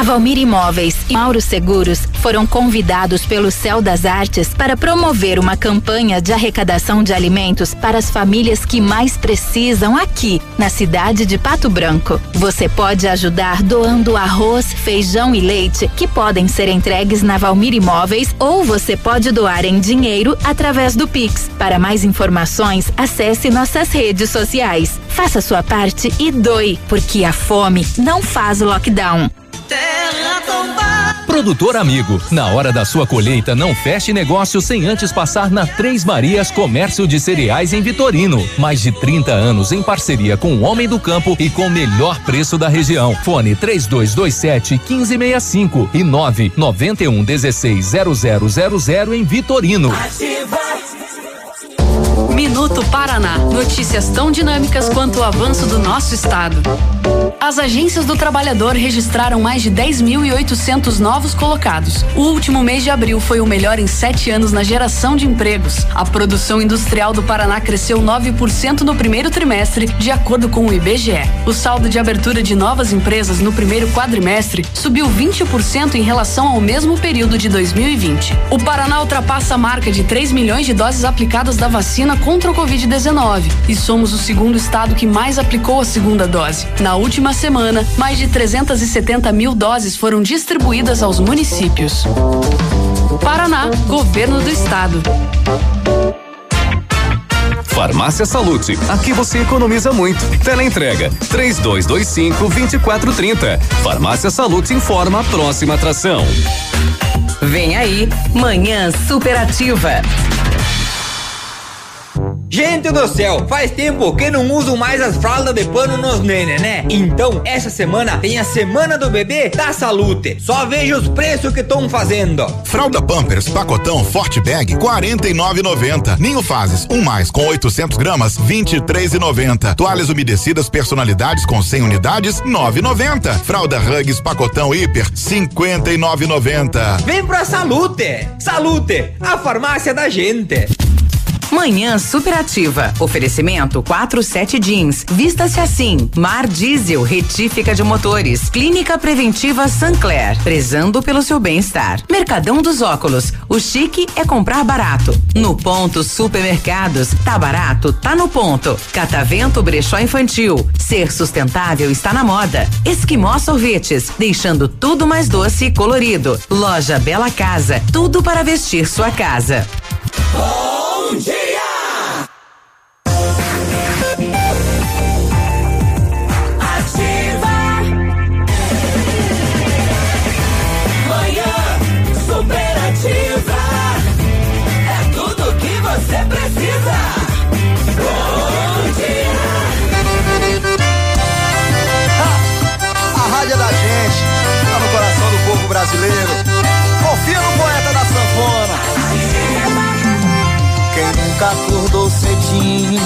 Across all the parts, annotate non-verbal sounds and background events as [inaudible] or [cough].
A Valmir Imóveis e Mauro Seguros foram convidados pelo Céu das Artes para promover uma campanha de arrecadação de alimentos para as famílias que mais precisam aqui, na cidade de Pato Branco. Você pode ajudar doando arroz, feijão e leite, que podem ser entregues na Valmir Imóveis, ou você pode doar em dinheiro através do Pix. Para mais informações, acesse nossas redes sociais. Faça sua parte e doe, porque a fome não faz lockdown. Terra tombada. Produtor amigo, na hora da sua colheita, não feche negócio sem antes passar na Três Marias Comércio de Cereais em Vitorino. Mais de 30 anos em parceria com o Homem do Campo e com o melhor preço da região. Fone 3227 1565 e 991 16 0000 em Vitorino. Ativa. Minuto Paraná. Notícias tão dinâmicas quanto o avanço do nosso estado. As agências do trabalhador registraram mais de 10.800 novos colocados. O último mês de abril foi o melhor em sete anos na geração de empregos. A produção industrial do Paraná cresceu 9% no primeiro trimestre, de acordo com o IBGE. O saldo de abertura de novas empresas no primeiro quadrimestre subiu 20% em relação ao mesmo período de 2020. O Paraná ultrapassa a marca de 3 milhões de doses aplicadas da vacina contra o Covid-19 e somos o segundo estado que mais aplicou a segunda dose. Na última semana, mais de 370 mil doses foram distribuídas aos municípios. Paraná, Governo do Estado. Farmácia Salute, aqui você economiza muito. Teleentrega, três dois, dois cinco, vinte e quatro, trinta. Farmácia Salute informa a próxima atração. Vem aí, Manhã Superativa. Gente do céu, faz tempo que não uso mais as fraldas de pano nos nene, né? Então, essa semana tem a semana do bebê da Salute. Só veja os preços que estão fazendo. Fralda Pampers, pacotão Forte Bag, 49,90. Ninho Fases, um mais com 800 gramas, 23,90. Toalhas umedecidas personalidades com 100 unidades, 9,90. Fralda Hugs, pacotão Hiper, 59,90. Vem pra Salute. Salute, a farmácia da gente. Manhã superativa. Oferecimento 47 Jeans. Vista-se assim. Mar Diesel, retífica de motores. Clínica Preventiva Sancler. Prezando pelo seu bem-estar. Mercadão dos Óculos. O chique é comprar barato. No ponto Supermercados. Tá barato? Tá no ponto. Catavento Brechó Infantil. Ser sustentável está na moda. Esquimó Sorvetes. Deixando tudo mais doce e colorido. Loja Bela Casa. Tudo para vestir sua casa. Bom dia! Nunca acordou cedinho,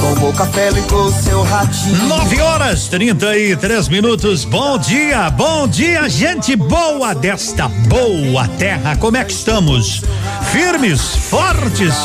tomou café, ligou seu ratinho. 9 horas 33 minutos. Bom dia, bom dia, gente boa desta boa terra. Como é que estamos? Firmes, fortes.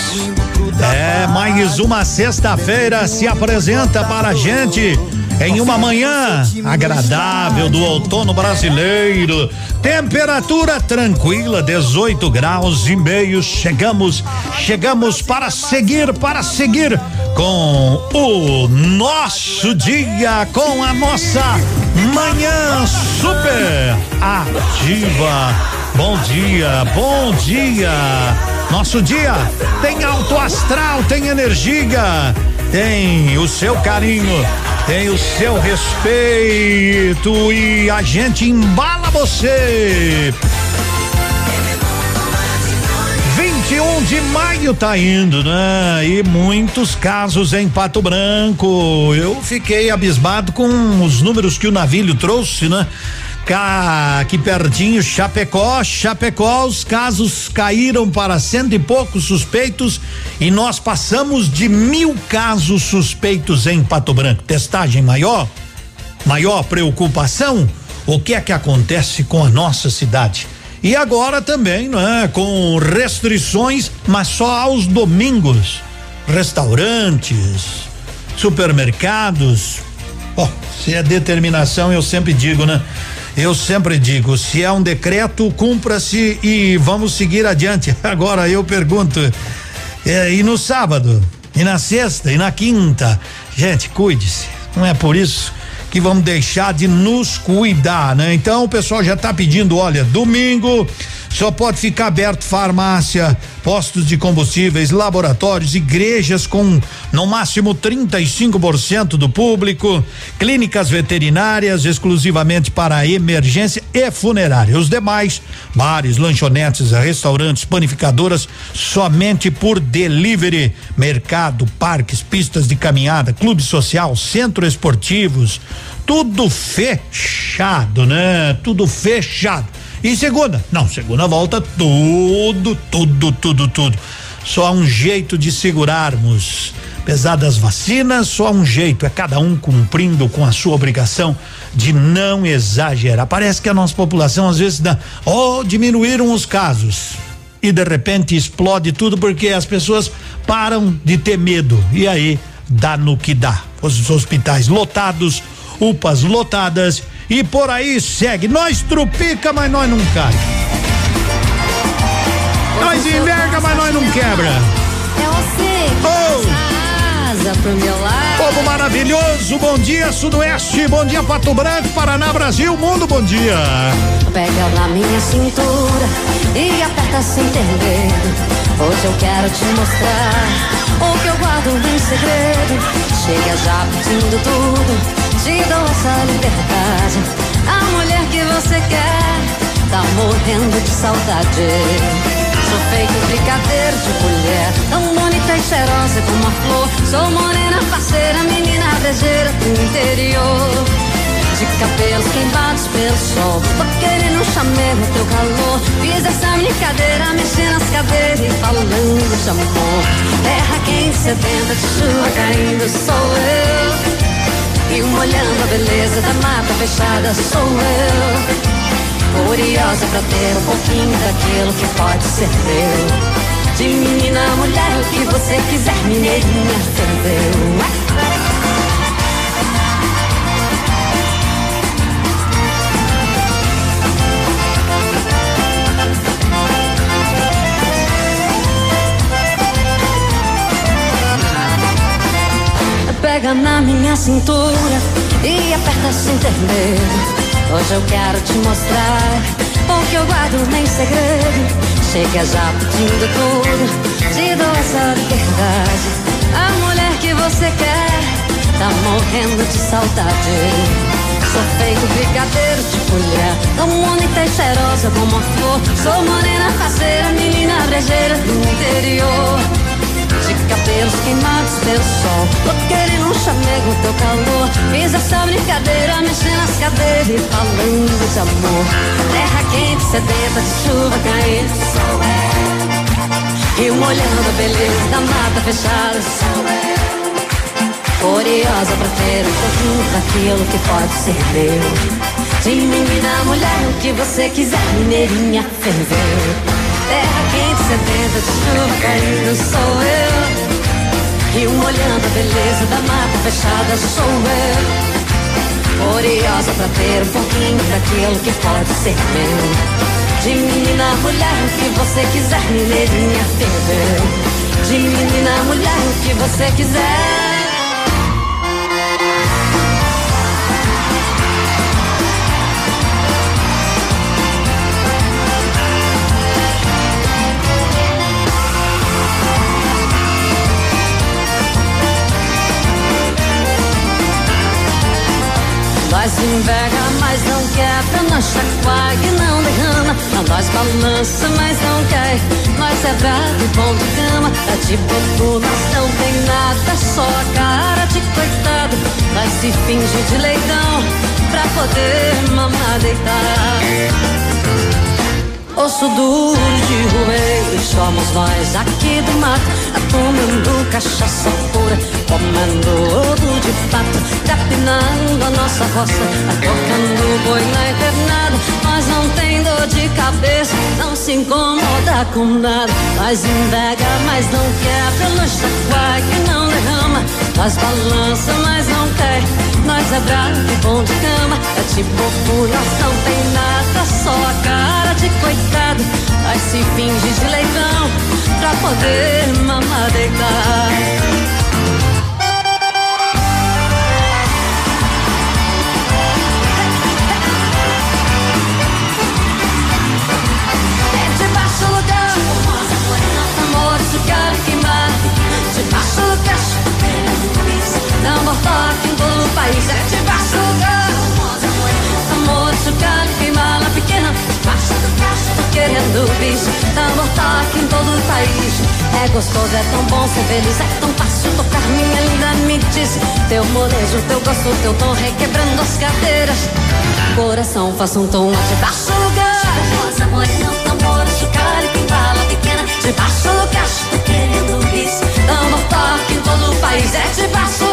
É, mais uma sexta-feira se apresenta para a gente em uma manhã agradável do outono brasileiro. Temperatura tranquila, 18 graus e meio. Chegamos, chegamos para seguir, para seguir com o nosso dia, com a nossa manhã super ativa. Bom dia, bom dia. Nosso dia tem alto astral, tem energia, tem o seu carinho, tem o seu respeito e a gente embala você. 21 de maio tá indo, né? E muitos casos em Pato Branco. Eu fiquei abismado com os números que o navio trouxe, né? Cá, aqui pertinho, Chapecó, Chapecó, os casos caíram para cento e poucos suspeitos e nós passamos de mil casos suspeitos em Pato Branco. Testagem maior? Maior preocupação? O que é que acontece com a nossa cidade? E agora também, né? Com restrições, mas só aos domingos. Restaurantes, supermercados. Oh, se é determinação, eu sempre digo, né? Eu sempre digo, se é um decreto, cumpra-se e vamos seguir adiante. [laughs] Agora eu pergunto, é, e no sábado, e na sexta, e na quinta, gente, cuide-se. Não é por isso que vamos deixar de nos cuidar, né? Então o pessoal já está pedindo, olha, domingo só pode ficar aberto farmácia, postos de combustíveis, laboratórios, igrejas com no máximo 35% do público, clínicas veterinárias exclusivamente para emergência e funerária. Os demais, bares, lanchonetes, restaurantes, panificadoras, somente por delivery, mercado, parques, pistas de caminhada, clube social, centro esportivos, tudo fechado, né? Tudo fechado. E segunda? Não, segunda volta tudo, tudo, tudo, tudo. Só há um jeito de segurarmos. Apesar das vacinas, só há um jeito, é cada um cumprindo com a sua obrigação de não exagerar. Parece que a nossa população às vezes dá, oh, diminuíram os casos e de repente explode tudo porque as pessoas param de ter medo e aí dá no que dá. Os hospitais lotados, UPAs lotadas e por aí segue. Nós trupica, mas nós não cai. Nós enverga, mas nós não quebra. É você oh. pro meu lado. Povo maravilhoso, bom dia Sudoeste, bom dia Pato Branco, Paraná, Brasil, mundo, bom dia. Pega na minha cintura e aperta sem ter medo. Hoje eu quero te mostrar o que eu guardo em segredo. Chega já pedindo tudo te dou essa liberdade. A mulher que você quer tá morrendo de saudade. Sou feito brincadeira de mulher, tão bonita e cheirosa como a flor. Sou morena, parceira, menina brejeira do interior. De cabelos queimados pelo sol, tô querendo um chamego no teu calor. Fiz essa brincadeira, mexendo nas cadeiras e falando de amor. Terra quente, sedenta de chuva caindo, sou eu. E molhando a beleza da mata fechada sou eu. Curiosa pra ter um pouquinho daquilo que pode ser meu. De menina a mulher, o que você quiser, mineirinha, ferveu. Pega na minha cintura e aperta sem ter medo. Hoje eu quero te mostrar o que eu guardo em segredo. Chega já pedindo tudo, te dou essa liberdade. A mulher que você quer tá morrendo de saudade. Sou feito brigadeiro de colher Tão bonita e cheirosa como a flor Sou morena, faceira, menina brejeira do interior cabelos queimados pelo sol. Tô querendo um chamego no teu calor. Fiz essa brincadeira, mexendo nas cadeiras e falando de amor. Terra quente, sedenta de chuva caindo. Sou eu. E molhando a beleza da mata fechada. Sou eu. Curiosa pra ter um pouquinho daquilo que pode ser meu. De menina, mulher, o que você quiser, mineirinha ferveu. Terra quente, sedenta de chuva caindo sou eu. E um olhando a beleza da mata fechada sou eu. Curiosa pra ter um pouquinho daquilo que pode ser meu. De menina mulher, o que você quiser, mineirinha ferveu. De menina mulher, o que você quiser. Nós invega, mas não quebra, nós chacoalha e não derrama. Nós balança, mas não cai. Nós é bravo e bom de cama. Tá de bobo, nós não tem nada, só a cara de coitado. Nós se finge de leitão pra poder mamar deitar. Osso duro de roer, somos nós aqui do mato, tomando cachaça pura, comendo ovo de pato, capinando a nossa roça, tocando boi na internada. Nós não tem dor de cabeça, não se incomoda com nada. Nós invega, mas não pelo chacoalho que não derrama. Nós balança, mas não quer. Nós é bravo e bom de cama. É tipo população, tem nada, só a cara de coitado. Mas se finge de leitão pra poder mamar deitar. Amor toque em todo o país, é debaixo do carro Amor chocado, queimar na pequena. Debaixo do cacho, querendo bicho. Amor toque em todo o país É gostoso, é tão bom ser feliz É tão fácil tocar, minha linda, me diz Teu molejo, teu gosto, teu tom Requebrando as cadeiras. Coração, faça um tom debaixo do carro Rosa, morena, tambor, chocalho, que bala pequena. Debaixo do cacho, tô querendo bicho. Amor toque em todo o país, é debaixo do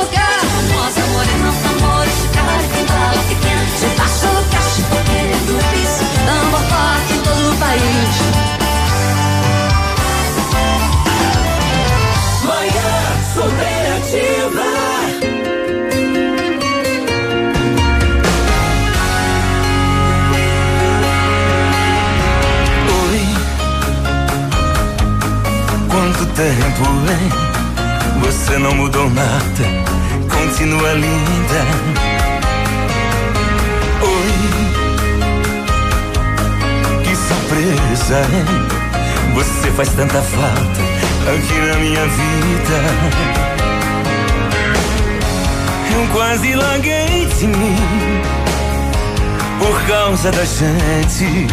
tempo, hein? Você não mudou nada, continua linda surpresa. Você faz tanta falta aqui na minha vida. Eu quase larguei de mim por causa da gente.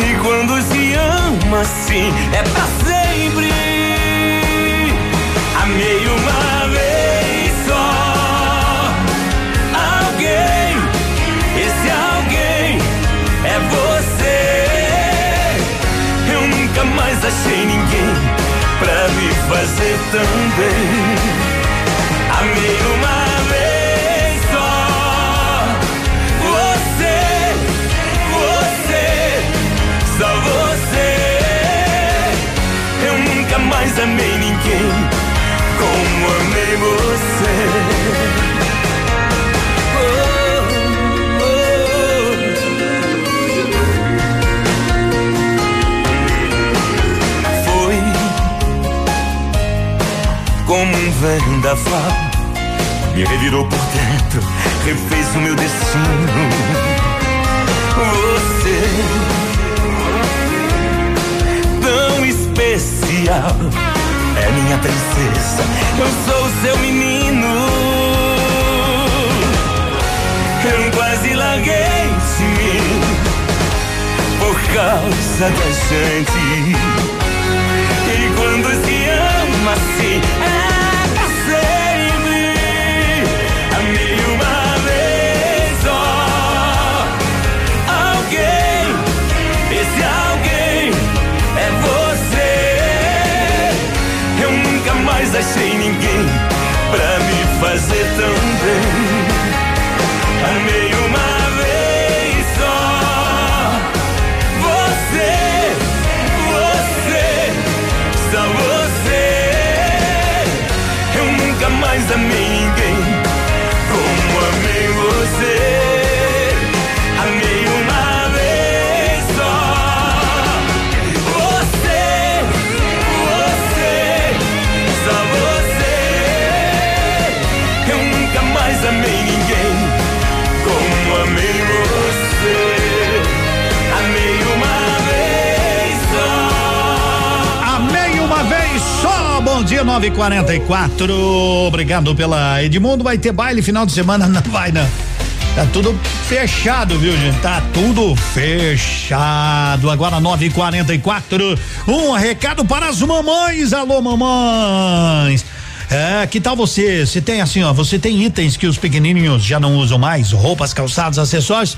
E quando se ama assim, é pra sempre. Amei uma vez só. Alguém, esse alguém é você mais achei ninguém pra me fazer tão bem. Amei uma Mais amei ninguém como amei você. como um vendaval. Me revirou por dentro, refez o meu destino. Você, especial, é minha princesa. Eu sou seu menino. Eu quase larguei de mim por causa da gente. E quando se ama assim, é achei ninguém pra me fazer tão bem. Amei uma vez só. Você, você, só você. Eu nunca mais amei dia, 944. Obrigado pela Edmundo. Vai ter baile final de semana? [laughs] Não vai, não. Tá tudo fechado, viu, gente? Tá tudo fechado. Agora 9:44. Um recado para as mamães. Alô, mamães. É, que tal você? Você tem assim, ó, você tem itens que os pequenininhos já não usam mais, roupas, calçados, acessórios?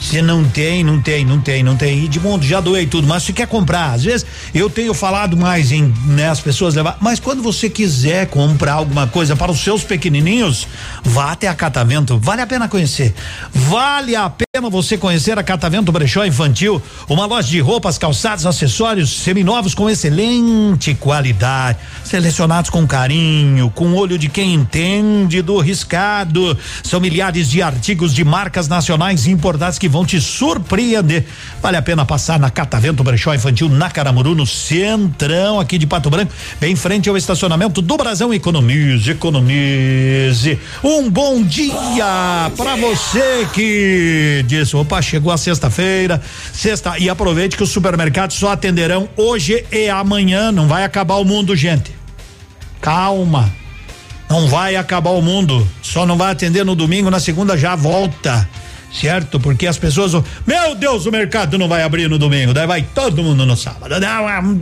Se não tem, não tem, não tem, não tem. Edmundo, já doei tudo, mas se quer comprar, às vezes eu tenho falado mais em né, as pessoas levar, mas quando você quiser comprar alguma coisa para os seus pequenininhos, vá até acatamento, vale a pena conhecer. Vale a pena pena você conhecer a Catavento Brechó Infantil, uma loja de roupas, calçados, acessórios seminovos com excelente qualidade, selecionados com carinho, com olho de quem entende do riscado. São milhares de artigos de marcas nacionais importadas que vão te surpreender. Vale a pena passar na Catavento Brechó Infantil na Caramuru, no centrão aqui de Pato Branco, bem em frente ao estacionamento do Brasão. Economize, economize. Um bom dia para você que disse, opa, chegou a sexta-feira, sexta e aproveite que os supermercados só atenderão hoje e amanhã, não vai acabar o mundo, gente. Calma. Não vai acabar o mundo, só não vai atender no domingo, na segunda já volta certo? Porque as pessoas, meu Deus, o mercado não vai abrir no domingo, daí vai todo mundo no sábado.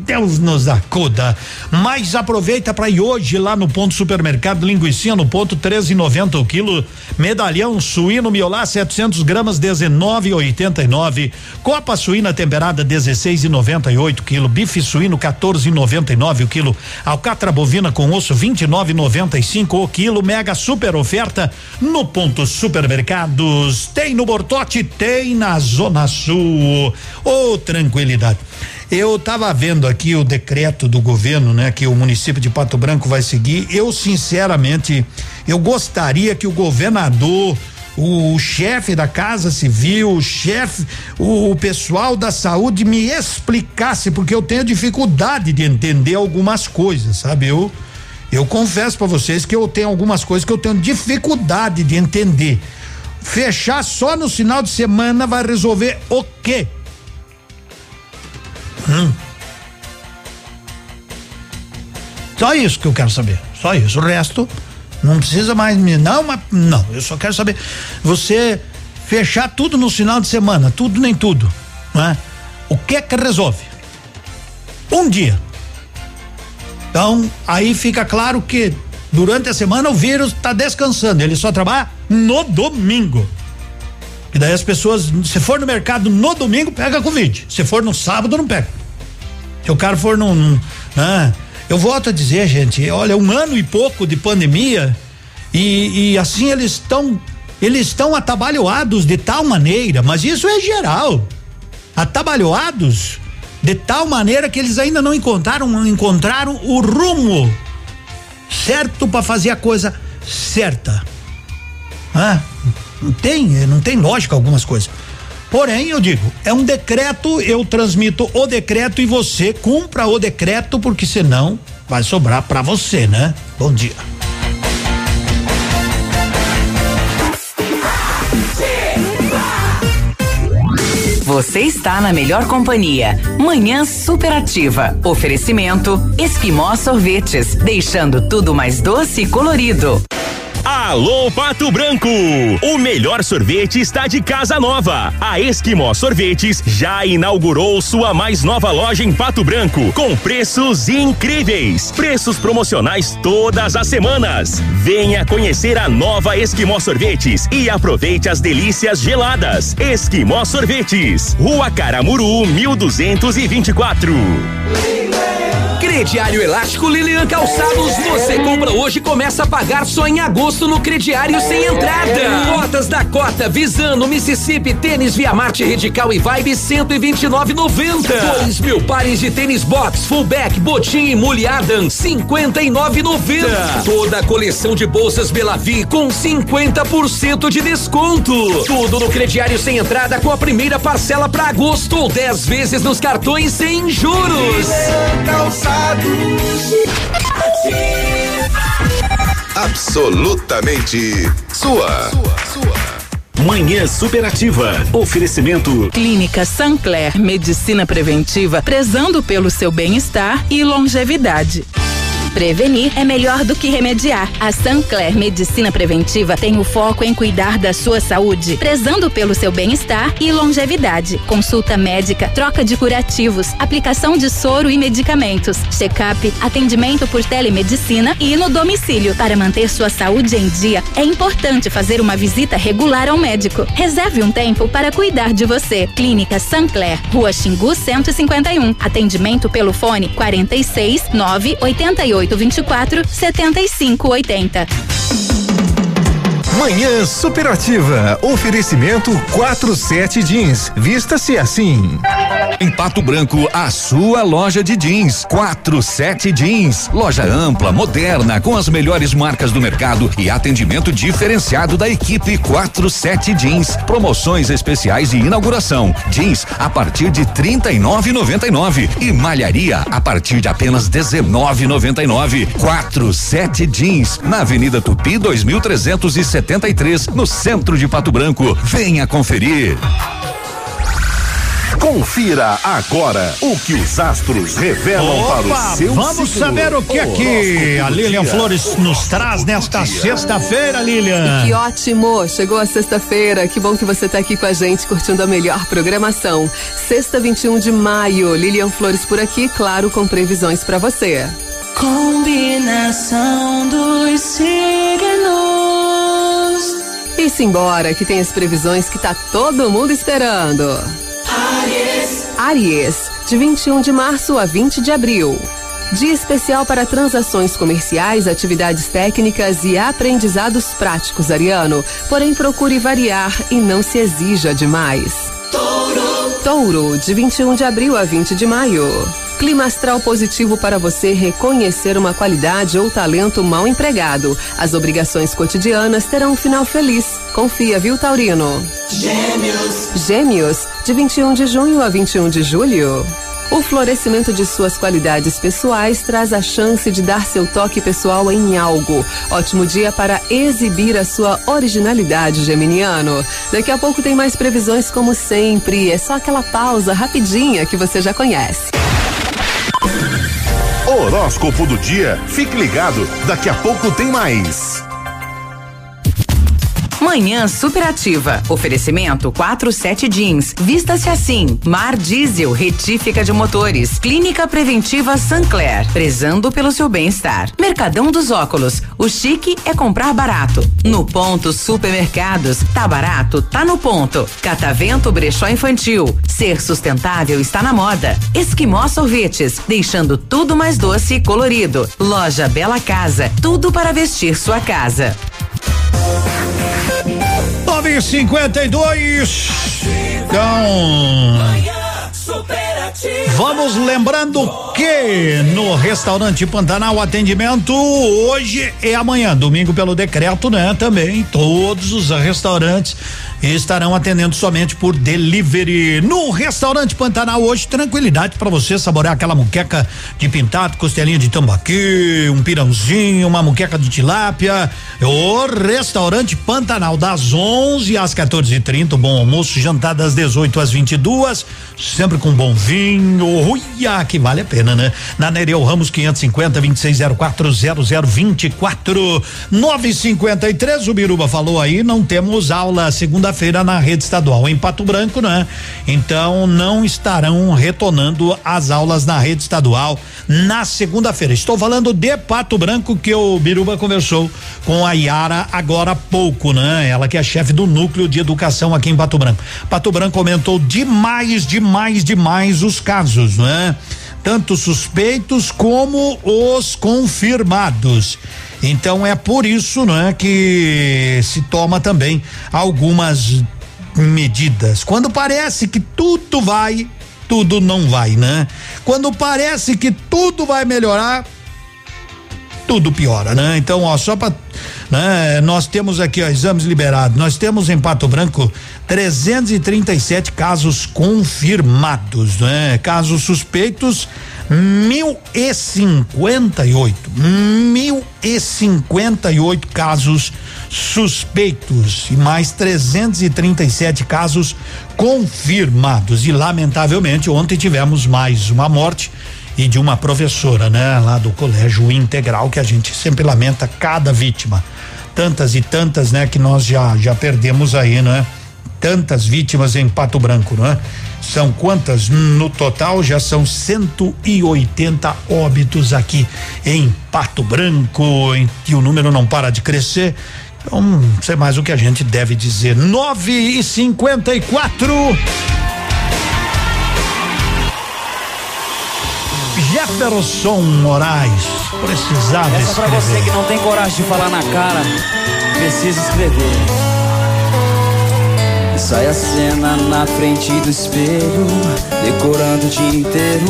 Deus nos acuda. Mas aproveita para ir hoje lá no ponto supermercado linguiça no ponto 13,90 o quilo, medalhão suíno miolá 700 gramas 19,89, copa suína temperada 16,98 quilo, bife suíno 14,99 o quilo, alcatra bovina com osso 29,95 o quilo, mega super oferta no ponto supermercados. Tem no Bortote, tem na Zona Sul. Ô, oh, tranquilidade. Eu estava vendo aqui o decreto do governo, né, que o município de Pato Branco vai seguir. Eu, sinceramente, eu gostaria que o governador, o, o chefe da Casa Civil, o chefe, o, o, pessoal da saúde me explicasse, porque eu tenho dificuldade de entender algumas coisas, sabe? Eu, eu confesso para vocês que eu tenho algumas coisas que eu tenho dificuldade de entender. Fechar só no final de semana vai resolver o quê? Hum. Só isso que eu quero saber. Só isso. O resto não precisa mais me. Não, mas não. Eu só quero saber. Você fechar tudo no final de semana, tudo nem tudo, né? O que é que resolve? Um dia. Então, aí fica claro que durante a semana o vírus está descansando, ele só trabalha no domingo. E daí as pessoas, se for no mercado no domingo, pega Covid. Se for no sábado, não pega. Se o cara for num. num ah, eu volto a dizer, gente, olha, um ano e pouco de pandemia e, e assim eles estão. Eles estão atabalhoados de tal maneira, mas isso é geral. Atabalhoados de tal maneira que eles ainda não encontraram encontraram o rumo certo para fazer a coisa certa. Ah, não tem, não tem lógica algumas coisas. Porém, eu digo, é um decreto, eu transmito o decreto e você cumpra o decreto, porque senão vai sobrar para você, né? Bom dia. Você está na melhor companhia. Manhã superativa. Oferecimento Esquimó Sorvetes, deixando tudo mais doce e colorido. Alô Pato Branco! O melhor sorvete está de casa nova. A Esquimó Sorvetes já inaugurou sua mais nova loja em Pato Branco, com preços incríveis. Preços promocionais todas as semanas. Venha conhecer a nova Esquimó Sorvetes e aproveite as delícias geladas. Esquimó Sorvetes, Rua Caramuru, 1224. Crediário Elástico Lilian Calçados. Você compra hoje e começa a pagar só em agosto no crediário sem entrada. Cotas da Cota, Visano, Mississippi, tênis Via Marte Radical e Vibe 129,90. Dois mil pares de tênis box, fullback, botim e mulher Adam 59,90. Toda a coleção de bolsas Belavi com 50% de desconto. Tudo no crediário sem entrada com a primeira parcela para agosto ou 10 vezes nos cartões sem juros. Calçados. Absolutamente sua. Manhã Superativa. Oferecimento. Clínica Sancler. Medicina preventiva, prezando pelo seu bem-estar e longevidade. Prevenir é melhor do que remediar. A Sancler Medicina Preventiva tem o foco em cuidar da sua saúde, prezando pelo seu bem-estar e longevidade. Consulta médica, troca de curativos, aplicação de soro e medicamentos, check-up, atendimento por telemedicina e no domicílio. Para manter sua saúde em dia, é importante fazer uma visita regular ao médico. Reserve um tempo para cuidar de você. Clínica Sancler, Rua Xingu 151. Atendimento pelo fone 46 988 3824 7580. Manhã superativa. Oferecimento 47 jeans. Vista-se assim. Em Pato Branco, a sua loja de jeans. 47 jeans. Loja ampla, moderna, com as melhores marcas do mercado e atendimento diferenciado da equipe 47 jeans. Promoções especiais de inauguração. Jeans a partir de 39,99 e malharia a partir de apenas 19,99. 47 jeans na Avenida Tupi 2370 73, no centro de Pato Branco. Venha conferir. Confira agora o que os astros revelam Opa, para o seu Vamos signo. saber o que é que a Lilian dia. Flores nos traz nesta sexta-feira, Lilian. Que ótimo! Chegou a sexta-feira. Que bom que você está aqui com a gente curtindo a melhor programação. Sexta 21 de maio. Lilian Flores por aqui, claro, com previsões para você. Combinação dos signos. E simbora, que tem as previsões que tá todo mundo esperando. Aries. Aries, de 21 de março a 20 de abril. Dia especial para transações comerciais, atividades técnicas e aprendizados práticos, Ariano. Porém, procure variar e não se exija demais. Touro. Touro, de 21 de abril a 20 de maio. Clima astral positivo para você reconhecer uma qualidade ou talento mal empregado. As obrigações cotidianas terão um final feliz. Confia, viu, Taurino? Gêmeos. Gêmeos, de 21 de junho a 21 de julho. O florescimento de suas qualidades pessoais traz a chance de dar seu toque pessoal em algo. Ótimo dia para exibir a sua originalidade, Geminiano. Daqui a pouco tem mais previsões, como sempre. É só aquela pausa rapidinha que você já conhece. Horóscopo do dia. Fique ligado, daqui a pouco tem mais. Manhã superativa. Oferecimento 47 jeans. Vista-se assim. Mar Diesel, retífica de motores. Clínica Preventiva Sancler. Prezando pelo seu bem-estar. Mercadão dos Óculos. O chique é comprar barato. No ponto Supermercados. Tá barato? Tá no ponto. Catavento Brechó Infantil. Ser sustentável está na moda. Esquimó Sorvetes. Deixando tudo mais doce e colorido. Loja Bela Casa. Tudo para vestir sua casa. 9 e 52 Então. Vamos lembrando que no restaurante Pantanal atendimento hoje é amanhã, domingo pelo decreto, né? Também todos os restaurantes estarão atendendo somente por delivery. No restaurante Pantanal hoje, tranquilidade para você saborear aquela muqueca de pintado, costelinha de tambaqui, um pirãozinho, uma muqueca de tilápia. O restaurante Pantanal das 11 às 14:30, bom almoço, jantar das 18 às 22, sempre com bom vinho. Uia, que vale a pena, né? Na Nereu Ramos 550 2604 0024 953 o Biruba falou aí, não temos aula segunda-feira na rede estadual em Pato Branco, né? Então não estarão retornando as aulas na rede estadual na segunda-feira. Estou falando de Pato Branco que o Biruba conversou com a Yara agora há pouco, né? Ela que é chefe do núcleo de educação aqui em Pato Branco. Pato Branco aumentou demais, demais, demais os casos, né? Tanto suspeitos como os confirmados. Então é por isso, né, que se toma também algumas medidas. Quando parece que tudo vai, tudo não vai, né? Quando parece que tudo vai melhorar, tudo piora, né? Então, ó, só para né, nós temos aqui, ó, exames liberados. Nós temos em Pato Branco 337 casos confirmados, né? Casos suspeitos 1058. 1058 casos suspeitos e mais 337 casos confirmados. E lamentavelmente ontem tivemos mais uma morte e de uma professora, né, lá do Colégio Integral, que a gente sempre lamenta cada vítima. Tantas e tantas, né, que nós já já perdemos aí, né? Tantas vítimas em Pato Branco, né? São quantas? No total já são 180 óbitos aqui em Pato Branco, em, e o número não para de crescer. Então, não sei mais o que a gente deve dizer. 9 e 54 e Jefferson Moraes. Precisava Essa é pra você escrever. que não tem coragem de falar na cara, precisa escrever. Sai a cena na frente do espelho, decorando o dia inteiro.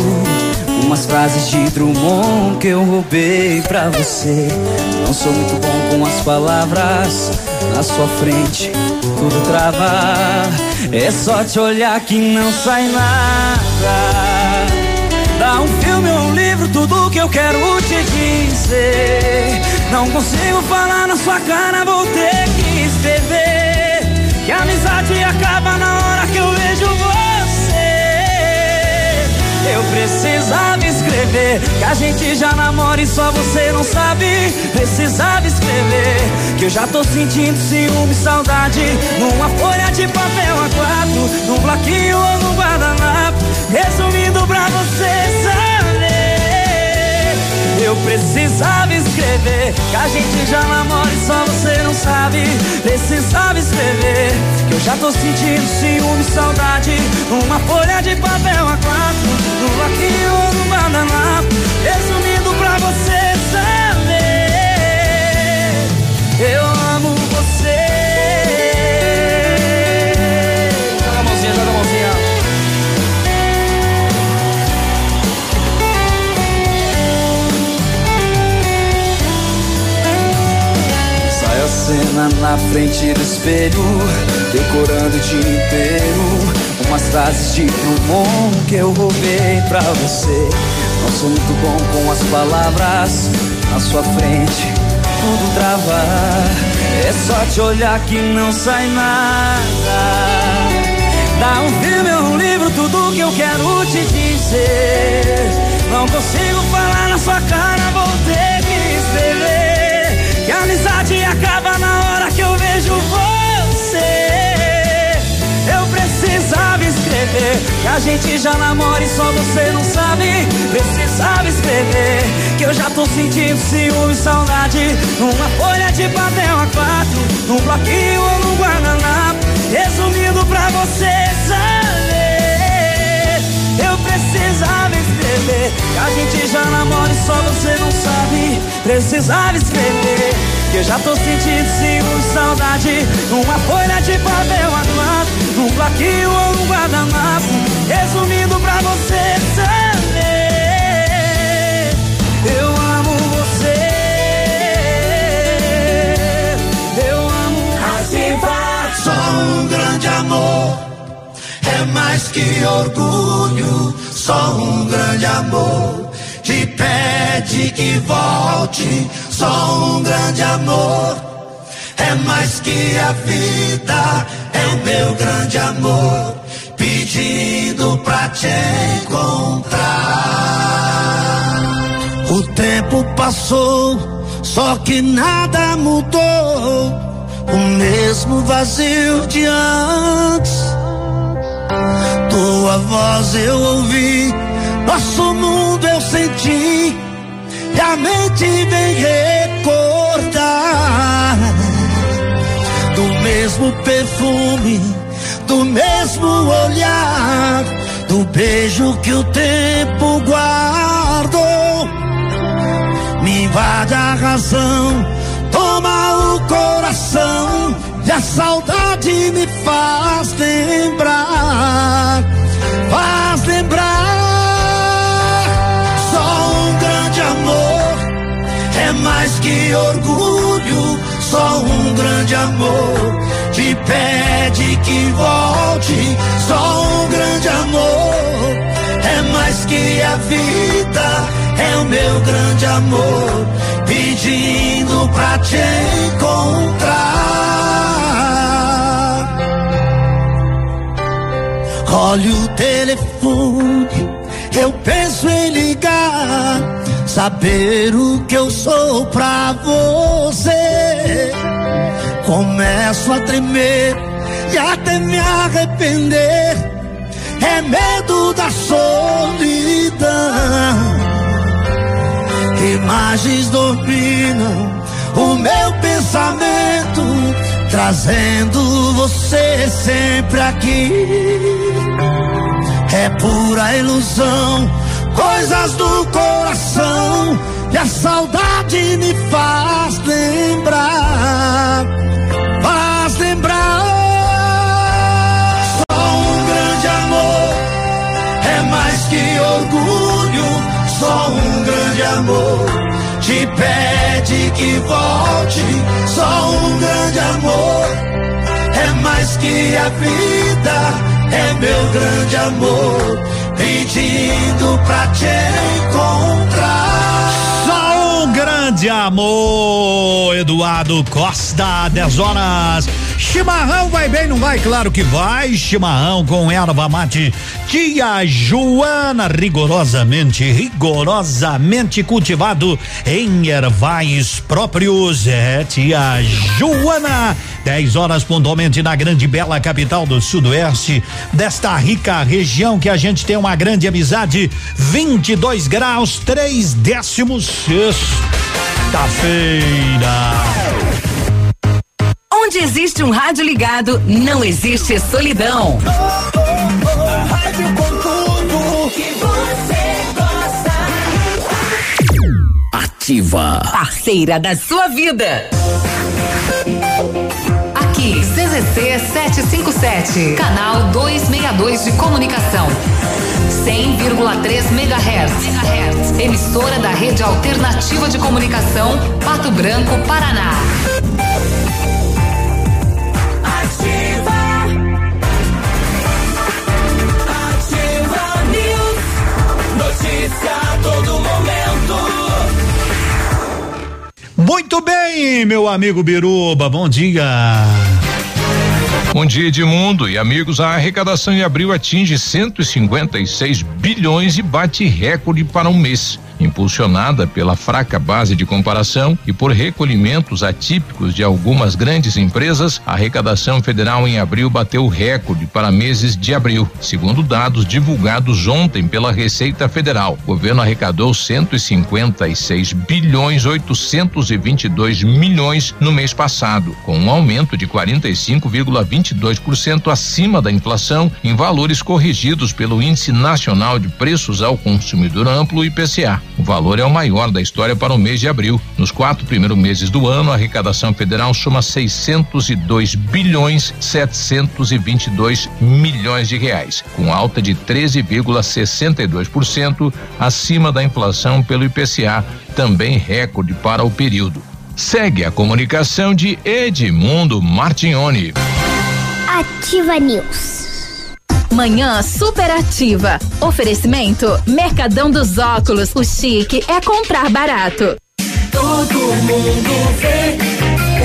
Umas frases de Drummond que eu roubei pra você. Não sou muito bom com as palavras, na sua frente tudo trava. É só te olhar que não sai nada. Dá um filme ou um livro, tudo que eu quero te dizer. Não consigo falar na sua cara, vou ter que escrever. A amizade acaba na hora que eu vejo você. Eu precisava escrever que a gente já namora e só você não sabe. Precisava escrever que eu já tô sentindo ciúme e saudade. Numa folha de papel A4, num bloquinho ou num guardanapo. Resumindo pra você saber. Eu precisava escrever que a gente já namora e só você não sabe. Precisava escrever que eu já tô sentindo ciúme saudade. Numa folha de papel A4, num bloquinho ou num guardanapo. Resumindo pra você saber. Eu cena na frente do espelho, decorando o dia inteiro. Umas frases de Drummond que eu roubei pra você. Não sou muito bom com as palavras, na sua frente tudo trava. É só te olhar que não sai nada. Dá um filme ou um livro, tudo que eu quero te dizer. Não consigo falar na sua cara, vou ter que escrever. A amizade acaba na hora que eu vejo você. Eu precisava escrever que a gente já namora e só você não sabe. Precisava escrever que eu já tô sentindo ciúme e saudade. Numa folha de papel A4, num bloquinho ou num guardanapo. Resumindo pra você saber, que a gente já namora e só você não sabe. Precisava escrever que eu já tô sentindo ciúme saudade. Numa folha de papel A4, num bloquinho ou num guardanapo. Resumindo pra você saber, eu amo você. Eu amo Assim vai. Só um grande amor é mais que orgulho. Só um grande amor te pede que volte. Só um grande amor é mais que a vida. É o meu grande amor pedindo pra te encontrar. O tempo passou, só que nada mudou. O mesmo vazio de antes. Tua voz eu ouvi, nosso mundo eu senti. E a mente vem recordar do mesmo perfume, do mesmo olhar, do beijo que o tempo guardou. Me invade a razão, toma o coração, e a saudade me faz lembrar, faz lembrar. Só um grande amor é mais que orgulho, só um grande amor te pede que volte. Só um grande amor é mais que a vida, é o meu grande amor pedindo pra te encontrar. Olha o telefone, eu penso em ligar, saber o que eu sou pra você. Começo a tremer e até me arrepender. É medo da solidão. Imagens dominam o meu pensamento, trazendo você sempre aqui. É pura ilusão coisas do coração e a saudade me faz lembrar, faz lembrar. Só um grande amor é mais que orgulho, só um grande amor te pede que volte. Só um grande amor é mais que a vida, é meu grande amor pedindo pra te encontrar. Só um grande amor, Eduardo Costa, 10 horas. Chimarrão vai bem, não vai? Claro que vai. Chimarrão com erva mate. Tia Joana, rigorosamente, rigorosamente cultivado em ervais próprios. É, tia Joana. 10 horas pontualmente na grande bela capital do sudoeste, desta rica região que a gente tem uma grande amizade. 22 graus, 3 décimos. Sexta-feira. Onde existe um rádio ligado, não existe solidão. Rádio com tudo que você gosta. Ativa. Parceira da sua vida. Aqui, CZC 757, canal 262 de comunicação. 100,3 MHz. Emissora da Rede Alternativa de Comunicação, Pato Branco, Paraná. Muito bem, meu amigo Biruba, bom dia. Bom dia, Edmundo e amigos. A arrecadação em abril atinge 156 bilhões e bate recorde para um mês. Impulsionada pela fraca base de comparação e por recolhimentos atípicos de algumas grandes empresas, a arrecadação federal em abril bateu recorde para meses de abril. Segundo dados divulgados ontem pela Receita Federal, o governo arrecadou 156 bilhões 822 milhões no mês passado, com um aumento de 45,22% acima da inflação em valores corrigidos pelo Índice Nacional de Preços ao Consumidor Amplo IPCA. O valor é o maior da história para o mês de abril. Nos quatro primeiros meses do ano, a arrecadação federal soma 602 bilhões 722 milhões de reais, com alta de 13,62% acima da inflação pelo IPCA, também recorde para o período. Segue a comunicação de Edmundo Martignoni. Ativa News. Manhã superativa. Oferecimento Mercadão dos Óculos. O chique é comprar barato. Todo mundo vê.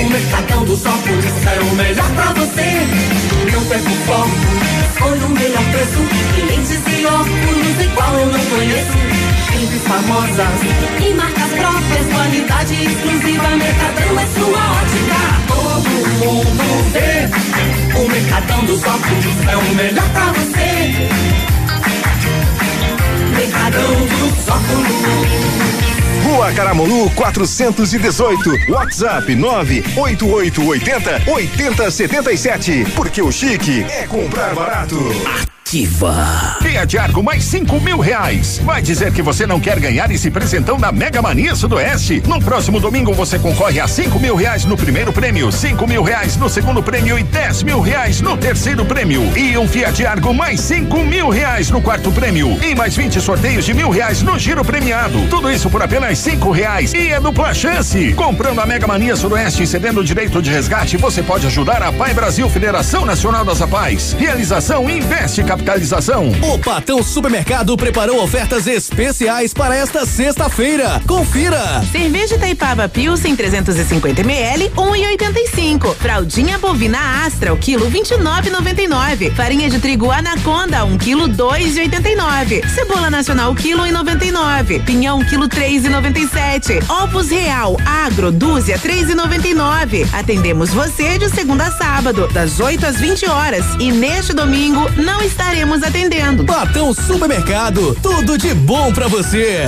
O Mercadão dos Óculos é o melhor pra você. Não perca o foco. Escolha o melhor preço. E lentes e óculos igual eu não conheço. Sempre famosas e marcas próprias. Qualidade exclusiva. Mercadão é sua ótica. Mercadão dos Óculos é o melhor pra você. Mercadão dos Óculos. Rua Caramuru 418. WhatsApp 98880 8077. Porque o chique é comprar barato. Ativa. Fiat Argo mais cinco mil reais. Vai dizer que você não quer ganhar esse presentão da Mega Mania Sudoeste? No próximo domingo você concorre a cinco mil reais no primeiro prêmio, cinco mil reais no segundo prêmio e dez mil reais no terceiro prêmio. E um Fiat Argo mais cinco mil reais no quarto prêmio. E mais 20 sorteios de mil reais no giro premiado. Tudo isso por apenas cinco reais. E é dupla chance. Comprando a Mega Mania Sudoeste e cedendo o direito de resgate, você pode ajudar a Pai Brasil Federação Nacional das Apais. Realização Investe Capitalização. O Patão Supermercado preparou ofertas especiais para esta sexta-feira. Confira! Cerveja Taipava Pilsen 350 ml, 1,85. Fraldinha bovina Astra, o quilo 29,99. Farinha de trigo Anaconda, 1 quilo 2,89. Cebola nacional, quilo 1,99. Pinhão, quilo 3,97. Ovos Real Agro, dúzia 3,99. Atendemos você de segunda a sábado, das 8 às 20 horas. E neste domingo não estaremos atendendo. Patão Supermercado, tudo de bom pra você.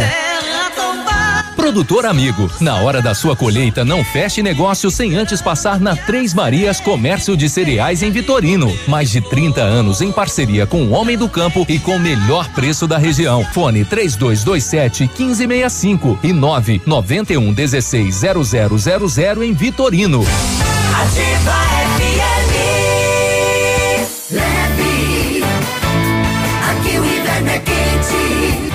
Produtor amigo, na hora da sua colheita não feche negócio sem antes passar na Três Marias Comércio de Cereais em Vitorino. Mais de 30 anos em parceria com o Homem do Campo e com o melhor preço da região. Fone 3227 1565 e 991 16 0000 em Vitorino. Ativa FM.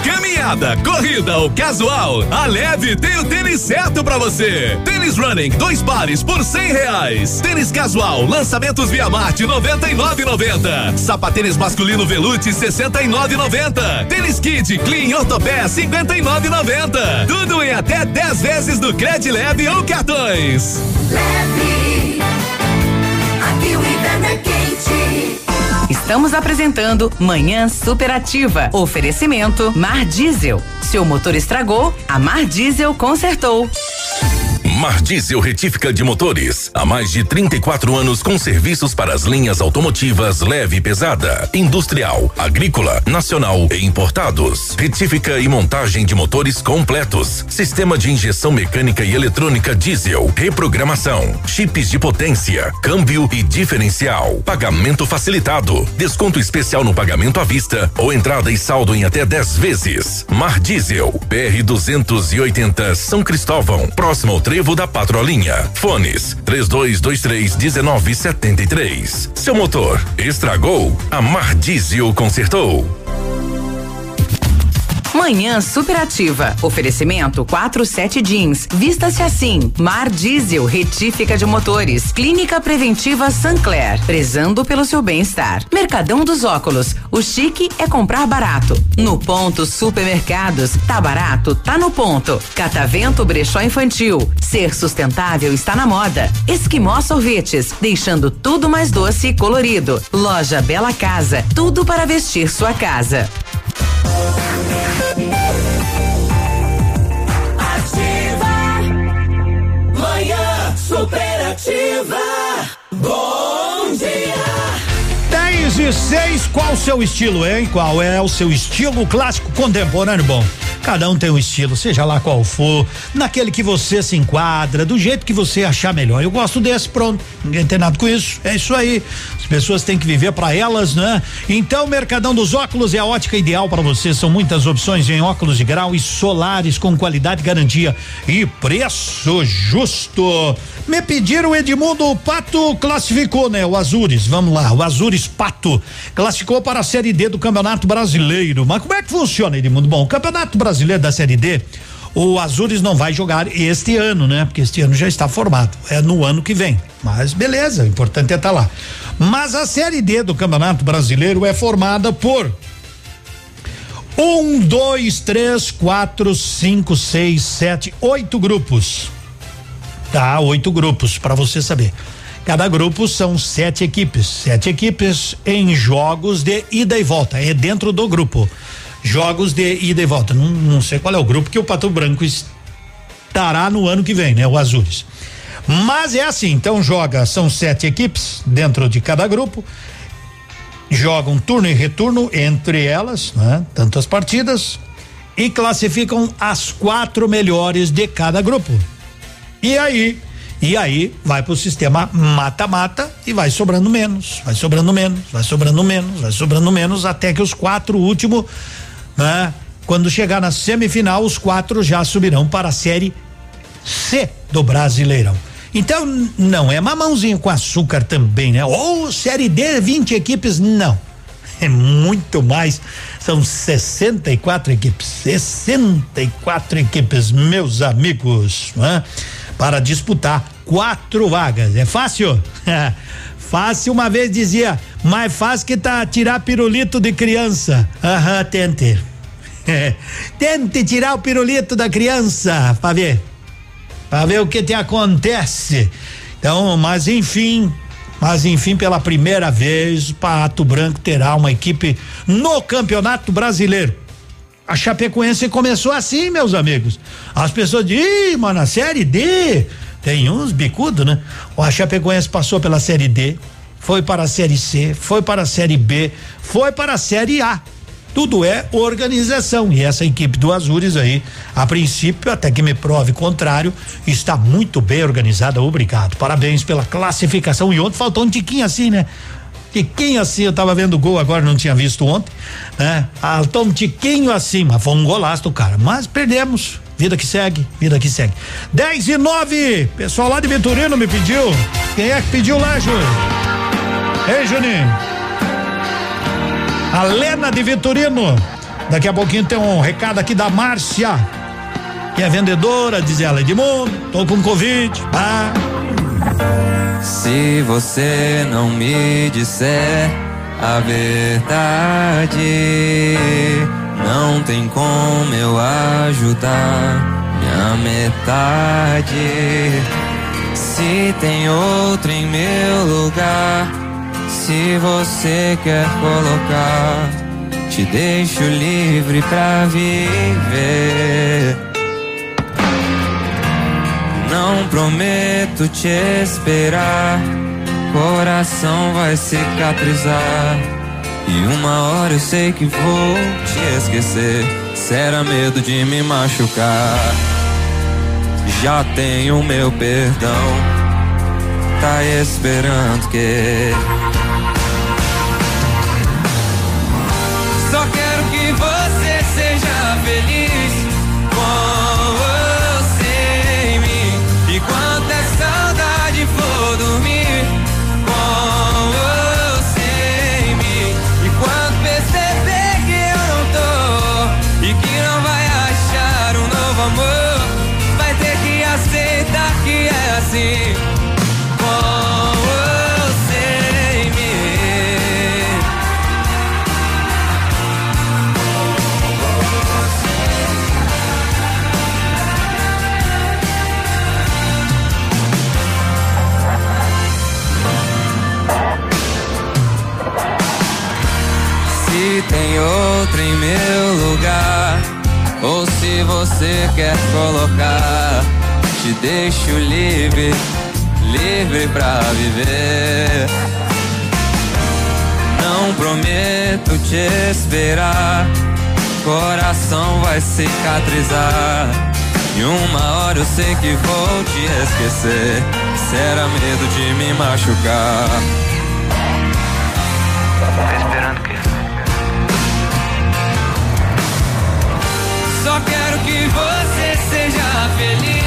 Caminhada, corrida ou casual, a Leve tem o tênis certo pra você. Tênis Running, dois pares por cem reais. Tênis casual, lançamentos Via Marte, noventa e nove noventa. Sapatênis masculino Velute, sessenta e nove noventa. Tênis Kid, Clean, Ortopé, cinquenta e nove noventa. Tudo em até 10 vezes no Cred Leve ou cartões. Leve. Estamos apresentando Manhã Superativa. Oferecimento Mar Diesel. Seu motor estragou, a Mar Diesel consertou. Mar Diesel Retífica de Motores. Há mais de 34 anos com serviços para as linhas automotivas leve e pesada, industrial, agrícola, nacional e importados. Retífica e montagem de motores completos. Sistema de injeção mecânica e eletrônica diesel. Reprogramação. Chips de potência. Câmbio e diferencial. Pagamento facilitado. Desconto especial no pagamento à vista ou entrada e saldo em até 10 vezes. Mar Diesel. PR 280 São Cristóvão. Próximo ao trevo da Patrolinha. Fones 3223 1973. Seu motor estragou? A Mar Diesel consertou. Manhã Superativa. Oferecimento 47 Jeans. Vista-se assim. Mar Diesel, retífica de motores. Clínica Preventiva Sancler. Prezando pelo seu bem-estar. Mercadão dos Óculos. O chique é comprar barato. No ponto Supermercados. Tá barato? Tá no ponto. Catavento Brechó Infantil. Ser sustentável está na moda. Esquimó Sorvetes. Deixando tudo mais doce e colorido. Loja Bela Casa. Tudo para vestir sua casa. Superativa. Bom dia. 10 e 6, qual o seu estilo, hein? Qual é o seu estilo clássico contemporâneo bom? Cada um tem um estilo, seja lá qual for, naquele que você se enquadra, do jeito que você achar melhor. Eu gosto desse, pronto. Ninguém tem nada com isso. É isso aí. As pessoas têm que viver para elas, né? Então, Mercadão dos Óculos é a ótica ideal para você. São muitas opções em óculos de grau e solares com qualidade, garantia e preço justo. Me pediram Edmundo o Pato classificou, né? O Azures. Vamos lá, o Azures Pato classificou para a Série D do Campeonato Brasileiro. Mas como é que funciona, Edmundo? Bom, o Campeonato Brasileiro da Série D, o Azures não vai jogar este ano, né? Porque este ano já está formado. É no ano que vem. Mas beleza, o importante é estar lá. Mas a Série D do Campeonato Brasileiro é formada por um, dois, três, quatro, cinco, seis, sete, oito grupos. Tá, oito grupos, para você saber. Cada grupo são sete equipes. Sete equipes em jogos de ida e volta. É dentro do grupo. Jogos de ida e volta. Não, não sei qual é o grupo que o Pato Branco estará no ano que vem, né? O Azures. Mas é assim, então joga, são sete equipes dentro de cada grupo. Jogam turno e retorno entre elas, né? Tantas partidas. E classificam as quatro melhores de cada grupo. E aí, e aí vai pro sistema mata-mata e vai sobrando menos, vai sobrando menos, vai sobrando menos, vai sobrando menos, até que os quatro últimos, né? Quando chegar na semifinal, os quatro já subirão para a série C do Brasileirão. Então, não é mamãozinho com açúcar também, né? Ou série D, 20 equipes, não. É muito mais. São 64 equipes. 64 equipes, meus amigos, né? Para disputar quatro vagas. É fácil? [laughs] fácil, uma vez dizia, mais fácil que tá tirar pirulito de criança. Aham, tente. [laughs] tente tirar o pirulito da criança, para ver para ver o que te acontece. Então, mas enfim, mas enfim, pela primeira vez, Pato Branco terá uma equipe no Campeonato Brasileiro. A Chapecoense começou assim, meus amigos. As pessoas dizem, mano, a Série D tem uns bicudos, né? A Chapecoense passou pela Série D, foi para a Série C, foi para a Série B, foi para a Série A. Tudo é organização. E essa equipe do Azures aí, a princípio, até que me prove contrário, está muito bem organizada. Obrigado. Parabéns pela classificação. E ontem faltou um tiquinho assim, né? Tiquinho assim, eu tava vendo o gol agora, não tinha visto ontem, né? Faltou um tiquinho mas foi um golaço cara. Mas perdemos. Vida que segue, vida que segue. 10 e 9. Pessoal lá de Vitorino me pediu. Quem é que pediu lá, Júlio? Ei, Juninho. A Lena de Vitorino. Daqui a pouquinho tem um recado aqui da Márcia, que é vendedora, diz ela, Edmundo, tô com Covid. Ah. Se você não me disser a verdade, não tem como eu ajudar minha metade. Se tem outro em meu lugar, se você quer colocar, te deixo livre pra viver. Não prometo te esperar, coração vai cicatrizar. E uma hora eu sei que vou te esquecer. Será medo de me machucar. Já tenho meu perdão. Tá esperando que. Só tem outro em meu lugar, ou se você quer colocar, te deixo livre, livre pra viver. Não prometo te esperar, coração vai cicatrizar. E uma hora eu sei que vou te esquecer. Será medo de me machucar. Tá esperando que seja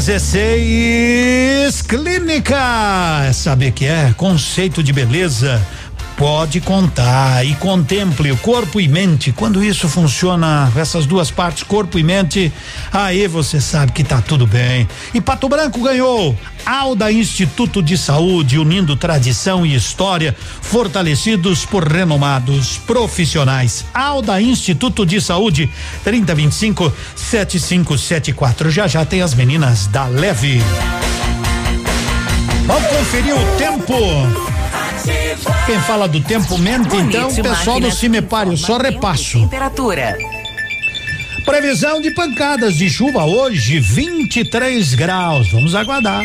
16 Clínica. Sabe que é? Conceito de beleza. Pode contar e contemple o corpo e mente. Quando isso funciona, essas duas partes, corpo e mente, aí você sabe que tá tudo bem. E Pato Branco ganhou. Alda Instituto de Saúde, unindo tradição e história, fortalecidos por renomados profissionais. Alda Instituto de Saúde, 3025 7574. Já já tem as meninas da Leve. Vamos conferir o tempo. Quem fala do tempo mente, então, pessoal do máquinas Cimepário, só repasso. Temperatura. Previsão de pancadas de chuva hoje, 23 graus. Vamos aguardar.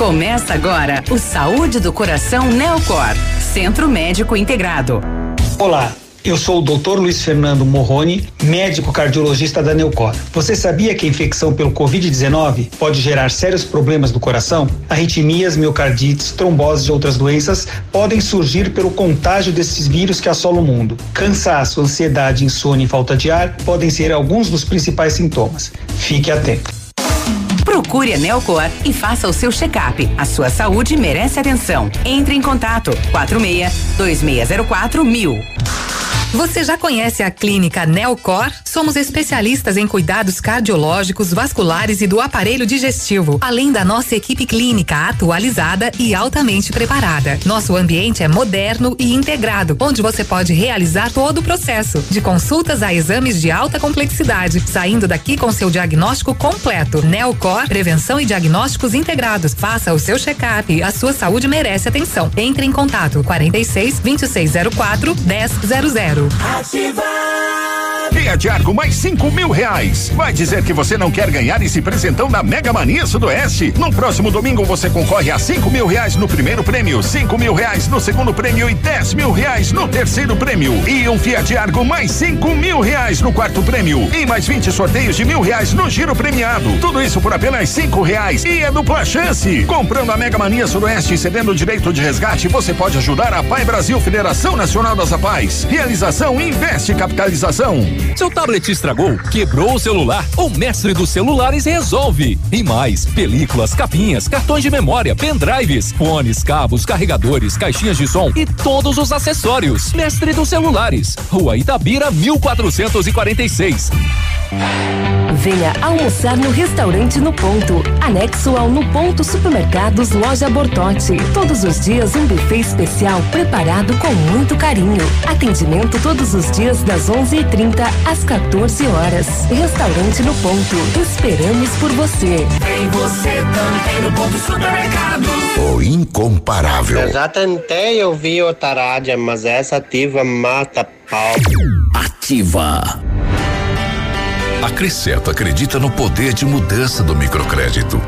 Começa agora o Saúde do Coração Neocor, Centro Médico Integrado. Olá, eu sou o Dr. Luiz Fernando Morrone, médico cardiologista da Neucor. Você sabia que a infecção pelo Covid-19 pode gerar sérios problemas do coração? Arritmias, miocardites, tromboses e outras doenças podem surgir pelo contágio desses vírus que assolam o mundo. Cansaço, ansiedade, insônia e falta de ar podem ser alguns dos principais sintomas. Fique atento. Procure a Neocor e faça o seu check-up. A sua saúde merece atenção. Entre em contato 46 2604 mil. Você já conhece a clínica Neocor? Somos especialistas em cuidados cardiológicos, vasculares e do aparelho digestivo, além da nossa equipe clínica atualizada e altamente preparada. Nosso ambiente é moderno e integrado, onde você pode realizar todo o processo, de consultas a exames de alta complexidade, saindo daqui com seu diagnóstico completo. Neocor, prevenção e diagnósticos integrados. Faça o seu check-up, a sua saúde merece atenção. Entre em contato 46 2604 1000. Ativa! Fiat Argo mais cinco mil reais. Vai dizer que você não quer ganhar esse presentão da Mega Mania Sudoeste? No próximo domingo você concorre a cinco mil reais no primeiro prêmio, cinco mil reais no segundo prêmio e dez mil reais no terceiro prêmio. E um Fiat Argo mais cinco mil reais no quarto prêmio. E mais 20 sorteios de mil reais no giro premiado. Tudo isso por apenas cinco reais. E é dupla chance. Comprando a Mega Mania Sudoeste e cedendo o direito de resgate, você pode ajudar a Pai Brasil Federação Nacional das Apais. Realização Investe Capitalização. Seu tablet estragou, quebrou o celular, o mestre dos celulares resolve. E mais, películas, capinhas, cartões de memória, pendrives, fones, cabos, carregadores, caixinhas de som e todos os acessórios. Mestre dos celulares, Rua Itabira, 1446. Venha almoçar no restaurante No Ponto, anexo ao No Ponto Supermercados Loja Bortote. Todos os dias um buffet especial preparado com muito carinho. Atendimento todos os dias das 11:30 às 14 horas. Restaurante No Ponto. Esperamos por você. Tem você também no ponto supermercado. O incomparável. Eu já tentei ouvir outra rádio, mas essa ativa mata pau. Ativa. A Cresceto acredita no poder de mudança do microcrédito.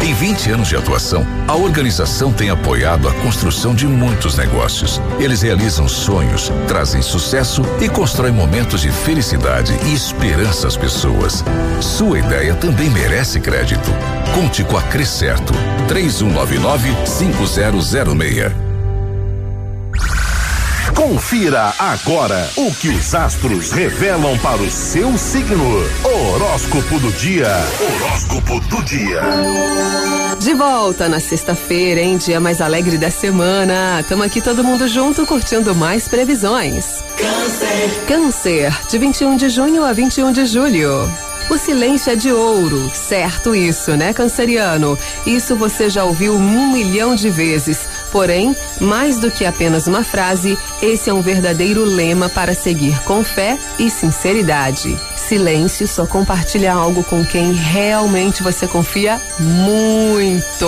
Em 20 anos de atuação, a organização tem apoiado a construção de muitos negócios. Eles realizam sonhos, trazem sucesso e constroem momentos de felicidade e esperança às pessoas. Sua ideia também merece crédito. Conte com a Crescerto. 3199-5006. Confira agora o que os astros revelam para o seu signo. Horóscopo do dia. Horóscopo do dia. De volta na sexta-feira, hein? Dia mais alegre da semana. Tamo aqui todo mundo junto curtindo mais previsões. Câncer. Câncer, de 21 de junho a 21 de julho. O silêncio é de ouro, certo isso, né, canceriano? Isso você já ouviu um milhão de vezes. Porém, mais do que apenas uma frase, esse é um verdadeiro lema para seguir com fé e sinceridade. Silêncio só compartilha algo com quem realmente você confia muito.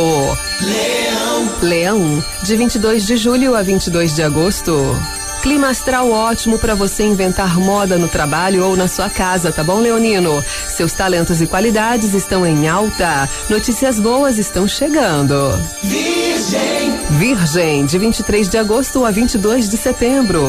Leão. Leão, de 22 de julho a 22 de agosto. Clima astral ótimo para você inventar moda no trabalho ou na sua casa, tá bom, Leonino? Seus talentos e qualidades estão em alta. Notícias boas estão chegando. Virgem. Virgem, de 23 de agosto a 22 de setembro.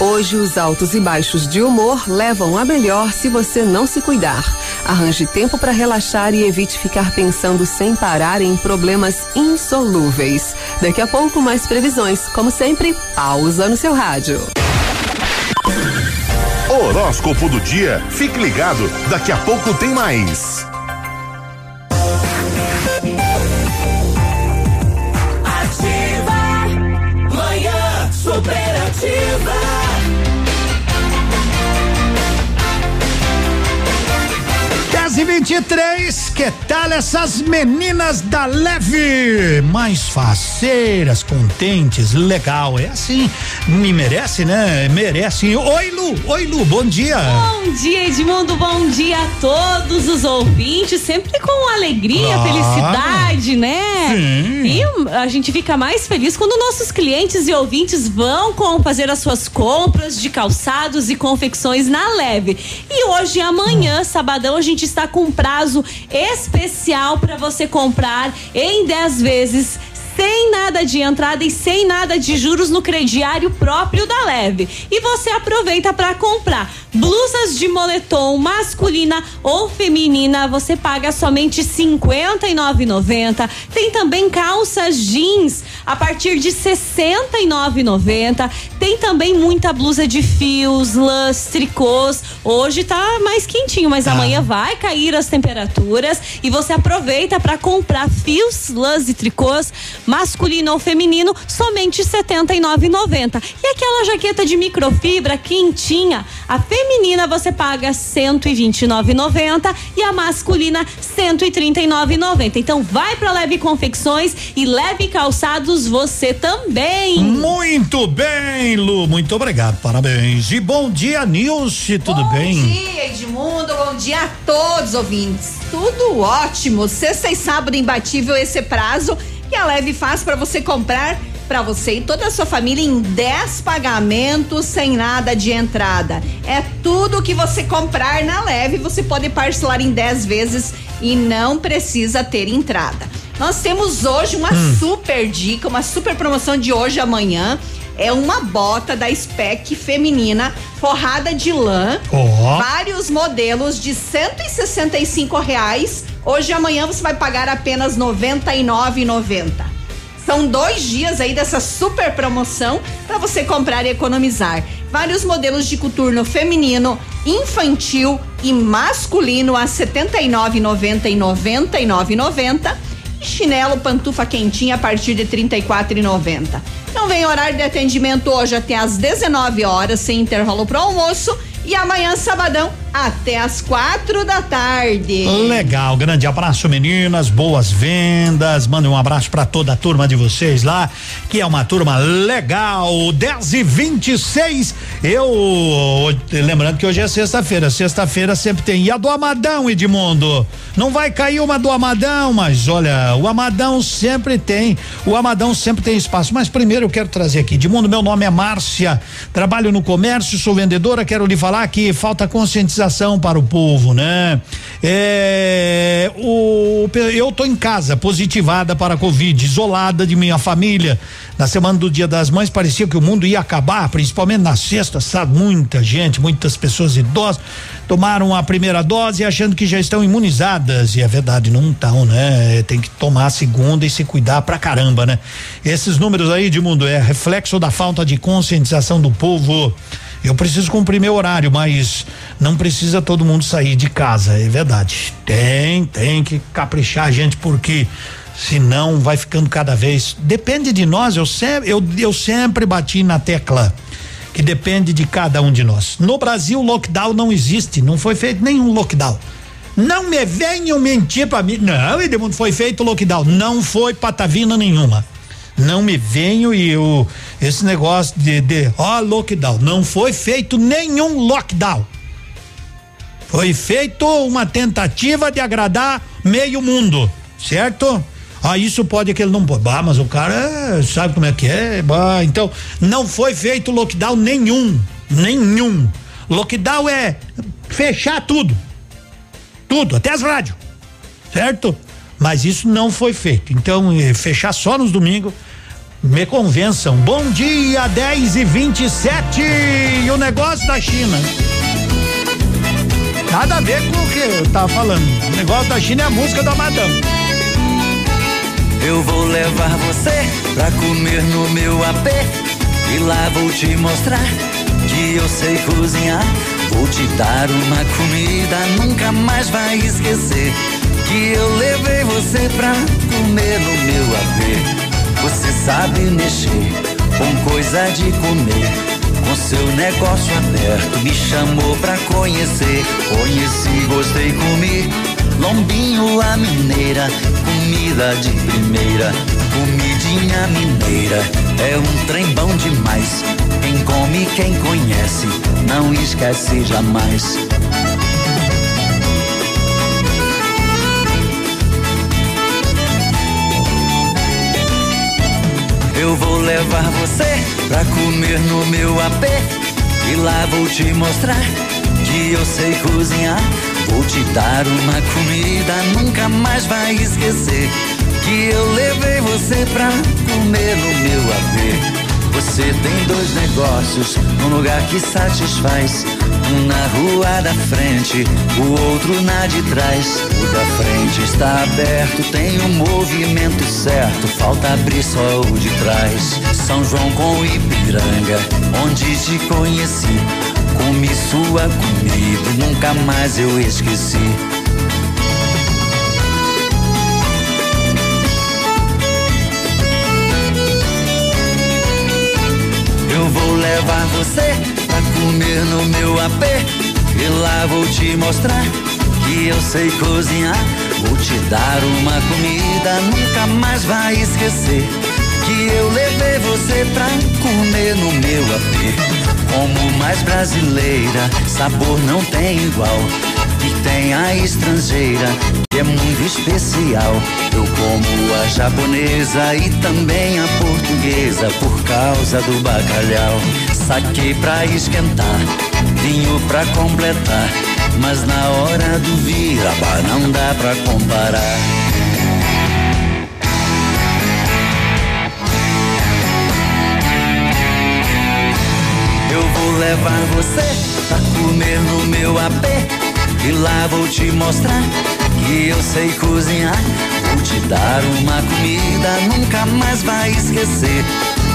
Hoje os altos e baixos de humor levam a melhor se você não se cuidar. Arranje tempo para relaxar e evite ficar pensando sem parar em problemas insolúveis. Daqui a pouco mais previsões, como sempre, pausa no seu rádio. Horóscopo do dia. Fique ligado, daqui a pouco tem mais. 23, que tal essas meninas da leve? Mais faceiras, contentes, legal. É assim, me merece, né? Merece. Oi, Lu. Oi, Lu, bom dia. Bom dia, Edmundo. Bom dia a todos os ouvintes. Sempre com alegria, Claro. felicidade, né? Sim. E a gente fica mais feliz quando nossos clientes e ouvintes vão com fazer as suas compras de calçados e confecções na leve. E hoje e amanhã, sabadão, a gente está com um prazo especial para você comprar em 10 vezes sem nada de entrada e sem nada de juros no crediário próprio da Leve. E você aproveita para comprar blusas de moletom masculina ou feminina, você paga somente R$ 59,90. Tem também calças jeans a partir de R$ 69,90. Tem também muita blusa de fios, lãs, tricôs. Hoje tá mais quentinho, mas amanhã vai cair as temperaturas e você aproveita para comprar fios, lãs e tricôs masculino ou feminino somente R$ 79,90. E aquela jaqueta de microfibra quentinha, a feminina você paga R$ 129,90 e a masculina R$ 139,90. Então vai para Leve Confecções e Leve Calçados você também. Muito bem, Lu. Muito obrigado. Parabéns. E bom dia, Nilce. Tudo bem? Bom dia, Edmundo. Bom dia a todos os ouvintes. Tudo ótimo. Sexta e sábado imbatível esse prazo que a Leve faz para você comprar para você e toda a sua família em 10 pagamentos sem nada de entrada. É tudo que você comprar na Leve, você pode parcelar em 10 vezes e não precisa ter entrada. Nós temos hoje uma Hum. super dica, uma super promoção de hoje e amanhã. É uma bota da Spec feminina forrada de lã. Ó. Vários modelos de 165 reais. Hoje e amanhã você vai pagar apenas R$ 99,90. São dois dias aí dessa super promoção para você comprar e economizar. Vários modelos de coturno feminino, infantil e masculino a R$ 79,90 e R$ 99,90. Chinelo pantufa quentinha a partir de R$ 34,90. Então vem horário de atendimento hoje até às 19 horas, sem intervalo pro almoço. E amanhã, sabadão, até às quatro da tarde. Legal, grande abraço meninas, boas vendas. Manda um abraço para toda a turma de vocês lá, que é uma turma legal. 10 e 26 Eu lembrando que hoje é sexta-feira. Sexta-feira sempre tem. E a do Amadão, Edmundo? Não vai cair uma do Amadão, mas olha, o Amadão sempre tem. O Amadão sempre tem espaço. Mas primeiro eu quero trazer aqui, Edmundo, meu nome é Márcia. Trabalho no comércio, sou vendedora. Quero lhe falar que falta conscientização para o povo, né? É, o, eu tô em casa, positivada para a Covid, isolada de minha família. Na semana do Dia das Mães parecia que o mundo ia acabar, principalmente na sexta, sabe? Muita gente, muitas pessoas idosas tomaram a primeira dose achando que já estão imunizadas. E é verdade, não estão, né? Tem que tomar a segunda e se cuidar pra caramba, né? Esses números aí de mundo é reflexo da falta de conscientização do povo. Eu preciso cumprir meu horário, mas não precisa todo mundo sair de casa, é verdade. Tem, tem que caprichar a gente, porque senão vai ficando cada vez. Depende de nós, eu sempre, eu, eu sempre bati na tecla que depende de cada um de nós. No Brasil, lockdown não existe, não foi feito nenhum lockdown. Não me venham mentir para mim. Não, Edmundo, foi feito lockdown. Não foi patavina nenhuma. Não me venho e o esse negócio de, de ó lockdown. Não foi feito nenhum lockdown. Foi feito uma tentativa de agradar meio mundo, certo? Ah, isso pode que ele não pode. Bah, mas o cara é, sabe como é que é. Bah, então, não foi feito lockdown nenhum. Nenhum. Lockdown é fechar tudo. Tudo, até as rádios. Certo? Mas isso não foi feito. Então, eh, fechar só nos domingos. Me convençam. Bom dia, 10 e 27 E o negócio da China. Nada a ver com o que eu tava falando. O negócio da China é a música do Amadão. Eu vou levar você pra comer no meu AP e lá vou te mostrar que eu sei cozinhar. Vou te dar uma comida, nunca mais vai esquecer que eu levei você pra comer no meu AP. Você sabe mexer com coisa de comer, com seu negócio aberto me chamou pra conhecer. Conheci, gostei, comi lombinho a mineira, comida de primeira, comidinha mineira. É um trem bom demais. Quem come, quem conhece, não esquece jamais. Eu vou levar você pra comer no meu AP e lá vou te mostrar que eu sei cozinhar. Vou te dar uma comida, nunca mais vai esquecer que eu levei você pra comer no meu AP. Você tem dois negócios num lugar que satisfaz. Um na rua da frente, o outro na de trás. O da frente está aberto, tem o movimento certo. Falta abrir só o de trás. São João com Ipiranga, onde te conheci. Comi sua comida, nunca mais eu esqueci. Levar você pra comer no meu AP e lá vou te mostrar que eu sei cozinhar. Vou te dar uma comida, nunca mais vai esquecer que eu levei você pra comer no meu AP. Como mais brasileira, sabor não tem igual. E tem a estrangeira, que é muito especial. Eu como a japonesa e também a portuguesa por causa do bacalhau. Saquei pra esquentar, vinho pra completar. Mas na hora do virabá não dá pra comparar. Eu vou levar você pra comer no meu AP. E lá vou te mostrar que eu sei cozinhar. Vou te dar uma comida, nunca mais vai esquecer.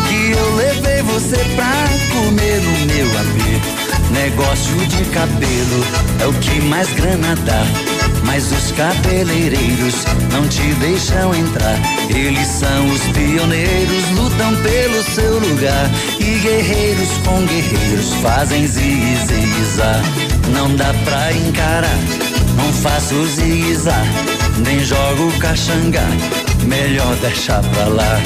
Que eu levei você pra comer no meu AP. Negócio de cabelo é o que mais grana dá. Mas os cabeleireiros não te deixam entrar. Eles são os pioneiros, lutam pelo seu lugar. E guerreiros com guerreiros fazem zigue-zigue-zá. Não dá pra encarar, não faço zigue-zá. Nem jogo caxangá, melhor deixar pra lá.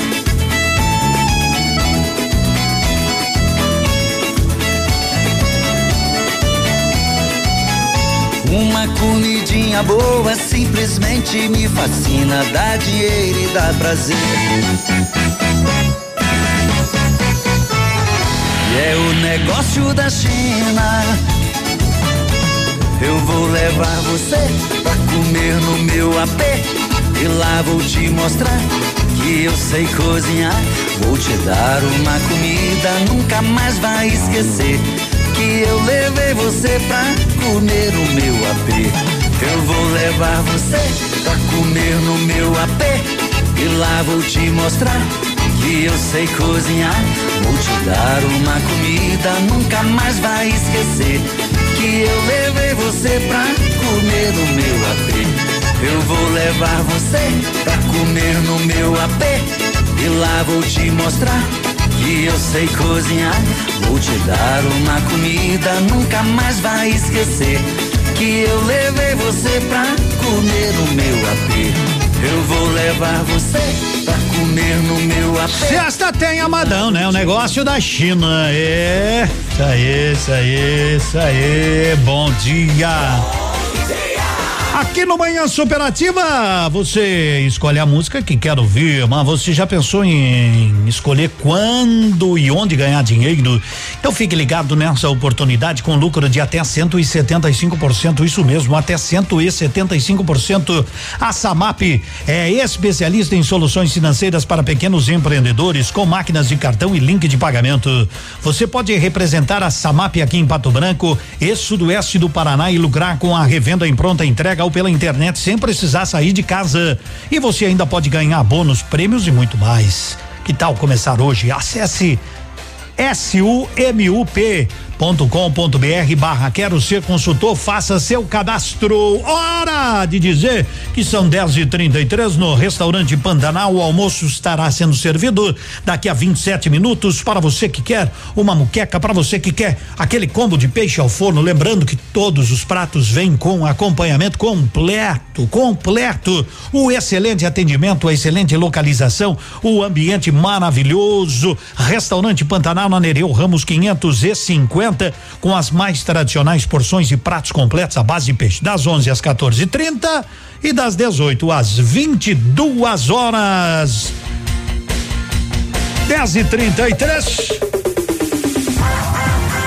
Comidinha boa simplesmente me fascina, dá dinheiro e dá prazer. E é o negócio da China. Eu vou levar você pra comer no meu AP. E lá vou te mostrar que eu sei cozinhar. Vou te dar uma comida, nunca mais vai esquecer que eu levei você pra comer no meu AP. Eu vou levar você pra comer no meu AP. E lá vou te mostrar que eu sei cozinhar. Vou te dar uma comida, nunca mais vai esquecer. Que eu levei você pra comer no meu AP. Eu vou levar você pra comer no meu AP. E lá vou te mostrar que eu sei cozinhar. Vou te dar uma comida, nunca mais vai esquecer. Que eu levei você pra comer no meu AP. Eu vou levar você pra comer no meu AP. Sexta tem Amadão, né? O negócio da China. É. Isso aí, isso aí, isso aí. Bom dia. Aqui no Manhã Superativa, você escolhe a música que quer ouvir, mas você já pensou em escolher quando e onde ganhar dinheiro? Então fique ligado nessa oportunidade com lucro de até 175%, isso mesmo, até 175%. A Samap é especialista em soluções financeiras para pequenos empreendedores com máquinas de cartão e link de pagamento. Você pode representar a Samap aqui em Pato Branco e sudoeste do Paraná e lucrar com a revenda em pronta entrega pela internet sem precisar sair de casa. E você ainda pode ganhar bônus, prêmios e muito mais. Que tal começar hoje? Acesse sumup.com.br barra quero ser consultor, faça seu cadastro. Hora de dizer que são 10 e 33 no restaurante Pantanal. O almoço estará sendo servido daqui a 27 minutos para você que quer uma muqueca, para você que quer aquele combo de peixe ao forno. Lembrando que todos os pratos vêm com acompanhamento completo, completo. O excelente atendimento, a excelente localização, o ambiente maravilhoso. Restaurante Pantanal na Nereu Ramos 550 com as mais tradicionais porções e pratos completos à base de peixe das 11 às 14:30 e das 18 às 22 horas. 10 e 33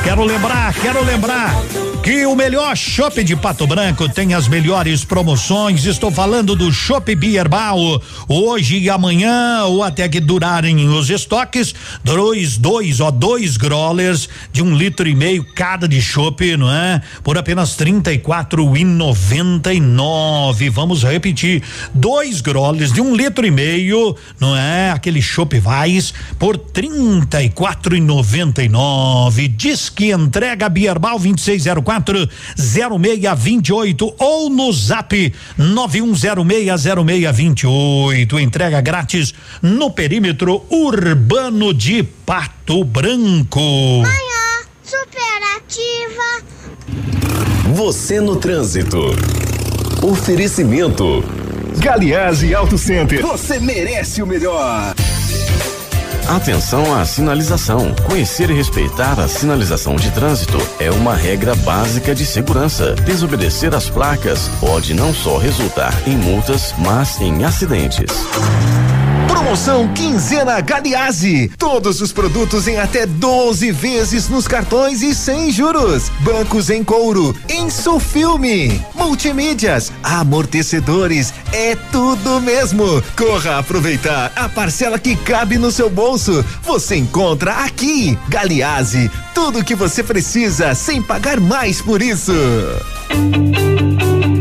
Quero lembrar, quero lembrar que o melhor chopp de Pato Branco tem as melhores promoções. Estou falando do Chopp Bierbal. Hoje e amanhã, ou até que durarem os estoques, dois, dois, ó, dois growlers de um litro e meio cada de chopp, não é? Por apenas trinta e quatro e noventa e nove. Vamos repetir, dois growlers de um litro e meio, não é? Aquele chopp Vais por trinta e quatro e noventa e nove. Diz que entrega Bierbal 2604 0628 ou no zap 91060628. Entrega grátis no perímetro urbano de Pato Branco. Manhã superativa. Você no trânsito. Oferecimento. Galiage Auto Center. Você merece o melhor. Atenção à sinalização. Conhecer e respeitar a sinalização de trânsito é uma regra básica de segurança. Desobedecer às placas pode não só resultar em multas, mas em acidentes. Promoção Quinzena Galiase. Todos os produtos em até 12 vezes nos cartões e sem juros. Bancos em couro, Insufilme, multimídias, amortecedores, é tudo mesmo. Corra aproveitar a parcela que cabe no seu bolso. Você encontra aqui. Galiase, tudo que você precisa sem pagar mais por isso.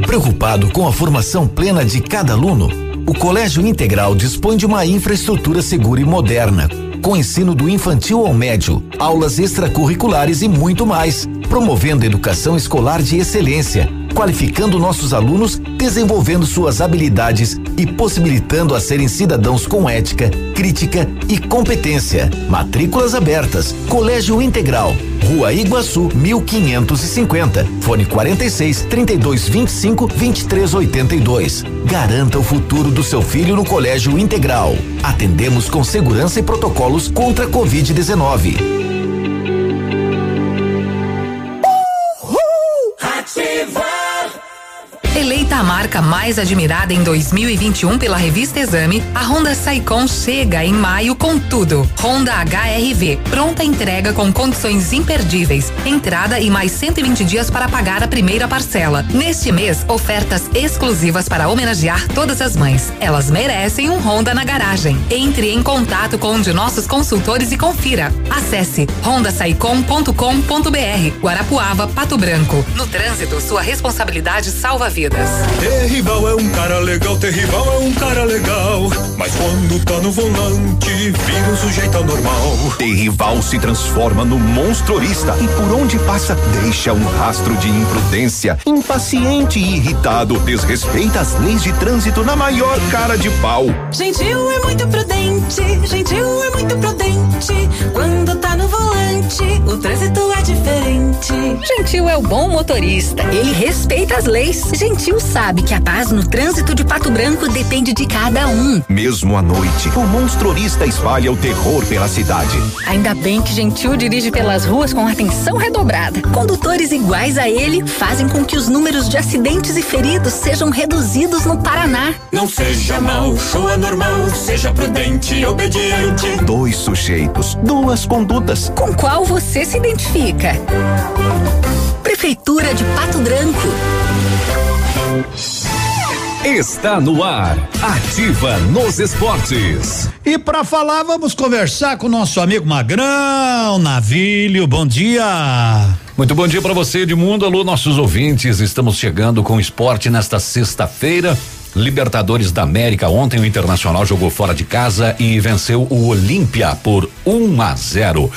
Preocupado com a formação plena de cada aluno, o Colégio Integral dispõe de uma infraestrutura segura e moderna, com ensino do infantil ao médio, aulas extracurriculares e muito mais, promovendo educação escolar de excelência, qualificando nossos alunos, desenvolvendo suas habilidades e possibilitando a serem cidadãos com ética, crítica e competência. Matrículas abertas. Colégio Integral. Rua Iguaçu, 1550. Fone 46 32 25 23 82. Garanta o futuro do seu filho no Colégio Integral. Atendemos com segurança e protocolos contra a Covid-19. A marca mais admirada em 2021 pela revista Exame, a Honda Saicon chega em maio com tudo. Honda HRV, pronta entrega com condições imperdíveis, entrada e mais 120 dias para pagar a primeira parcela. Neste mês, ofertas exclusivas para homenagear todas as mães. Elas merecem um Honda na garagem. Entre em contato com um de nossos consultores e confira. Acesse hondasaicon.com.br. Guarapuava, Pato Branco. No trânsito, sua responsabilidade salva vidas. Terrival é um cara legal, Terrival é um cara legal. Mas quando tá no volante, vira um sujeito anormal. Terrival se transforma no monstrorista e por onde passa deixa um rastro de imprudência. Impaciente e irritado, desrespeita as leis de trânsito na maior cara de pau. Gentil é muito prudente, gentil é muito prudente. Quando tá no volante, o trânsito é diferente. Gentil é o bom motorista, ele respeita as leis. Gentil sabe que a paz no trânsito de Pato Branco depende de cada um. Mesmo à noite, o monstrorista espalha o terror pela cidade. Ainda bem que Gentil dirige pelas ruas com atenção redobrada. Condutores iguais a ele fazem com que os números de acidentes e feridos sejam reduzidos no Paraná. Não seja mal, show anormal, seja prudente e obediente. Dois sujeitos, duas condutas. Com qual você se identifica? Prefeitura de Pato Branco. Está no ar, ativa nos esportes. E para falar, vamos conversar com o nosso amigo Magrão, Navilho. Bom dia. Muito bom dia para você, Edmundo. Alô, nossos ouvintes. Estamos chegando com esporte nesta sexta-feira. Libertadores da América. Ontem o Internacional jogou fora de casa e venceu o Olímpia por 1 um a 0.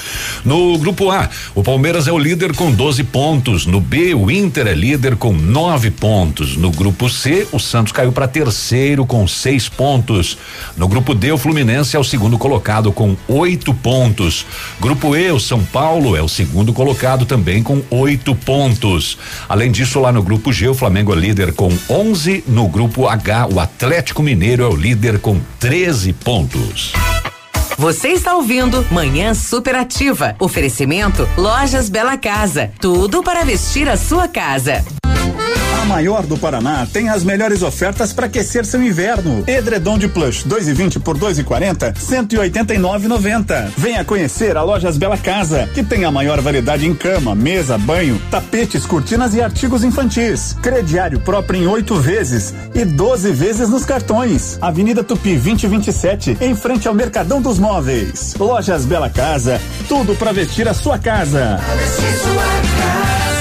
No grupo A, o Palmeiras é o líder com 12 pontos. No B, o Inter é líder com 9 pontos. No grupo C, o Santos caiu para terceiro com seis pontos. No grupo D, o Fluminense é o segundo colocado com oito pontos. Grupo E, o São Paulo é o segundo colocado também com oito pontos. Além disso, lá no grupo G, o Flamengo é líder com 11. No grupo H, o Atlético Mineiro é o líder com 13 pontos. Você está ouvindo Manhã Superativa. Oferecimento Lojas Bela Casa. Tudo para vestir a sua casa. A maior do Paraná tem as melhores ofertas para aquecer seu inverno. Edredom de plush 2,20 por 2,40, 189,90. Venha conhecer a Lojas Bela Casa, que tem a maior variedade em cama, mesa, banho, tapetes, cortinas e artigos infantis. Crediário próprio em oito vezes e 12 vezes nos cartões. Avenida Tupi 2027, em frente ao Mercadão dos Móveis. Lojas Bela Casa, tudo para vestir a sua casa. Vestir sua casa.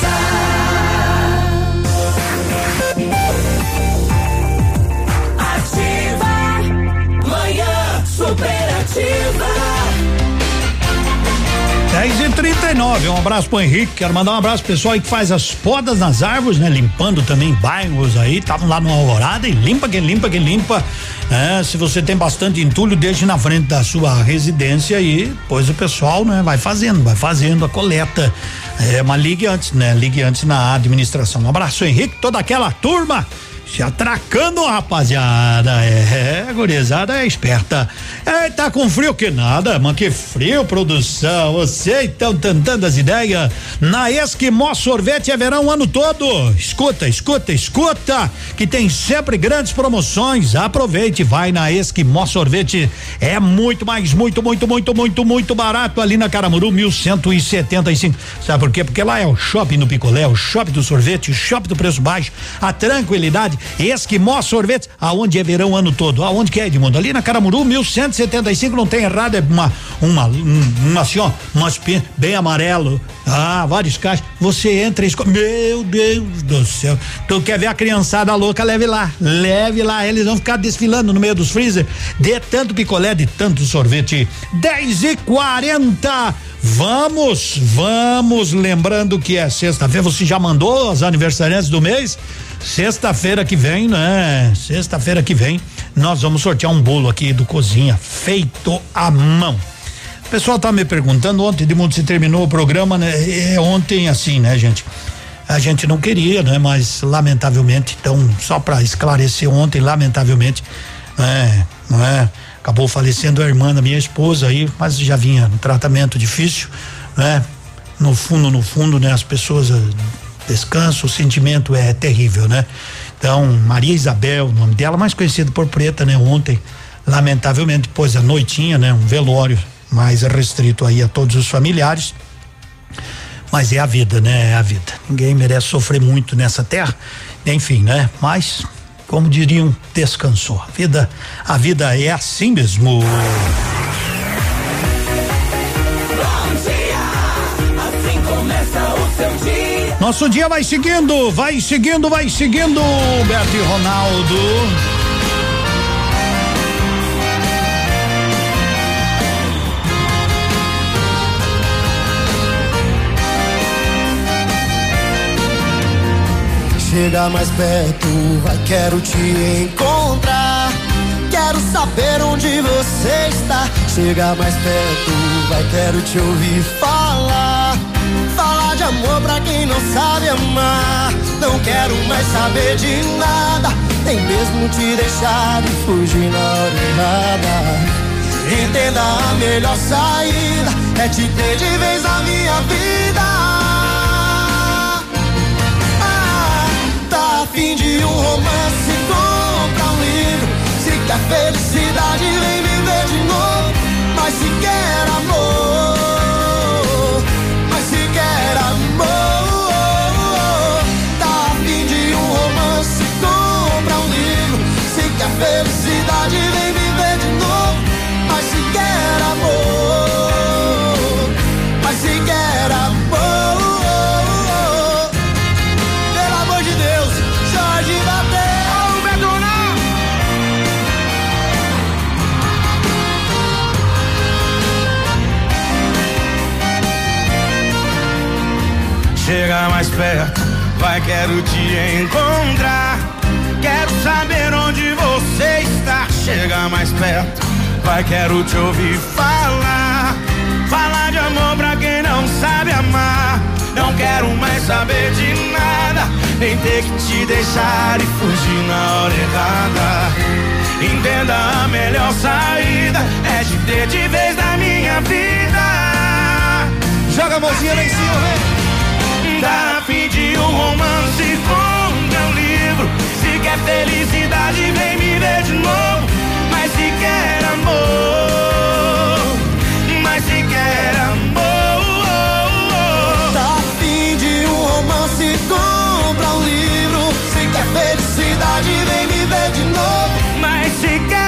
10 e 39 um abraço pro Henrique. Quero mandar um abraço pro pessoal aí que faz as podas nas árvores, né? Limpando também bairros aí. Estavam lá no Alvorada e limpa que limpa que limpa. É, se você tem bastante entulho, deixe na frente da sua residência aí. Pois o pessoal, né? Vai fazendo, vai fazendo a coleta. É, mas ligue antes, né? Ligue antes na administração. Um abraço, Henrique, toda aquela turma Se atracando, rapaziada. É, é, gurizada é esperta. É, tá com frio que nada, mano. Que frio, produção. Vocês estão tentando as ideias. Na Esquimó Sorvete é verão o ano todo. Escuta, escuta, escuta. Que tem sempre grandes promoções. Aproveite, vai na Esquimó Sorvete. É muito mais, muito, muito, muito, muito, muito barato ali na Caramuru, 1175. Sabe por quê? Porque lá é o shopping no picolé, o shopping do sorvete, o shopping do preço baixo, a tranquilidade Esquimó Sorvetes, aonde é verão o ano todo. Aonde que é, Edmundo? Ali na Caramuru, 1175, não tem errado, é uma, uma, um, uma assim, ó, bem amarelo. Ah, vários caixas. Você entra e escolhe. Meu Deus do céu. Tu quer ver a criançada louca? Leve lá. Leve lá. Eles vão ficar desfilando no meio dos freezer. De tanto picolé, de tanto sorvete. 10 e 40 Vamos, vamos. Lembrando que é sexta-feira. Você já mandou as aniversariantes do mês? Sexta-feira que vem, né? Sexta-feira que vem, nós vamos sortear um bolo aqui do Cozinha, feito à mão. O pessoal tá me perguntando ontem, de mundo se terminou o programa, né? É ontem assim, né, gente? A gente não queria, né? Mas lamentavelmente, então, só para esclarecer ontem, lamentavelmente, é, não é? Acabou falecendo a irmã da minha esposa aí, mas já vinha um tratamento difícil, né? No fundo, no fundo, né? As pessoas descanso, o sentimento é terrível, né? Então, Maria Isabel, o nome dela, mais conhecido por Preta, né? Ontem, lamentavelmente, depois da noitinha, né? Um velório mais restrito aí a todos os familiares. Mas é a vida, né? É a vida. Ninguém merece sofrer muito nessa terra. Enfim, né? Mas, como diriam, descansou. A vida, a vida é assim mesmo. Nosso dia vai seguindo, vai seguindo, vai seguindo. Beto e Ronaldo. Chega mais perto, vai, quero te encontrar. Quero saber onde você está. Chega mais perto, vai, quero te ouvir falar amor pra quem não sabe amar. Não quero mais saber de nada, nem mesmo te deixar e fugir na hora errada. Entenda a melhor saída é te ter de vez na minha vida. Perto, vai, quero te encontrar. Quero saber onde você está. Chega mais perto, vai, quero te ouvir falar. Falar de amor pra quem não sabe amar. Não quero mais saber de nada, nem ter que te deixar e fugir na hora errada. Entenda a melhor saída é te ter de vez na minha vida. Joga a mãozinha lá em cima, vem. Tá a fim de um romance, compra um livro. Se quer felicidade, vem me ver de novo. Mas se quer amor, mas se quer amor. Tá a fim de um romance, compra um livro. Se quer felicidade, vem me ver de novo. Mas se quer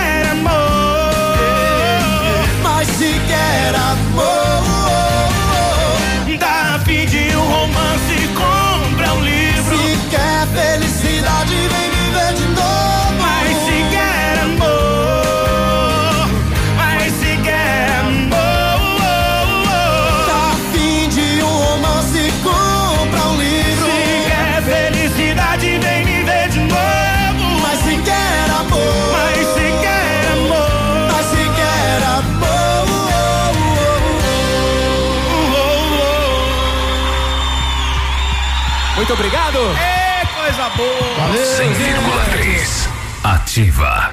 Ativa.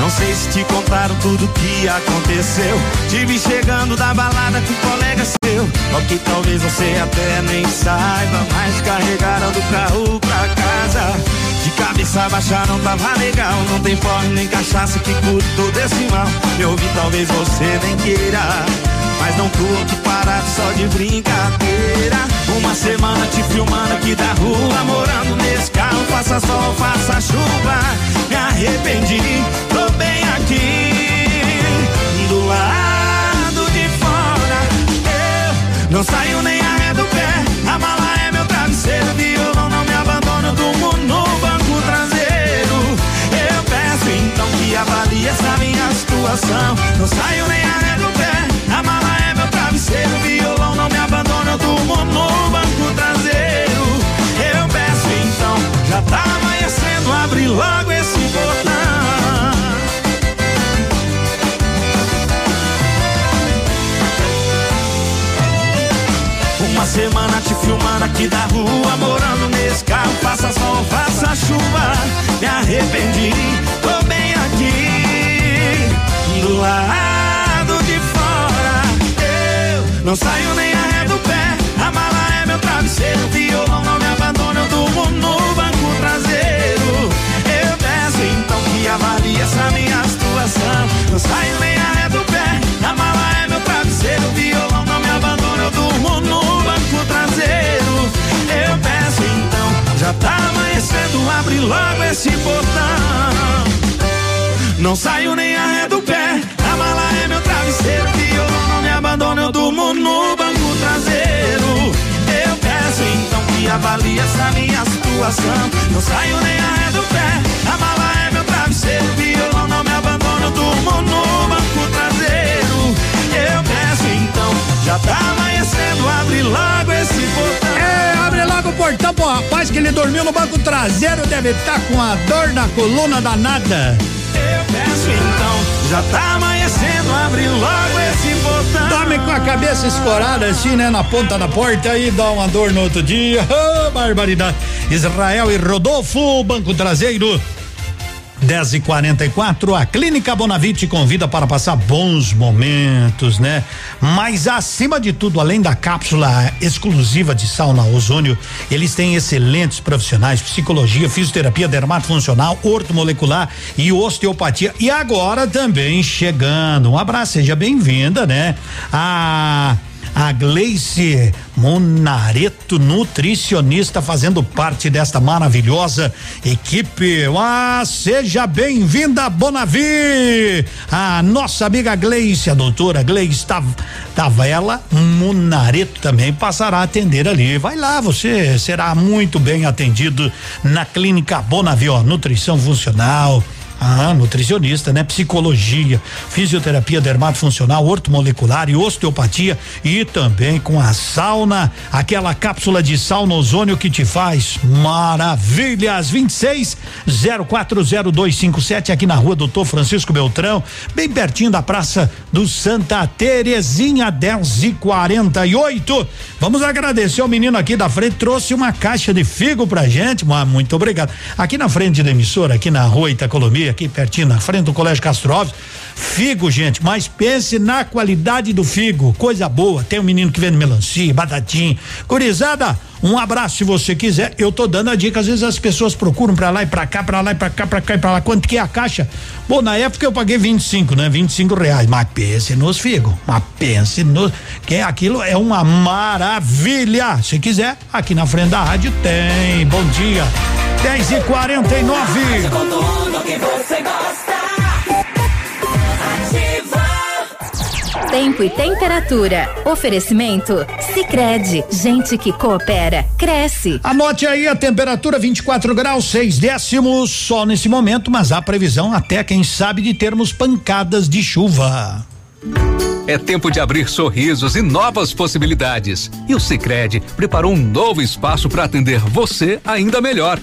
Não sei se te contaram tudo que aconteceu. Te vi chegando da balada com um colega seu. Ou que talvez você até nem saiba, mas carregaram do carro pra casa. De cabeça baixa não tava legal. Não tem porre nem cachaça que cure todo esse mal. Eu vi, talvez você nem queira. Mas não aqui parado só de brincadeira. Uma semana te filmando aqui da rua, morando nesse carro, faça sol, faça chuva. Me arrependi, tô bem aqui, do lado de fora. Eu não saio nem a ré do pé, a mala é meu travesseiro, violão não me abandona, durmo no banco traseiro. Eu peço então que avalie essa minha situação. Não saio nem a abre logo esse botão. Uma semana te filmando aqui da rua, morando nesse carro, faça sol, faça chuva. Me arrependi, tô bem aqui, do lado de fora. Eu não saio nem a ré pé, a mala é meu travesseiro, violão não me abandona, eu durmo no banco avalie essa minha situação. Não saio nem a ré do pé, a mala é meu travesseiro, violão não me abandona, eu durmo no banco traseiro. Eu peço então, já tá amanhecendo, abre logo esse botão. Não saio nem a ré do pé, a mala é meu travesseiro, violão não me abandona, eu durmo no banco traseiro. Eu peço então que avalie essa minha situação. Não saio nem a ré do pé, no banco traseiro. Eu peço então, já tá amanhecendo, abre logo esse botão. É, abre logo o portão pro rapaz que ele dormiu no banco traseiro, deve estar com a dor na coluna danada. Eu peço então, já tá amanhecendo, abre logo esse botão. Dorme com a cabeça escorada assim, né, na ponta da porta e dá uma dor no outro dia. Oh, barbaridade. Israel e Rodolfo, banco traseiro. 10 e 44 a Clínica Bonavite convida para passar bons momentos, né? Mas acima de tudo, além da cápsula exclusiva de sauna ozônio, eles têm excelentes profissionais, psicologia, fisioterapia dermatofuncional, ortomolecular e osteopatia. E agora também chegando. Um abraço, seja bem-vinda, né? A a Gleice Monareto, nutricionista, fazendo parte desta maravilhosa equipe. Ah, seja bem-vinda, Bonavi! A nossa amiga Gleice, a doutora Gleice Tavela Monareto também passará a atender ali. Vai lá, você será muito bem atendido na clínica Bonavi, ó, nutrição funcional. Ah, nutricionista, né? Psicologia, fisioterapia dermatofuncional, ortomolecular e osteopatia e também com a sauna, aquela cápsula de sauna ozônio que te faz maravilhas. 26 040257 aqui na rua Doutor Francisco Beltrão, bem pertinho da Praça do Santa Terezinha, 10 e 48. Vamos agradecer ao menino aqui da frente, trouxe uma caixa de figo pra gente, muito obrigado. Aqui na frente da emissora, aqui na rua Itacolomia, aqui pertinho na frente do Colégio Castro Alves. Figo, gente, mas pense na qualidade do figo, coisa boa. Tem um menino que vende melancia, batatinha. Curizada, um abraço se você quiser. Eu tô dando a dica, às vezes as pessoas procuram pra lá e pra cá, pra lá e pra cá, pra cá e pra lá. Quanto que é a caixa? Bom, na época eu paguei 25, né? 25 reais. Mas pense nos figos. Mas pense nos. Que aquilo é uma maravilha. Se quiser, aqui na frente da rádio tem. Bom dia. 10 e 49 Com tudo Tempo e temperatura. Oferecimento? Sicredi Gente que coopera, cresce. Anote aí a temperatura 24 graus, 6 décimos, sol nesse momento, mas há previsão até, quem sabe, de termos pancadas de chuva. É tempo de abrir sorrisos e novas possibilidades. E o Sicredi preparou um novo espaço para atender você ainda melhor.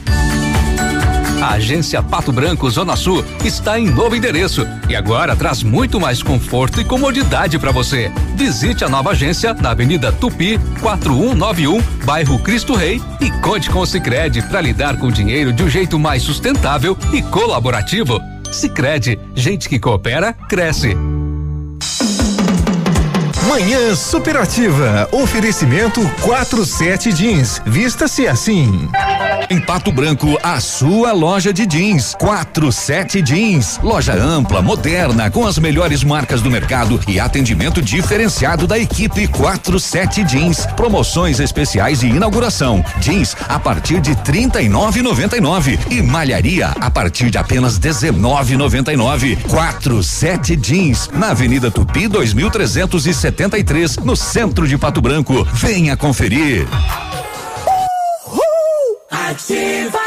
A agência Pato Branco Zona Sul está em novo endereço e agora traz muito mais conforto e comodidade para você. Visite a nova agência na Avenida Tupi, 4191, bairro Cristo Rei e conte com o Sicredi para lidar com o dinheiro de um jeito mais sustentável e colaborativo. Sicredi, gente que coopera cresce. Manhã Superativa. Oferecimento 47 Jeans. Vista-se assim. Em Pato Branco, a sua loja de jeans. 47 Jeans. Loja ampla, moderna, com as melhores marcas do mercado e atendimento diferenciado da equipe 47 Jeans. Promoções especiais de inauguração. Jeans a partir de 39,99 e malharia a partir de apenas 19,99. 47 Jeans na Avenida Tupi 2373, no centro de Pato Branco. Venha conferir. Ativa.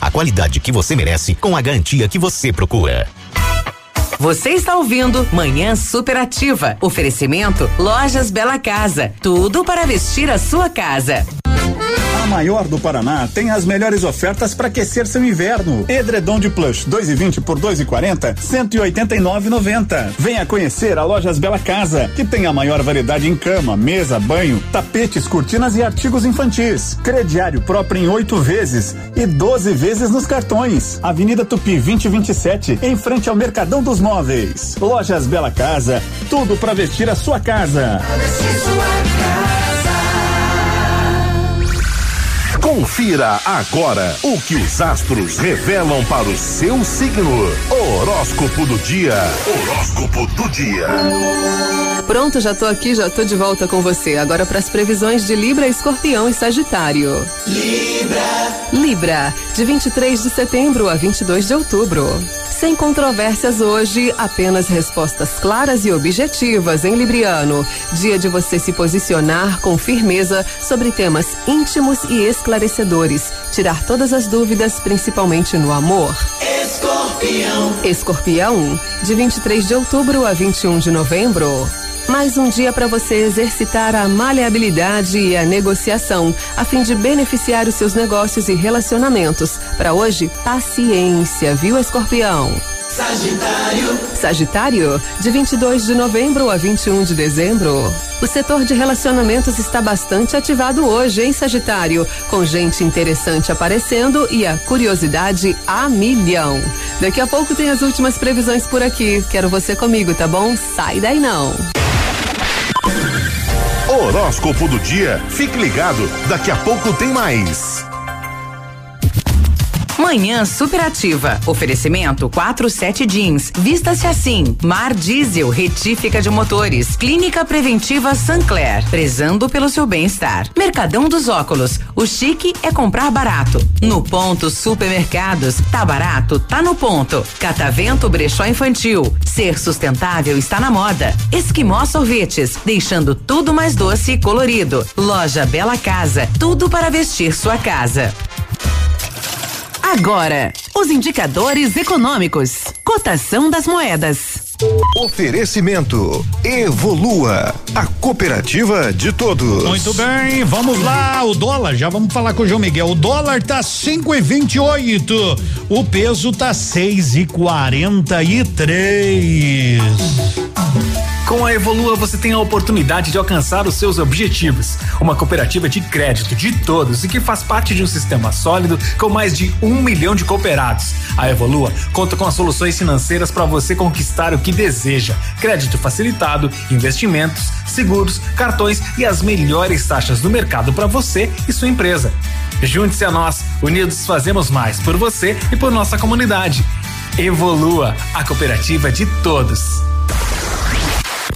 a qualidade que você merece com a garantia que você procura. Você está ouvindo Manhã Superativa. Oferecimento Lojas Bela Casa. Tudo para vestir a sua casa. A maior do Paraná tem as melhores ofertas para aquecer seu inverno. Edredom de plush 2,20 por 2,40, 189,90. Venha conhecer a Lojas Bela Casa, que tem a maior variedade em cama, mesa, banho, tapetes, cortinas e artigos infantis. Crediário próprio em oito vezes e 12 vezes nos cartões. Avenida Tupi 2027, em frente ao Mercadão dos Móveis. Lojas Bela Casa, tudo para vestir a sua casa. Confira agora o que os astros revelam para o seu signo. Horóscopo do dia. Horóscopo do dia. Pronto, já tô aqui, já tô de volta com você. Agora para as previsões de Libra, Escorpião e Sagitário. Libra. Libra, de 23 de setembro a 22 de outubro. Sem controvérsias hoje, apenas respostas claras e objetivas em Libriano. Dia de você se posicionar com firmeza sobre temas íntimos e esclarecedores. Tirar todas as dúvidas, principalmente no amor. Escorpião. Escorpião, de 23 de outubro a 21 de novembro. Mais um dia para você exercitar a maleabilidade e a negociação, a fim de beneficiar os seus negócios e relacionamentos. Para hoje, paciência, viu, Escorpião? Sagitário. Sagitário, de 22 de novembro a 21 de dezembro. O setor de relacionamentos está bastante ativado hoje, hein, Sagitário? Com gente interessante aparecendo e a curiosidade a milhão. Daqui a pouco tem as últimas previsões por aqui. Quero você comigo, tá bom? Sai daí não. Horóscopo do dia. Fique ligado, daqui a pouco tem mais. Manhã Superativa. Oferecimento 47 Jeans. Vista-se assim. Mar Diesel, retífica de motores. Clínica Preventiva Sancler. Prezando pelo seu bem-estar. Mercadão dos Óculos. O chique é comprar barato. No ponto Supermercados. Tá barato? Tá no ponto. Catavento Brechó Infantil. Ser sustentável está na moda. Esquimó Sorvetes. Deixando tudo mais doce e colorido. Loja Bela Casa. Tudo para vestir sua casa. Agora, os indicadores econômicos. Cotação das moedas. Oferecimento Evolua, a cooperativa de todos. Muito bem, vamos lá. O dólar, já vamos falar com o João Miguel. O dólar tá cinco e vinte e oito. O peso tá seis e quarenta e três. Com a Evolua você tem a oportunidade de alcançar os seus objetivos. Uma cooperativa de crédito de todos e que faz parte de um sistema sólido com mais de um milhão de cooperados. A Evolua conta com as soluções financeiras para você conquistar o que deseja: crédito facilitado, investimentos, seguros, cartões e as melhores taxas do mercado para você e sua empresa. Junte-se a nós, unidos fazemos mais por você e por nossa comunidade. Evolua, a cooperativa de todos.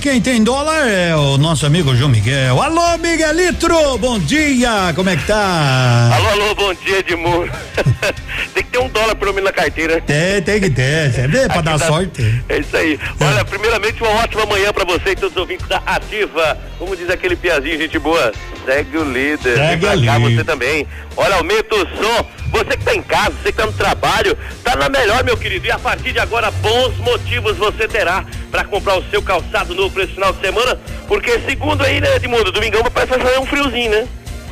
quem tem dólar é o nosso amigo João Miguel. Alô, Miguelitro, bom dia, como é que tá? Alô, alô, bom dia, Edmundo. [laughs] tem que ter um dólar pelo menos na carteira. Tem, tem que ter, é pra dar tá- sorte. É isso aí. Olha, primeiramente uma ótima manhã pra você e todos os ouvintes da Ativa. Como diz aquele piazinho, gente boa, segue o líder. Segue Vem pra cá líder. você também. Olha, aumenta o som. Você que tá em casa, você que tá no trabalho, tá na melhor, meu querido. E a partir de agora, bons motivos você terá pra comprar o seu calçado novo pra esse final de semana. Porque segundo aí, né, Edmundo, domingão vai fazer um friozinho, né?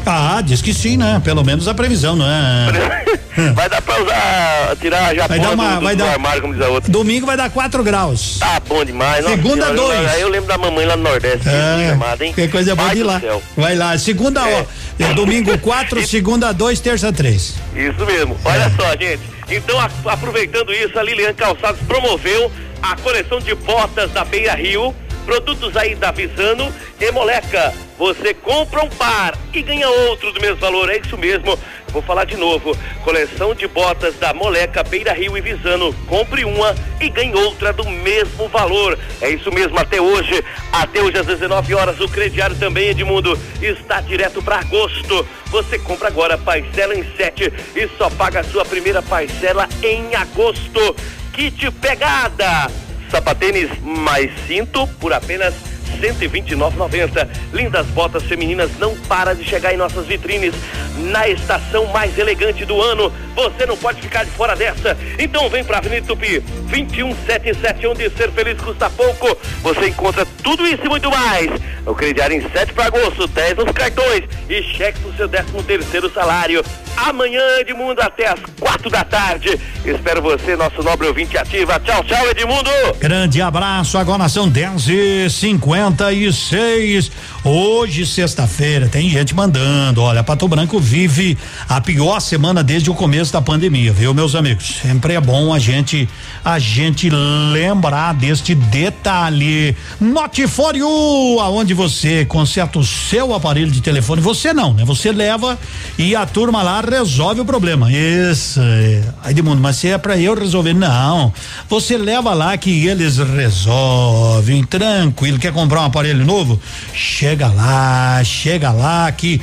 Ah, diz que sim, né? Pelo menos a previsão, não é? [laughs] Vai dar pra usar, tirar já Vai dar uma- do, do, vai do dar- armário, como diz a outra. Domingo vai dar 4 graus. Tá bom demais. Segunda, senhora, eu- dois. Aí eu lembro da mamãe lá no Nordeste, que É, chamada, hein? que coisa boa de lá. céu. Vai lá, segunda, ó. é Domingo 4, [laughs] segunda 2, terça 3. Isso mesmo. Olha só, gente. Então, a- aproveitando isso, a Lilian Calçados promoveu a coleção de botas da Beira Rio, produtos aí da Visano e Moleca. Você compra um par e ganha outro do mesmo valor. É isso mesmo. Vou falar de novo. Coleção de botas da Moleca, Beira Rio e Visano. Compre uma e ganhe outra do mesmo valor. É isso mesmo, até hoje. Até hoje às 19 horas, o crediário também, Edmundo, está direto para agosto. Você compra agora, parcela em 7 e só paga a sua primeira parcela em agosto. Kit pegada. Sapatênis mais cinto por apenas R$ 129,90. Lindas botas femininas não para de chegar em nossas vitrines na estação mais elegante do ano. Você não pode ficar de fora dessa. Então vem pra Avenida Tupi 2177, onde ser feliz custa pouco. Você encontra tudo isso e muito mais. O crediário em 7 para agosto, 10 nos cartões e cheque pro seu 13 terceiro salário. Amanhã, Edmundo, até às 4 da tarde. Espero você, nosso nobre ouvinte ativa. Tchau, tchau, Edmundo. Grande abraço, agora são 10 e 56 Hoje, sexta-feira, tem gente mandando. Olha, Pato Branco vive a pior semana desde o começo da pandemia, viu, meus amigos? Sempre é bom a gente a gente lembrar deste detalhe. You, aonde você conserta o seu aparelho de telefone. Você não, né? Você leva e a turma lá resolve o problema. Isso. é. Aí, Edmundo, mas se é pra eu resolver, não. Você leva lá que eles resolvem, tranquilo. Quer comprar um aparelho novo? Chega lá, chega lá que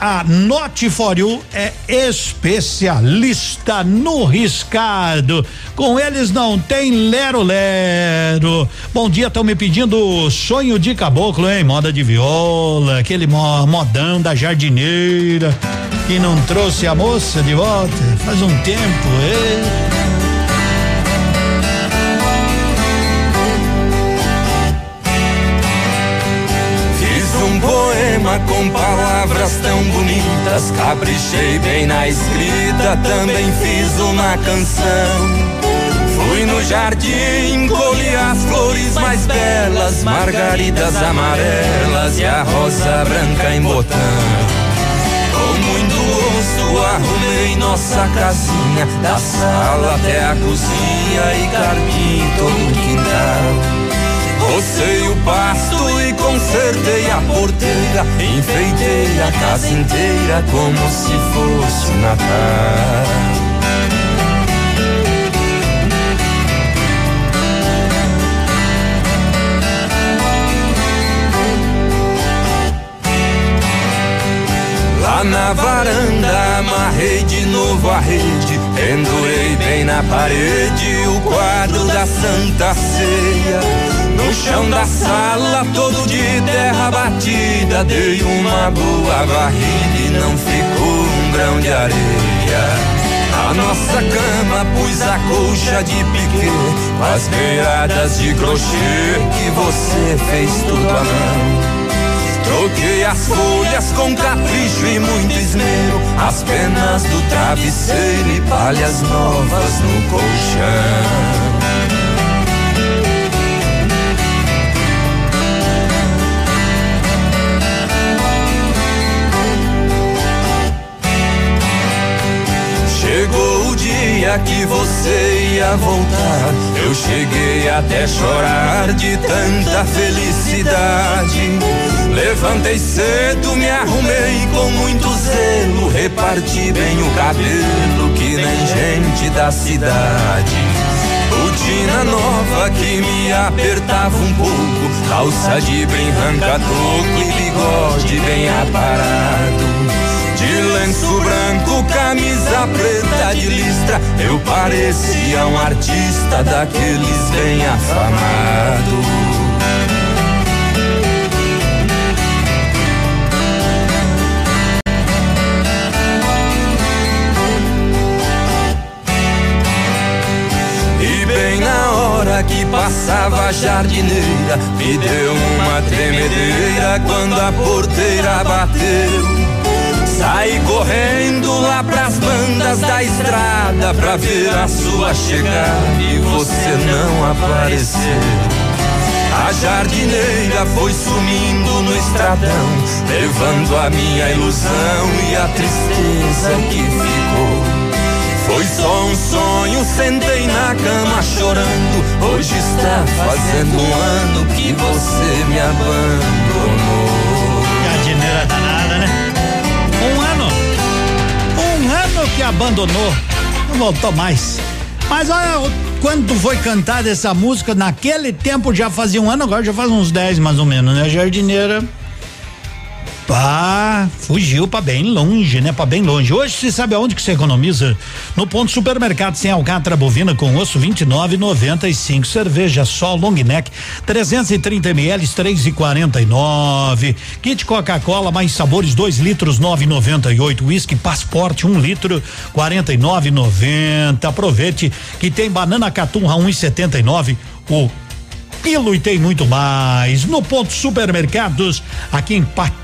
a Note for é especialista no riscado. Com eles não tem lero-lero. Bom dia, estão me pedindo sonho de caboclo, hein? Moda de viola, aquele mo- modão da jardineira que não trouxe a moça de volta faz um tempo, hein? Com palavras tão bonitas, caprichei bem na escrita, também fiz uma canção. Fui no jardim, colhi as flores mais belas, margaridas amarelas e a rosa branca em botão. Com muito gosto arrumei nossa casinha, da sala até a cozinha e carpim todo o quintal. Rocei o pasto consertei a porteira, enfeitei a casa inteira como se fosse Natal. Na varanda amarrei de novo a rede, pendurei bem na parede o quadro da Santa Ceia. No chão da sala, todo de terra batida, dei uma boa varrida e não ficou um grão de areia. Na nossa cama pus a colcha de piquê, as beiradas de crochê que você fez tudo à mão. Troquei as folhas com capricho e muito esmero, as penas do travesseiro e palhas novas no colchão. Chegou o dia que você ia voltar. Eu cheguei até chorar de tanta felicidade. Levantei cedo, me arrumei com muito zelo. Reparti bem o cabelo, que nem gente da cidade. Botina nova que me apertava um pouco, calça de brim, toco e bigode bem aparado. De lenço branco, camisa preta de listra, eu parecia um artista daqueles bem afamados. Que passava a jardineira me deu uma tremedeira quando a porteira bateu. Saí correndo lá pras bandas da estrada pra ver a sua chegada e você não apareceu. A jardineira foi sumindo no estradão, levando a minha ilusão e a tristeza que ficou. Foi só um sonho, sentei na cama chorando. Hoje está fazendo um ano que você me abandonou. Jardineira danada, né? Um ano. Um ano que abandonou. Não voltou mais. Mas olha, quando foi cantada essa música, naquele tempo já fazia um ano, agora já faz uns 10 mais ou menos, né? Jardineira Pá, fugiu para bem longe, né? Para bem longe. Hoje você sabe aonde que você economiza? No ponto supermercado sem alcatra bovina com osso 29,95. Cerveja só long neck 330 ml 3,49. Kit Coca-Cola mais sabores 2 litros 9,98. Whisky Passporte 1 um litro 49,90. Aproveite que tem banana caturra 1,79. O quilo e tem muito mais. No ponto supermercados aqui em Pato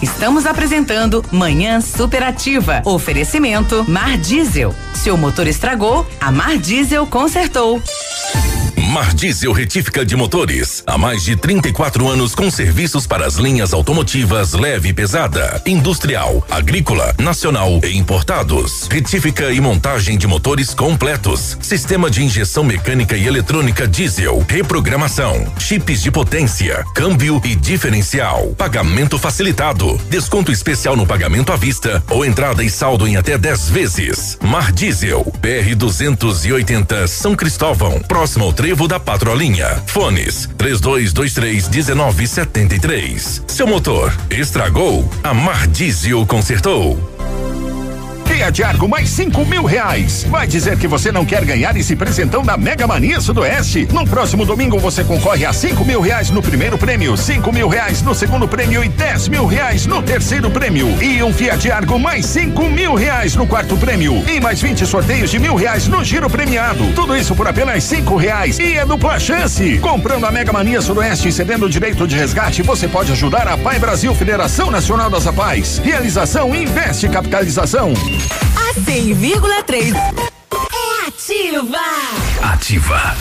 Estamos apresentando Manhã Superativa. Oferecimento Mar Diesel. Seu motor estragou, a Mar Diesel consertou. Mar Diesel Retífica de Motores. Há mais de 34 anos com serviços para as linhas automotivas leve e pesada, industrial, agrícola, nacional e importados. Retífica e montagem de motores completos. Sistema de injeção mecânica e eletrônica diesel. Reprogramação. Chips de potência. Câmbio e diferencial. Pagamento facilitado. Desconto especial no pagamento à vista ou entrada e saldo em até 10 vezes. Mar Diesel. PR 280 São Cristóvão. Próximo ao trevo da Patrolinha. Fones 3223 1973. Seu motor estragou? A Mar Diesel consertou. Fiat Argo mais cinco mil reais. Vai dizer que você não quer ganhar esse presentão da Mega Mania Sudoeste? No próximo domingo você concorre a cinco mil reais no primeiro prêmio, cinco mil reais no segundo prêmio e dez mil reais no terceiro prêmio. E um Fiat Argo mais cinco mil reais no quarto prêmio. E mais 20 sorteios de mil reais no giro premiado. Tudo isso por apenas cinco reais. E é dupla chance. Comprando a Mega Mania Sudoeste e cedendo o direito de resgate, você pode ajudar a Pai Brasil Federação Nacional das Apais. Realização Investe Capitalização. A 100,3 é ativa. Ativa.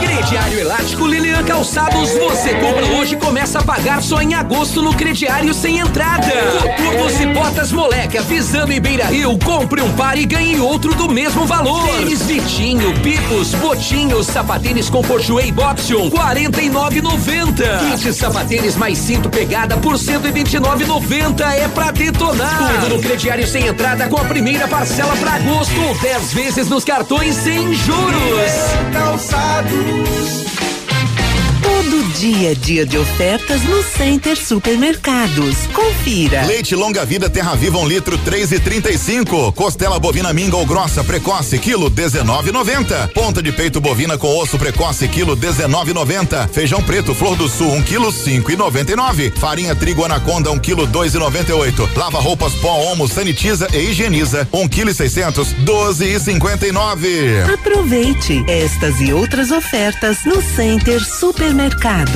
Crediário Elástico Lilian Calçados, você compra hoje e começa a pagar só em agosto no crediário sem entrada. Coturnos e botas moleca, Visano e Beira Rio, compre um par e ganhe outro do mesmo valor. Tênis Vitinho, Pipos, Botinhos, sapatênis com Porchuei Boxion, 49,90. Kit sapatênis mais cinto pegada por 129,90 é pra detonar. Tudo no crediário sem entrada com a primeira parcela pra agosto, 10 vezes nos cartões sem juros. Dia, dia de ofertas no Center Supermercados. Confira. Leite longa vida Terra Viva um litro três e trinta e cinco. Costela bovina minga ou grossa precoce quilo 19,90. Ponta de peito bovina com osso precoce quilo 19,90. Feijão preto Flor do Sul um quilo cinco e noventa e nove. Farinha trigo anaconda um quilo dois e noventa e oito. Lava roupas pó Omo sanitiza e higieniza um quilo e seiscentos doze e cinquenta e nove. Aproveite estas e outras ofertas no Center Supermercados.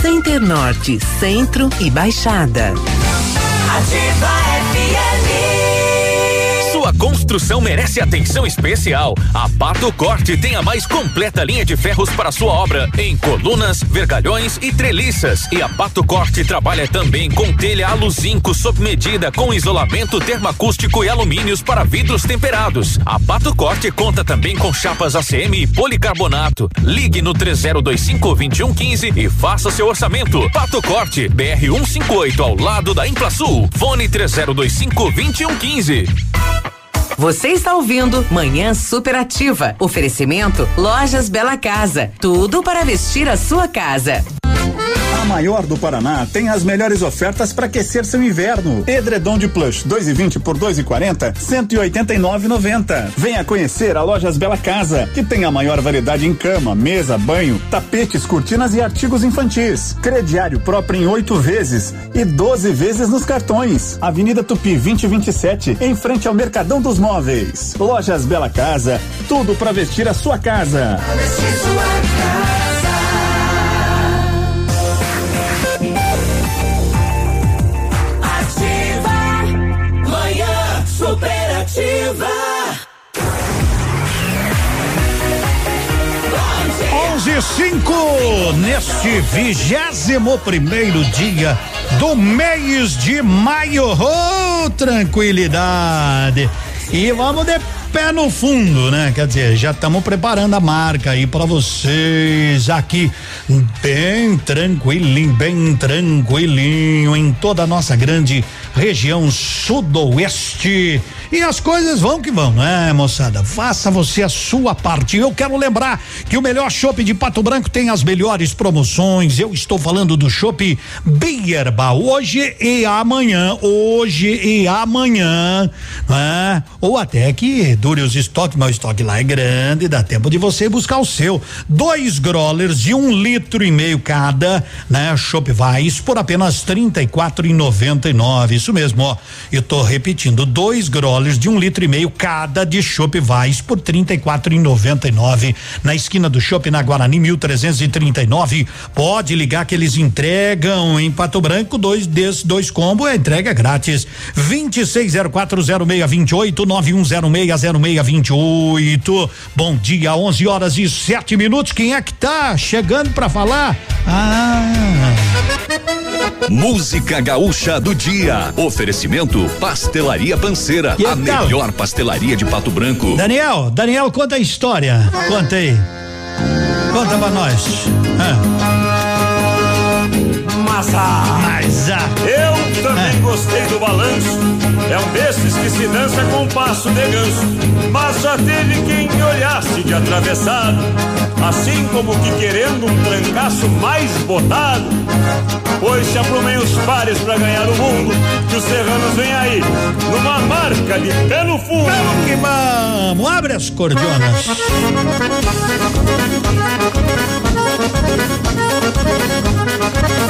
Center Norte, Centro e Baixada. Ativa FM. Construção merece atenção especial. A Pato Corte tem a mais completa linha de ferros para sua obra em colunas, vergalhões e treliças. E a Pato Corte trabalha também com telha aluzinco sob medida com isolamento termoacústico e alumínios para vidros temperados. A Pato Corte conta também com chapas ACM e policarbonato. Ligue no 3025 2115 e faça seu orçamento. Pato Corte, BR 158 ao lado da Implasul. Fone 3025 2115. Você está ouvindo Manhã Superativa. Oferecimento Lojas Bela Casa. Tudo para vestir a sua casa. A maior do Paraná tem as melhores ofertas para aquecer seu inverno. Edredom de plush 2,20 por 2,40, 189,90. Venha conhecer a Lojas Bela Casa, que tem a maior variedade em cama, mesa, banho, tapetes, cortinas e artigos infantis. Crediário próprio em oito vezes e 12 vezes nos cartões. Avenida Tupi 2027, em frente ao Mercadão dos Móveis. Lojas Bela Casa, tudo para vestir a sua casa. Ativa. Cinco, neste vigésimo primeiro dia do mês de maio. Oh, tranquilidade. E vamos de pé no fundo, né? Quer dizer, já estamos preparando a marca aí para vocês aqui, bem tranquilinho, bem tranquilinho em toda a nossa grande região sudoeste. E as coisas vão que vão, né, moçada? Faça você a sua parte. Eu quero lembrar que o melhor chopp de Pato Branco tem as melhores promoções. Eu estou falando do chopp Bierba hoje e amanhã, hoje e amanhã, né? Ou até que dure os estoques, mas o estoque lá é grande, dá tempo de você buscar o seu. Dois growlers de um litro e meio cada, né? Chopp Vais por apenas trinta e quatro e noventa e nove. Isso mesmo, ó. Eu tô repetindo, dois growlers de um litro e meio cada de chopp Vais por trinta e quatro e noventa e nove na esquina do shopping na Guarani 1339. Pode ligar que eles entregam em Pato Branco dois desses dois combos, a entrega é grátis. 26040628 91060628. Bom dia, 11 horas e sete minutos. Quem é que tá chegando para falar? Ah. Música Gaúcha do Dia. Oferecimento Pastelaria Panceira, a então? melhor pastelaria de Pato Branco. Daniel, Daniel, conta a história. Conta aí. Conta pra nós massa. Mas ah, Eu também é. gostei do balanço. É um desses que se dança com um passo de ganso. Mas já teve quem me olhasse de atravessado. Assim como que querendo um trancaço mais botado. Pois se aprumem os pares pra ganhar o mundo. Que os serranos vêm aí, numa marca de pelo fundo. Pelo que vamos! Abre as cordionas. Música.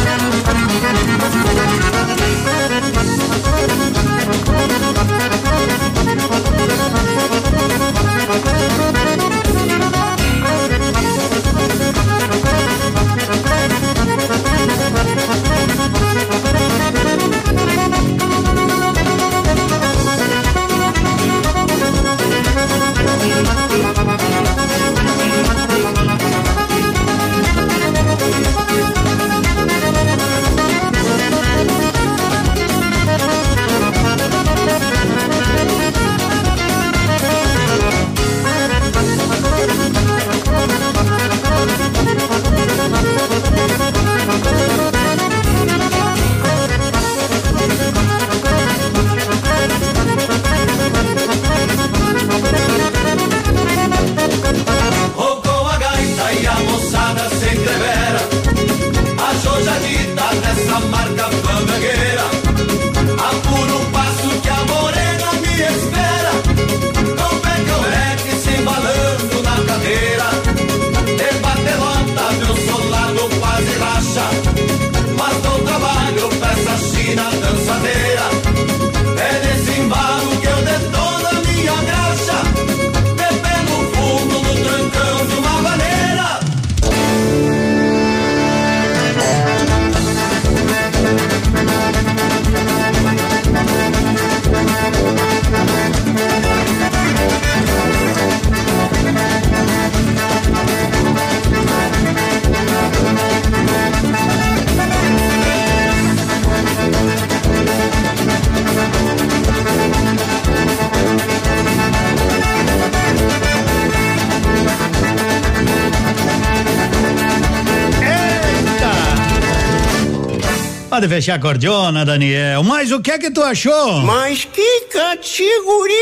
Pode fechar a cordiona, Daniel. Mas o que é que tu achou? Mas que categoria!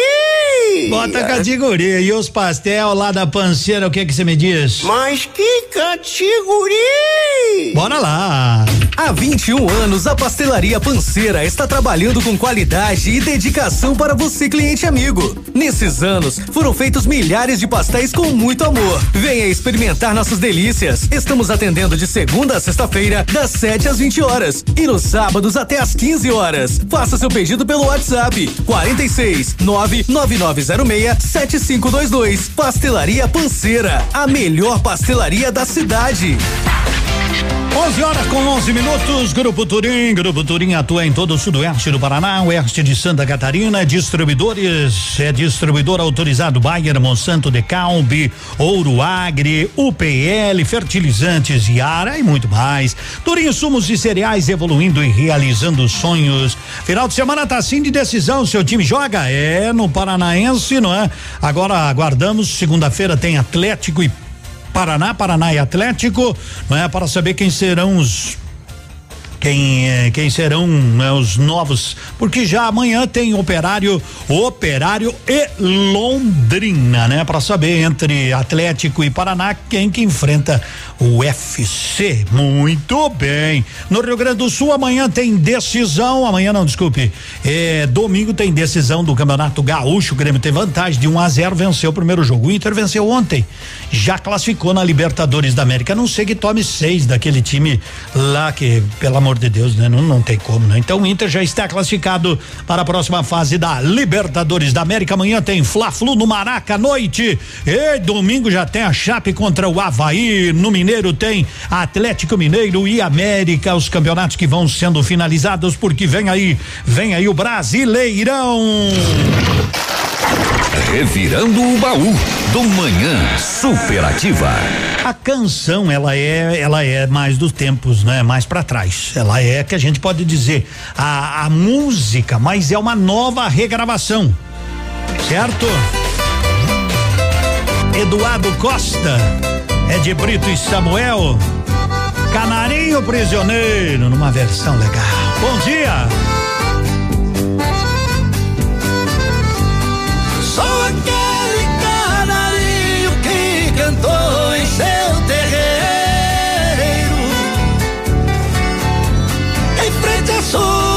Bota a categoria. E os pastel lá da panceira, o que é que você me diz? Mas que categoria! Bora lá. Há 21 anos, a Pastelaria Panceira está trabalhando com qualidade e dedicação para você, cliente amigo. Nesses anos, foram feitos milhares de pastéis com muito amor. Venha experimentar nossas delícias. Estamos atendendo de segunda a sexta-feira, das 7 às 20 horas. E nos sábados até às 15 horas. Faça seu pedido pelo WhatsApp 46 99906 7522. Pastelaria Panceira, a melhor pastelaria da cidade. 11 horas com 11 minutos. Grupo Turim. Grupo Turim atua em todo o sudoeste do Paraná, oeste de Santa Catarina. Distribuidores. É distribuidor autorizado Bayer, Monsanto, Decalbe, Ouro Agri, UPL, fertilizantes Yara e muito mais. Turim Sumos e Cereais evoluindo e realizando sonhos. Final de semana tá assim de decisão. Seu time joga? É no Paranaense, não é? Agora aguardamos. Segunda-feira tem Atlético e Paraná, Paraná e Atlético, não é? Para saber quem serão os quem eh, quem serão né, os novos, porque já amanhã tem Operário, Operário e Londrina, né? Para saber entre Atlético e Paraná quem que enfrenta o FC. Muito bem. No Rio Grande do Sul amanhã tem decisão, amanhã não, desculpe. É, domingo tem decisão do Campeonato Gaúcho. O Grêmio tem vantagem de 1 um a 0, venceu o primeiro jogo. O Inter venceu ontem. Já classificou na Libertadores da América. A não sei que tome seis daquele time lá que, pelo amor de Deus, né? Não, não tem como, né? Então o Inter já está classificado para a próxima fase da Libertadores da América. Amanhã tem Fla-Flu no Maraca à noite. E domingo já tem a Chape contra o Havaí. No Mineiro tem Atlético Mineiro e América, os campeonatos que vão sendo finalizados porque vem aí, vem aí o Brasileirão. Revirando o baú do Manhã Superativa. A canção, ela é, ela é mais dos tempos, né? Mais para trás. Ela é que a gente pode dizer a, a música, mas é uma nova regravação. Certo? Eduardo Costa, é de Brito e Samuel. Canarinho Prisioneiro, numa versão legal. Bom dia! Sou aquele canarinho que cantou em seu terreiro. Em frente à sua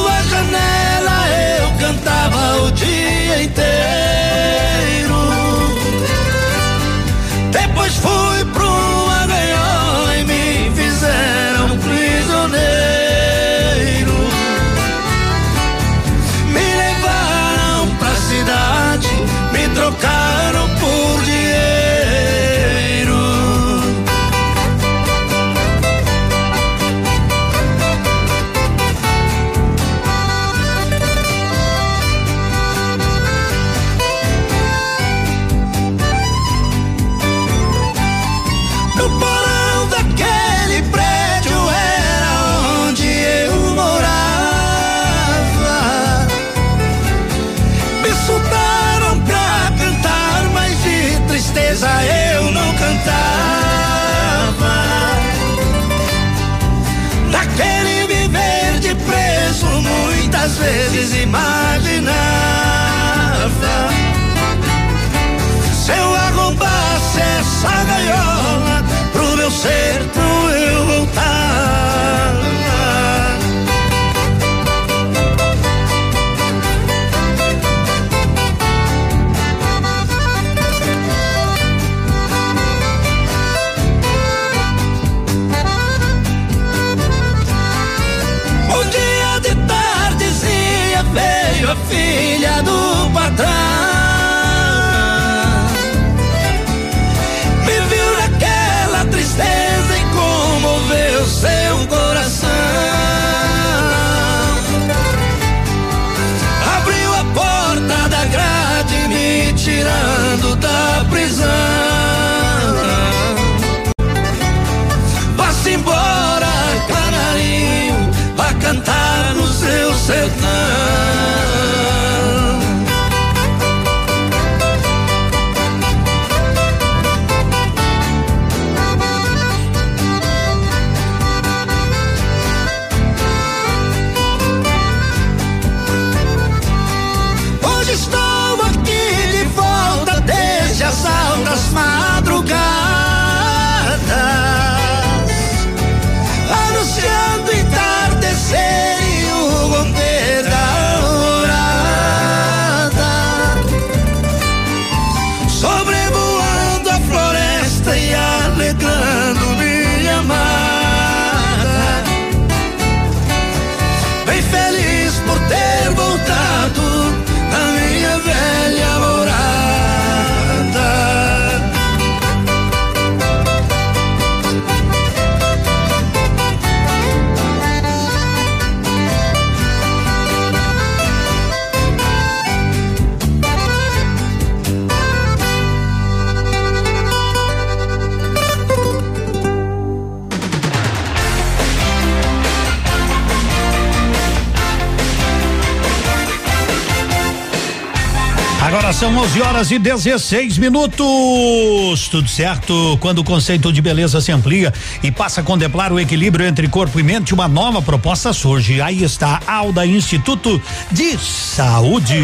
horas e 16 minutos. Tudo certo? Quando o conceito de beleza se amplia e passa a contemplar o equilíbrio entre corpo e mente, uma nova proposta surge. Aí está Alda Instituto de Saúde.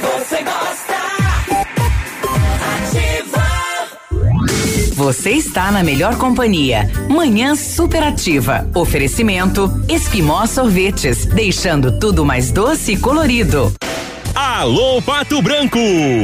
Você. Você está na melhor companhia. Manhã superativa. Oferecimento Esquimó Sorvetes, deixando tudo mais doce e colorido. Alô Pato Branco!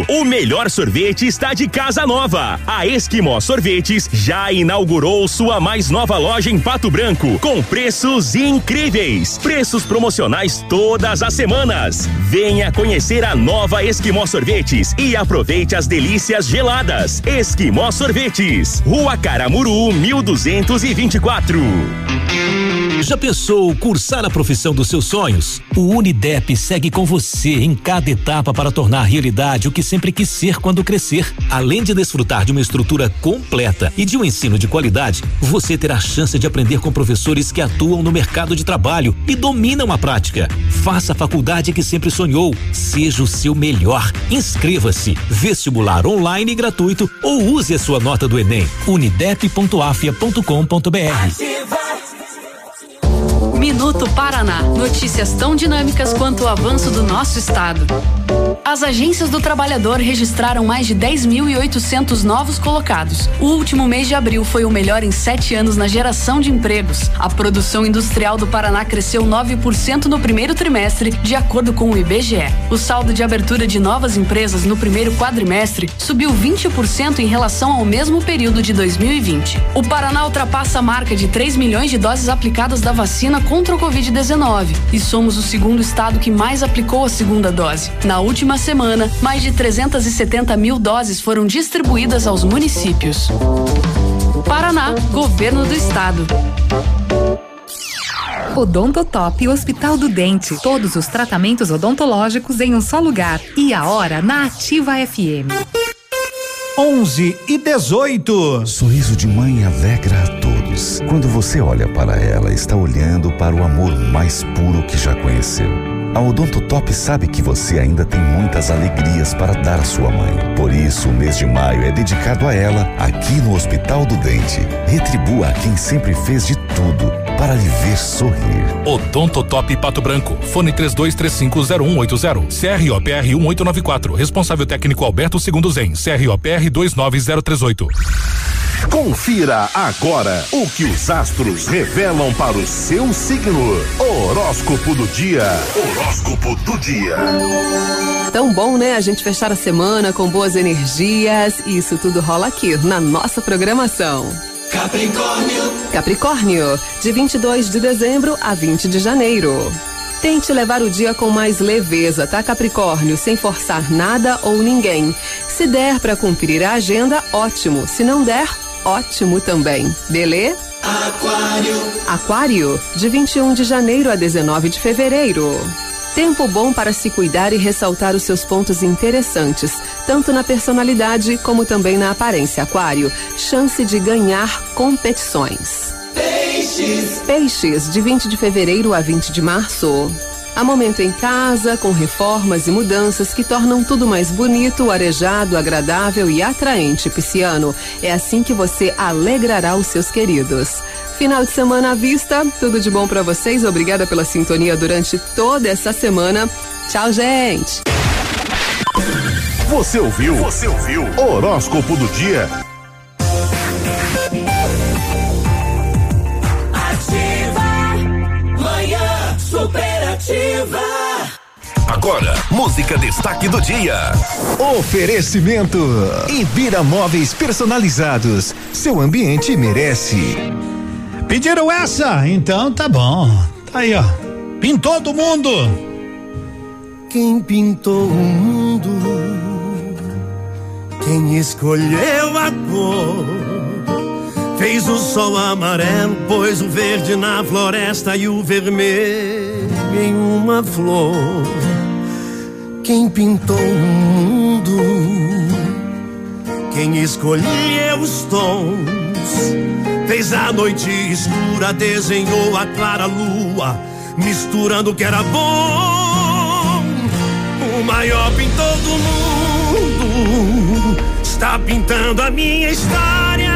O melhor sorvete está de casa nova. A Esquimó Sorvetes já inaugurou sua mais nova loja em Pato Branco, com preços incríveis. Preços promocionais todas as semanas. Venha conhecer a nova Esquimó Sorvetes e aproveite as delícias geladas. Esquimó Sorvetes, Rua Caramuru, 1224. Já pensou cursar a profissão dos seus sonhos? O Unidep segue com você em cada etapa para tornar realidade o que sempre quis ser quando crescer. Além de desfrutar de uma estrutura completa e de um ensino de qualidade, você terá a chance de aprender com professores que atuam no mercado de trabalho e dominam a prática. Faça a faculdade que sempre sonhou. Seja o seu melhor. Inscreva-se. Vestibular online gratuito ou use a sua nota do Enem. unidep.afia.com.br. Minuto Paraná. Notícias tão dinâmicas quanto o avanço do nosso estado. As agências do trabalhador registraram mais de 10.800 novos colocados. O último mês de abril foi o melhor em sete anos na geração de empregos. A produção industrial do Paraná cresceu 9% no primeiro trimestre, de acordo com o IBGE. O saldo de abertura de novas empresas no primeiro quadrimestre subiu 20% em relação ao mesmo período de 2020. O Paraná ultrapassa a marca de 3 milhões de doses aplicadas da vacina contra o Covid-19 e somos o segundo estado que mais aplicou a segunda dose. Na última semana, mais de 370 mil doses foram distribuídas aos municípios. Paraná, Governo do Estado. Odontotop Hospital do Dente. Todos os tratamentos odontológicos em um só lugar. E a hora na Ativa FM. 11 e 18. Sorriso de mãe alegra a todos. Quando você olha para ela, está olhando para o amor mais puro que já conheceu. A Odontotop sabe que você ainda tem muitas alegrias para dar à sua mãe. Por isso, o mês de maio é dedicado a ela, aqui no Hospital do Dente. Retribua a quem sempre fez de tudo para lhe ver sorrir. Odontotop Pato Branco. Fone 32350180. CROPR 1894. Responsável técnico Alberto Segundo Zen. CROPR 29038. Confira agora o que os astros revelam para o seu signo. Horóscopo do dia. Horóscopo do dia. Tão bom, né? A gente fechar a semana com boas energias. Isso tudo rola aqui na nossa programação. Capricórnio. Capricórnio, de 22 de dezembro a 20 de janeiro. Tente levar o dia com mais leveza, tá, Capricórnio? Sem forçar nada ou ninguém. Se der para cumprir a agenda, ótimo. Se não der, ótimo também. Beleza? Aquário. Aquário, de 21 de janeiro a 19 de fevereiro. Tempo bom para se cuidar e ressaltar os seus pontos interessantes, tanto na personalidade como também na aparência. Aquário, chance de ganhar competições. Peixes. Peixes, de 20 de fevereiro a 20 de março. Há momento em casa, com reformas e mudanças que tornam tudo mais bonito, arejado, agradável e atraente, Pisciano. É assim que você alegrará os seus queridos. Final de semana à vista, tudo de bom para vocês. Obrigada pela sintonia durante toda essa semana. Tchau, gente. Você ouviu? Você ouviu? Horóscopo do dia. Ativa. Manhã superativa. Agora, música destaque do dia. Oferecimento Ibira Móveis Personalizados. Seu ambiente merece. Pediram essa? Então tá bom. Tá aí, ó. Pintou do mundo. Quem pintou o mundo? Quem escolheu a cor? Fez o sol amarelo, pôs o verde na floresta e o vermelho em uma flor. Quem pintou o mundo? Quem escolheu os tons? Fez a noite escura, desenhou a clara lua, misturando o que era bom. O maior pintor do mundo está pintando a minha história.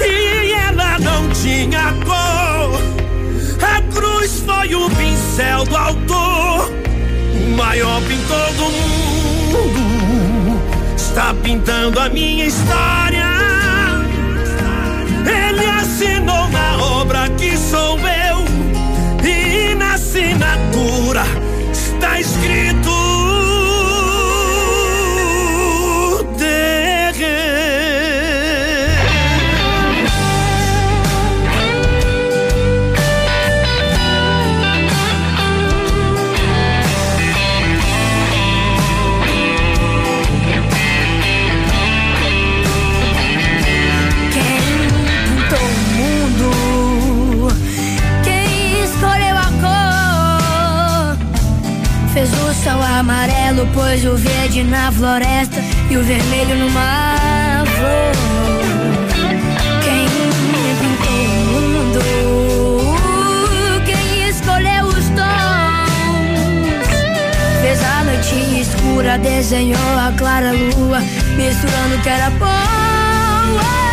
E ela não tinha cor. Cruz foi o pincel do autor. O maior pintor do mundo está pintando a minha história. Ele assinou na obra que sou eu e na assinatura está escrito amarelo, pôs o verde na floresta e o vermelho numa flor. Quem pintou o mundo? Quem escolheu os tons? Fez a noite escura, desenhou a clara lua, misturando que era bom.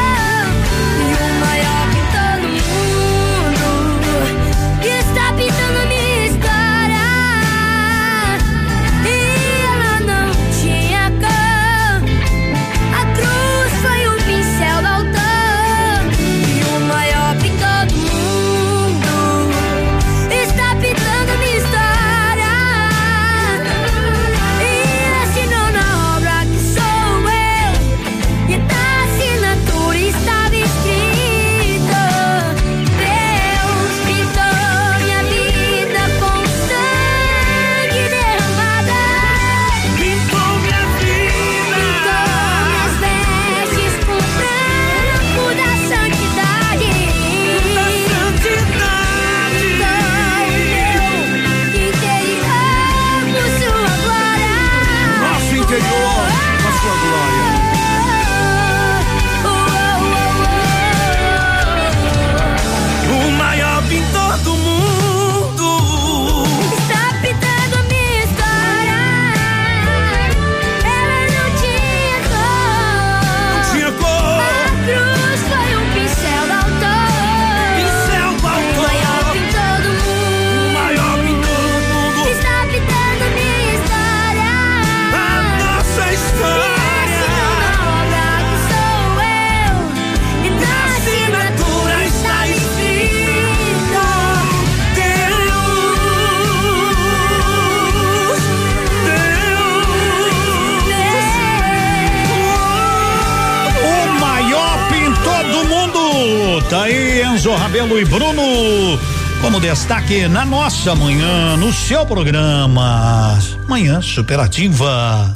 Rabelo e Bruno. Como destaque na nossa manhã, no seu programa. Manhã Superativa.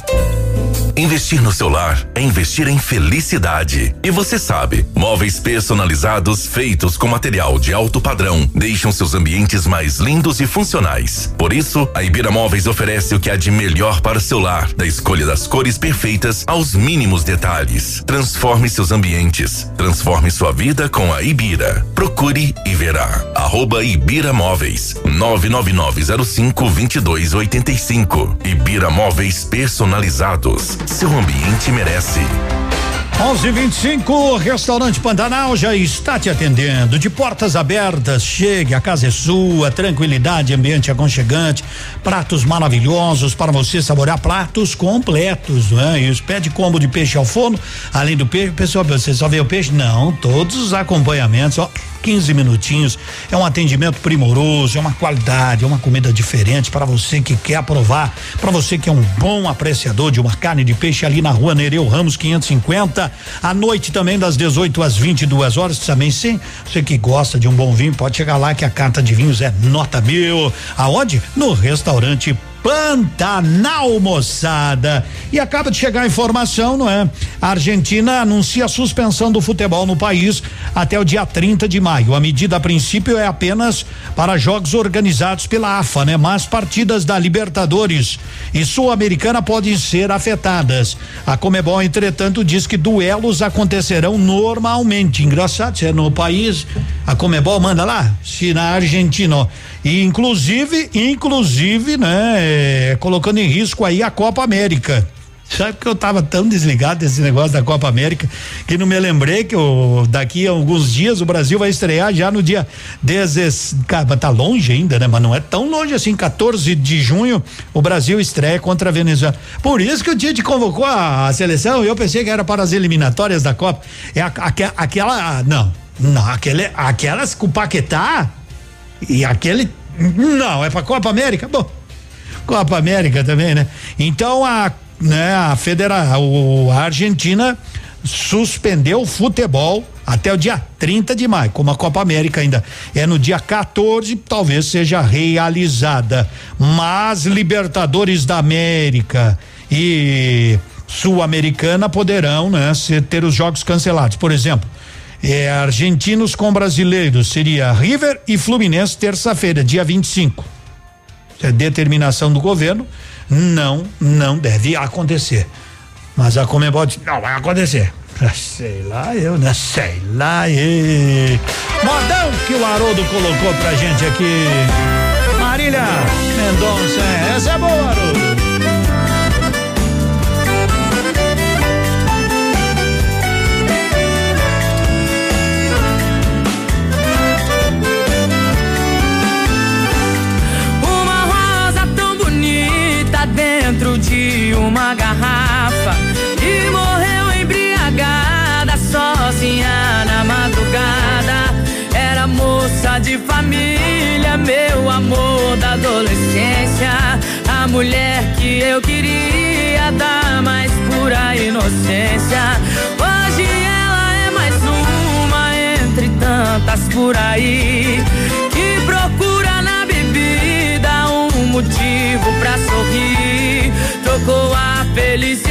Investir no seu lar é investir em felicidade. E você sabe, móveis personalizados feitos com material de alto padrão deixam seus ambientes mais lindos e funcionais. Por isso, a Ibira Móveis oferece o que há de melhor para o seu lar, da escolha das cores perfeitas aos mínimos detalhes. Transforme seus ambientes, transforme sua vida com a Ibira. Procure e verá. Arroba Ibira Móveis 99905 2285. Ibira Móveis personalizados. Seu ambiente merece. 11:25 Restaurante Pantanal já está te atendendo. De portas abertas, chegue, a casa é sua, tranquilidade, ambiente aconchegante, pratos maravilhosos para você saborear pratos completos, não é? Isso pede combo de peixe ao forno, além do peixe, pessoal, você só vê o peixe? Não, todos os acompanhamentos, ó. 15 minutinhos. É um atendimento primoroso, é uma qualidade, é uma comida diferente para você que quer provar, para você que é um bom apreciador de uma carne de peixe ali na rua Nereu Ramos 550. À noite também das 18 às 22 horas. Também sim, você que gosta de um bom vinho pode chegar lá que a carta de vinhos é nota mil. Aonde? No restaurante Pantanal, moçada. E acaba de chegar a informação, não é? A Argentina anuncia a suspensão do futebol no país até o dia 30 de maio. A medida a princípio é apenas para jogos organizados pela AFA, né? Mas partidas da Libertadores e Sul-Americana podem ser afetadas. A Comebol, entretanto, diz que duelos acontecerão normalmente. Engraçado, se é no país, a Comebol manda lá, se na Argentina. ó. E inclusive, inclusive, né, é, colocando em risco aí a Copa América. Sabe que eu tava tão desligado desse negócio da Copa América que não me lembrei que eu, daqui a alguns dias o Brasil vai estrear já no dia 10. Cara, tá longe ainda, né? Mas não é tão longe assim. 14 de junho o Brasil estreia contra a Venezuela. Por isso que o Tite convocou a, a seleção. Eu pensei que era para as eliminatórias da Copa. É a, a, aquela. Não, não, aquele, aquelas com o Paquetá e aquele. Não, é para Copa América? Bom, Copa América também, né? Então a né, a federa, o, a Argentina suspendeu o futebol até o dia 30 de maio, como a Copa América ainda é no dia 14, talvez seja realizada. Mas Libertadores da América e Sul-Americana poderão, né, ser, ter os jogos cancelados. Por exemplo, é, argentinos com brasileiros seria River e Fluminense terça-feira, dia 25. É determinação do governo não, não deve acontecer. Mas a Comembol diz, não vai acontecer. [laughs] Sei lá eu, né? Sei lá e... Modão que o Haroldo colocou pra gente aqui. Marília Mendonça, essa é boa, Haroldo. Uma garrafa e morreu embriagada sozinha na madrugada. Era moça de família, meu amor da adolescência, a mulher que eu queria dar mais pura inocência. Hoje ela é mais uma entre tantas por aí que procura na bebida um motivo pra sorrir. Trocou a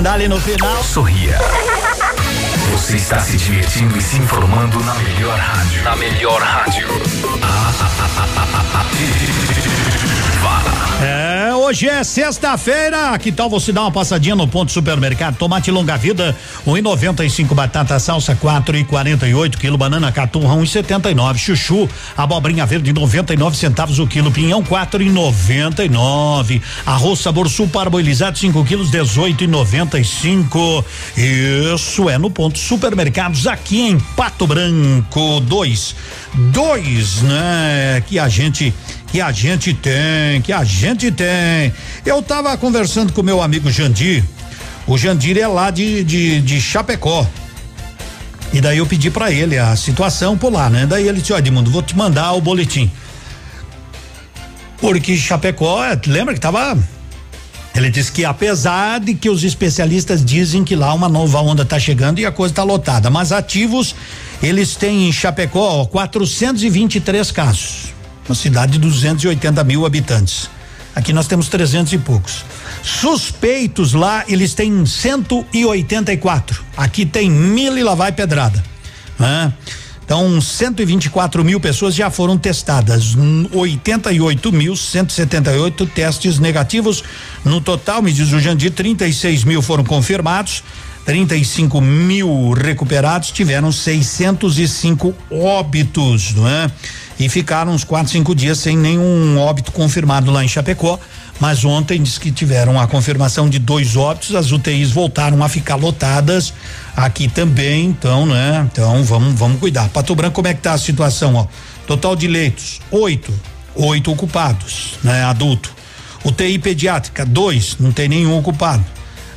É, escandale no final. Sorria. Você está se divertindo e se informando na melhor rádio. Na melhor rádio. É, Hoje é sexta-feira. Que tal você dar uma passadinha no ponto supermercado? Tomate longa vida, um e noventa e cinco, batata salsa quatro e quarenta e oito, quilo banana caturra um e setenta e nove, chuchu, abobrinha verde noventa e nove centavos o quilo, pinhão quatro e noventa e nove, arroz sabor sul parboilizado cinco quilos dezoito e noventa e cinco. Isso é no ponto supermercados aqui em Pato Branco dois, dois, né? Que a gente que a gente tem, que a gente tem. Eu tava conversando com meu amigo Jandir. O Jandir é lá de, de, de Chapecó. E daí eu pedi para ele a situação por lá, né? Daí ele disse: Ó, Edmundo, vou te mandar o boletim. Porque Chapecó, lembra que tava. Ele disse que apesar de que os especialistas dizem que lá uma nova onda tá chegando e a coisa tá lotada, mas ativos eles têm em Chapecó 423 casos uma cidade de 280 mil habitantes. Aqui nós temos 300 e poucos. Suspeitos lá, eles têm 184. Aqui tem mil e lá vai pedrada. Né? Então, 124 mil pessoas já foram testadas. 88.178 testes negativos. No total, me diz o Jandir, 36 mil foram confirmados. 35 mil recuperados, tiveram 605 óbitos, não é? E ficaram uns quatro, cinco dias sem nenhum óbito confirmado lá em Chapecó. Mas ontem diz que tiveram a confirmação de dois óbitos, as UTIs voltaram a ficar lotadas aqui também, então, né? Então vamos, vamos cuidar. Pato Branco, como é que tá a situação, ó? Total de leitos, oito, oito ocupados, né? Adulto. UTI pediátrica, dois, não tem nenhum ocupado.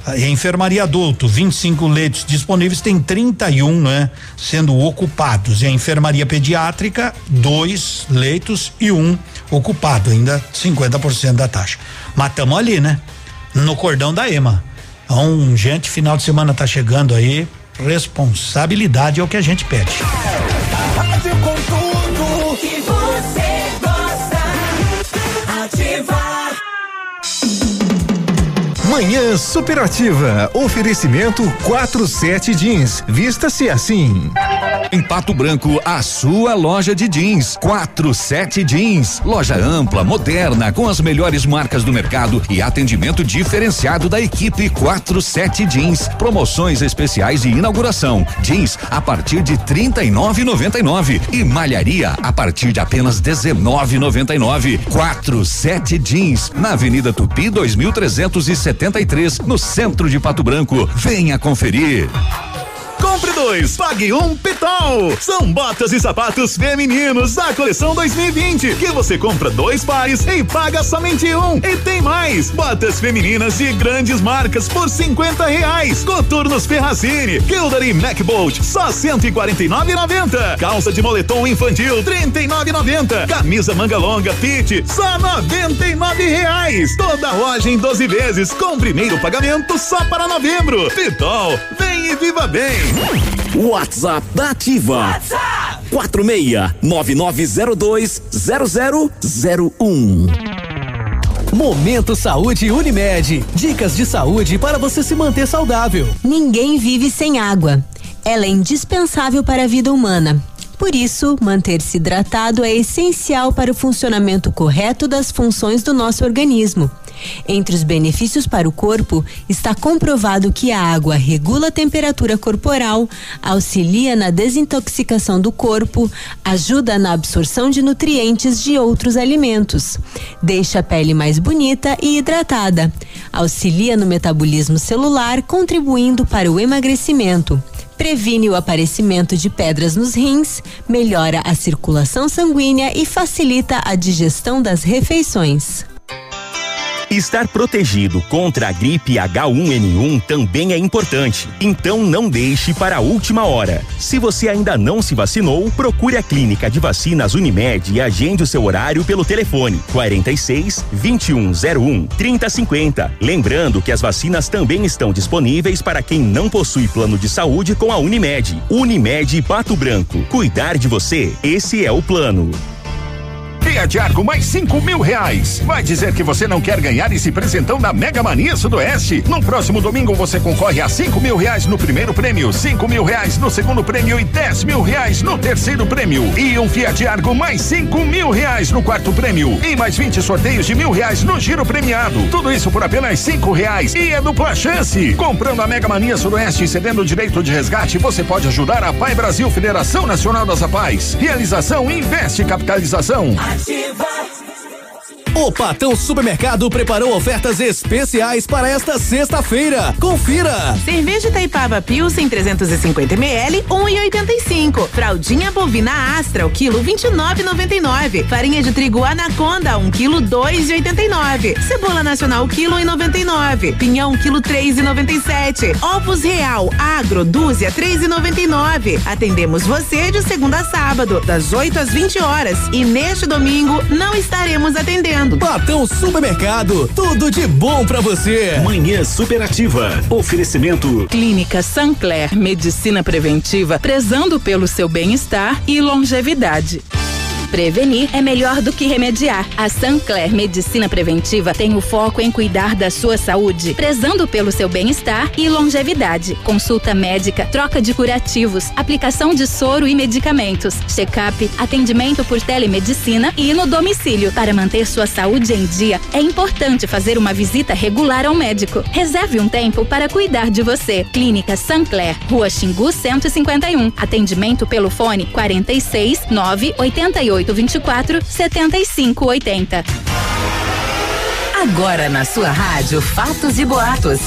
A enfermaria adulto, 25 leitos disponíveis, tem 31, né? Sendo ocupados. E a enfermaria pediátrica, dois leitos e um ocupado, ainda 50% da taxa. Mas estamos ali, né? No cordão da EMA. Então, gente, final de semana tá chegando aí. Responsabilidade é o que a gente pede. Manhã Superativa. Oferecimento 47 Jeans. Vista-se assim. Em Pato Branco, a sua loja de jeans. 47 Jeans. Loja ampla, moderna, com as melhores marcas do mercado e atendimento diferenciado da equipe 47 Jeans. Promoções especiais de inauguração. Jeans a partir de 39,99 e malharia a partir de apenas 19,99. 47 Jeans na Avenida Tupi 2373, no centro de Pato Branco. Venha conferir. Compre dois, pague um Pitol. São botas e sapatos femininos da coleção 2020 que você compra dois pares e paga somente um. E tem mais, botas femininas de grandes marcas por 50 reais. Coturnos Ferracini, Gilder e MacBolt só 149,90. Calça de moletom infantil 39,90. Camisa manga longa Fit só 99 reais. Toda loja em 12 vezes com primeiro pagamento só para novembro. Pitol, vem e viva bem. WhatsApp da Ativa. WhatsApp 46 9902 0001. Momento Saúde Unimed. Dicas de saúde para você se manter saudável. Ninguém vive sem água. Ela é indispensável para a vida humana. Por isso, manter-se hidratado é essencial para o funcionamento correto das funções do nosso organismo. Entre os benefícios para o corpo, está comprovado que a água regula a temperatura corporal, auxilia na desintoxicação do corpo, ajuda na absorção de nutrientes de outros alimentos, deixa a pele mais bonita e hidratada, auxilia no metabolismo celular, contribuindo para o emagrecimento previne o aparecimento de pedras nos rins, melhora a circulação sanguínea e facilita a digestão das refeições. Estar protegido contra a gripe H1N1 também é importante. Então não deixe para a última hora. Se você ainda não se vacinou, procure a clínica de vacinas Unimed e agende o seu horário pelo telefone 46 2101 3050. Lembrando que as vacinas também estão disponíveis para quem não possui plano de saúde com a Unimed. Unimed Pato Branco. Cuidar de você, esse é o plano. Fiat Argo mais cinco mil reais. Vai dizer que você não quer ganhar esse presentão da Mega Mania Sudoeste? No próximo domingo você concorre a cinco mil reais no primeiro prêmio, cinco mil reais no segundo prêmio e dez mil reais no terceiro prêmio. E um Fiat Argo mais cinco mil reais no quarto prêmio. E mais 20 sorteios de mil reais no giro premiado. Tudo isso por apenas cinco reais. E é dupla chance. Comprando a Mega Mania Sudoeste e cedendo o direito de resgate, você pode ajudar a Pai Brasil Federação Nacional das Apais. Realização Investe Capitalização. Ativa. O Patão Supermercado preparou ofertas especiais para esta sexta-feira. Confira! Cerveja Itaipava Pilsen 350 ml, 1,85. Fraldinha bovina Astra, o quilo 29,99. Farinha de trigo Anaconda, 1 quilo 2,89. Cebola nacional, quilo 1,99. Pinhão, quilo 3,97. Ovos Real Agro, dúzia 3,99. Atendemos você de segunda a sábado, das 8 às 20 horas. E neste domingo não estaremos atendendo. Patão Supermercado, tudo de bom pra você. Manhã Superativa. Oferecimento. Clínica Sancler, medicina preventiva, prezando pelo seu bem-estar e longevidade. Prevenir é melhor do que remediar. A Sancler Medicina Preventiva tem o foco em cuidar da sua saúde, prezando pelo seu bem-estar e longevidade. Consulta médica, troca de curativos, aplicação de soro e medicamentos, check-up, atendimento por telemedicina e no domicílio. Para manter sua saúde em dia, é importante fazer uma visita regular ao médico. Reserve um tempo para cuidar de você. Clínica Sancler, Rua Xingu 151. Atendimento pelo fone 46 988 24 75 80. Agora na sua rádio Fatos e Boatos.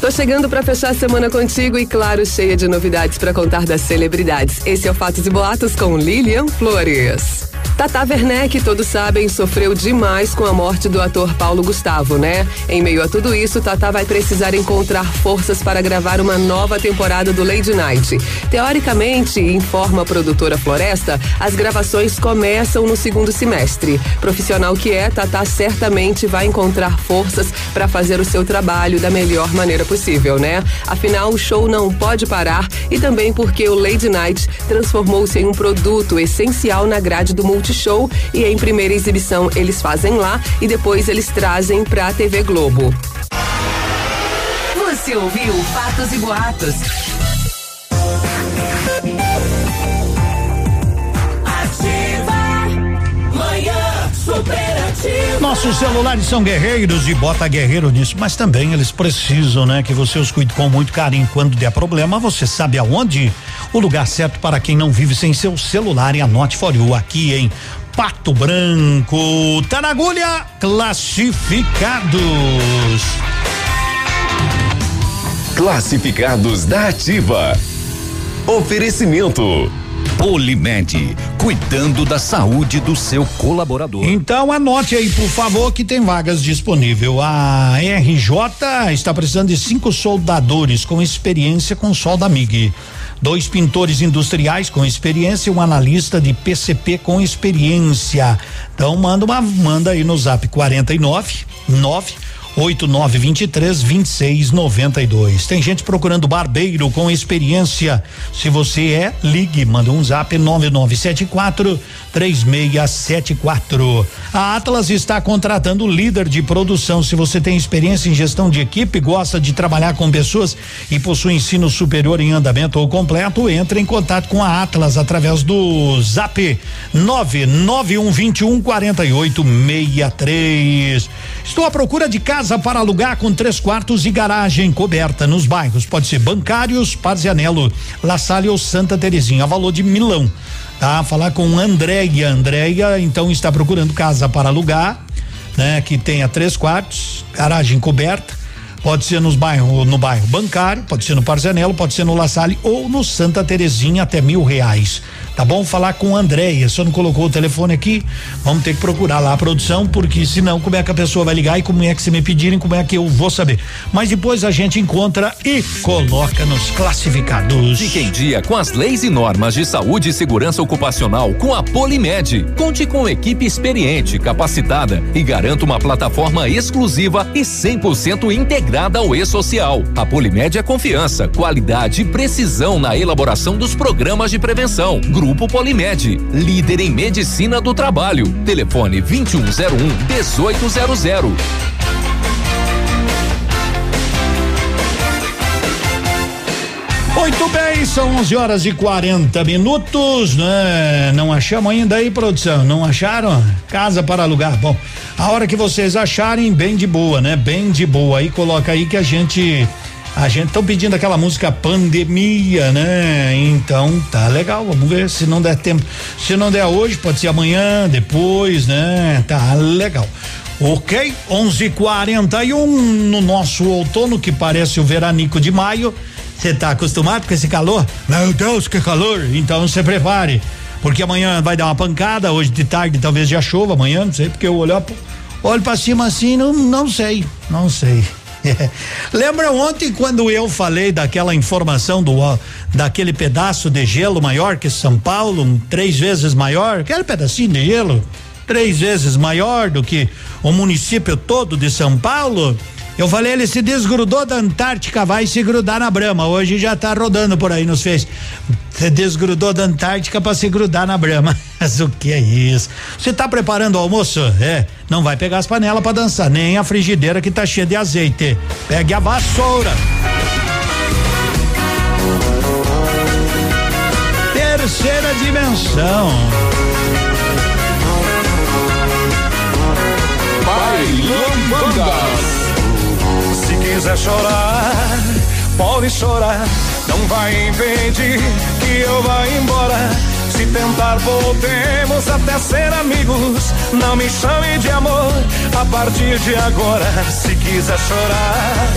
Tô chegando para fechar a semana contigo e, claro, cheia de novidades para contar das celebridades. Esse é o Fatos e Boatos com Lilian Flores. Tata Werneck, todos sabem, sofreu demais com a morte do ator Paulo Gustavo, né? Em meio a tudo isso, Tata vai precisar encontrar forças para gravar uma nova temporada do Lady Night. Teoricamente, informa a produtora Floresta, as gravações começam no segundo semestre. Profissional que é, Tata certamente vai encontrar forças para fazer o seu trabalho da melhor maneira possível, né? Afinal, o show não pode parar e também porque o Lady Night transformou-se em um produto essencial na grade do Multishow e em primeira exibição eles fazem lá e depois eles trazem pra TV Globo. Você ouviu Fatos e Boatos. Manhã superativa. Nossos celulares são guerreiros e bota guerreiro nisso, mas também eles precisam, né, que você os cuide com muito carinho. Quando der problema, você sabe aonde? O lugar certo para quem não vive sem seu celular e anote for you aqui em Pato Branco. Tá na agulha, classificados. Classificados da Ativa. Oferecimento. Polimed, cuidando da saúde do seu colaborador. Então anote aí, por favor, que tem vagas disponível. A RJ está precisando de cinco soldadores com experiência com solda MIG. Dois pintores industriais com experiência e um analista de PCP com experiência. Então manda uma manda aí no Zap 49 9 8923 2692. Tem gente procurando barbeiro com experiência. Se você é, ligue, manda um zap 9974 3674. A Atlas está contratando líder de produção. Se você tem experiência em gestão de equipe, gosta de trabalhar com pessoas e possui ensino superior em andamento ou completo, entre em contato com a Atlas através do zap 99121 4863. Estou à procura de casa para alugar com três quartos e garagem coberta nos bairros. Pode ser Bancários, Parzianello, La Salle ou Santa Terezinha. Valor de Milão. Tá? Falar com Andréia. Andréia, então, está procurando casa para alugar, né? Que tenha três quartos, garagem coberta. Pode ser nos bairro, no bairro bancário, pode ser no Parzianello, pode ser no La Salle ou no Santa Terezinha até mil reais. Tá bom? Falar com a Andréia. Só não colocou o telefone aqui, vamos ter que procurar lá a produção, porque senão como é que a pessoa vai ligar e como é que se me pedirem, como é que eu vou saber. Mas depois a gente encontra e coloca nos classificados. Fique em dia com as leis e normas de saúde e segurança ocupacional com a Polimed. Conte com equipe experiente, capacitada e garanta uma plataforma exclusiva e 100% integrada ao e-social. A Polimed é confiança, qualidade e precisão na elaboração dos programas de prevenção. Grupo Grupo Polimed, líder em medicina do trabalho. Telefone 2101 1800. Muito bem, são 11 horas e 40 minutos, né? Não achamos ainda aí, produção? Não acharam? Casa para alugar. Bom, a hora que vocês acharem, bem de boa, né? Bem de boa. Aí coloca aí que a gente. A gente estão pedindo aquela música pandemia, né? Então tá legal, vamos ver se não der tempo. Se não der hoje, pode ser amanhã, depois, né? Tá legal. Ok, 11:41 no nosso outono que parece o veranico de maio. Você tá acostumado com esse calor? Meu Deus, que calor! Então se prepare, porque amanhã vai dar uma pancada. Hoje de tarde talvez já chova, amanhã não sei porque eu olho olho para cima assim, não não sei, não sei. [laughs] Lembra ontem quando eu falei daquela informação do daquele pedaço de gelo maior que São Paulo, um, três vezes maior, aquele pedacinho de gelo, três vezes maior do que o município todo de São Paulo? Eu falei, ele se desgrudou da Antártica, vai se grudar na Brama. Hoje já tá rodando por aí nos fez. Você desgrudou da Antártica para se grudar na Brama. [laughs] Mas o que é isso? Você tá preparando o almoço? É, não vai pegar as panelas para dançar, nem a frigideira que tá cheia de azeite. Pegue a vassoura. Terceira dimensão. Bailão se quiser chorar, pode chorar. Não vai impedir que eu vá embora. Se tentar, podemos até ser amigos. Não me chame de amor a partir de agora. Se quiser chorar,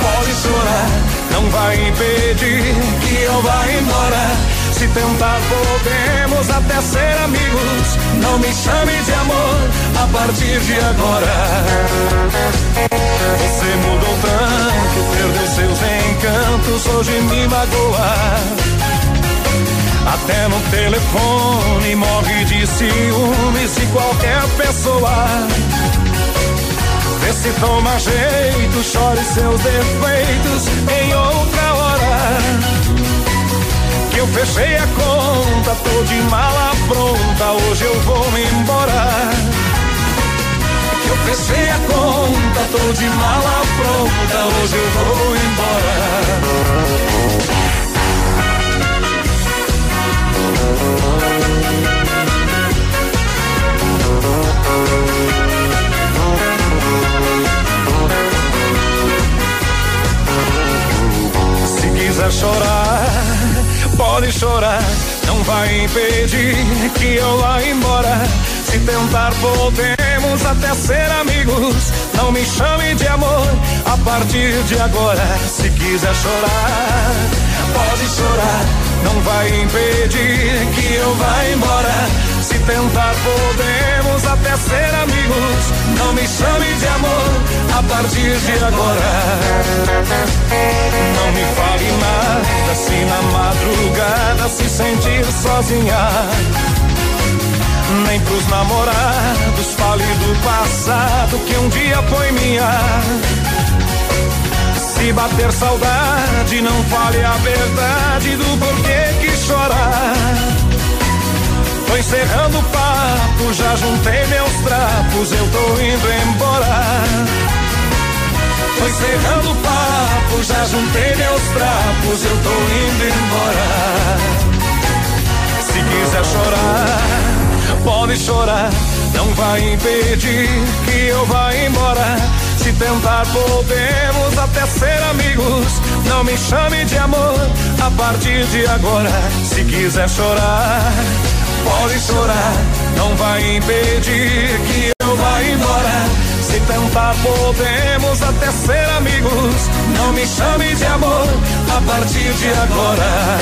pode chorar. Não vai impedir que eu vá embora. Se tentar, podemos até ser amigos. Não me chame de amor a partir de agora. Você mudou tanto, perdeu seus encantos, hoje me magoa. Até no telefone morre de ciúmes de qualquer pessoa. Vê se toma jeito, chore seus defeitos em outra hora eu fechei a conta, tô de mala pronta, hoje eu vou me embora. Eu fechei a conta, tô de mala pronta, hoje eu vou embora. Se quiser chorar Pode chorar, não vai impedir que eu vá embora. Se tentar, podemos até ser amigos. Não me chame de amor a partir de agora. Se quiser chorar, pode chorar, não vai impedir que eu vá embora. Se tentar, podemos até ser amigos. Não me chame de amor a partir de agora. Não me fale nada se na madrugada se sentir sozinha. Nem pros namorados fale do passado que um dia foi minha. Se bater saudade, não fale a verdade do porquê que chorar. Tô encerrando o papo, já juntei meus trapos, eu tô indo embora. Tô encerrando o papo, já juntei meus trapos, eu tô indo embora. Se quiser chorar, pode chorar, não vai impedir que eu vá embora. Se tentar, podemos até ser amigos. Não me chame de amor a partir de agora. Se quiser chorar, Pode chorar, não vai impedir que eu vá embora. Se tentar, podemos até ser amigos. Não me chame de amor a partir de agora.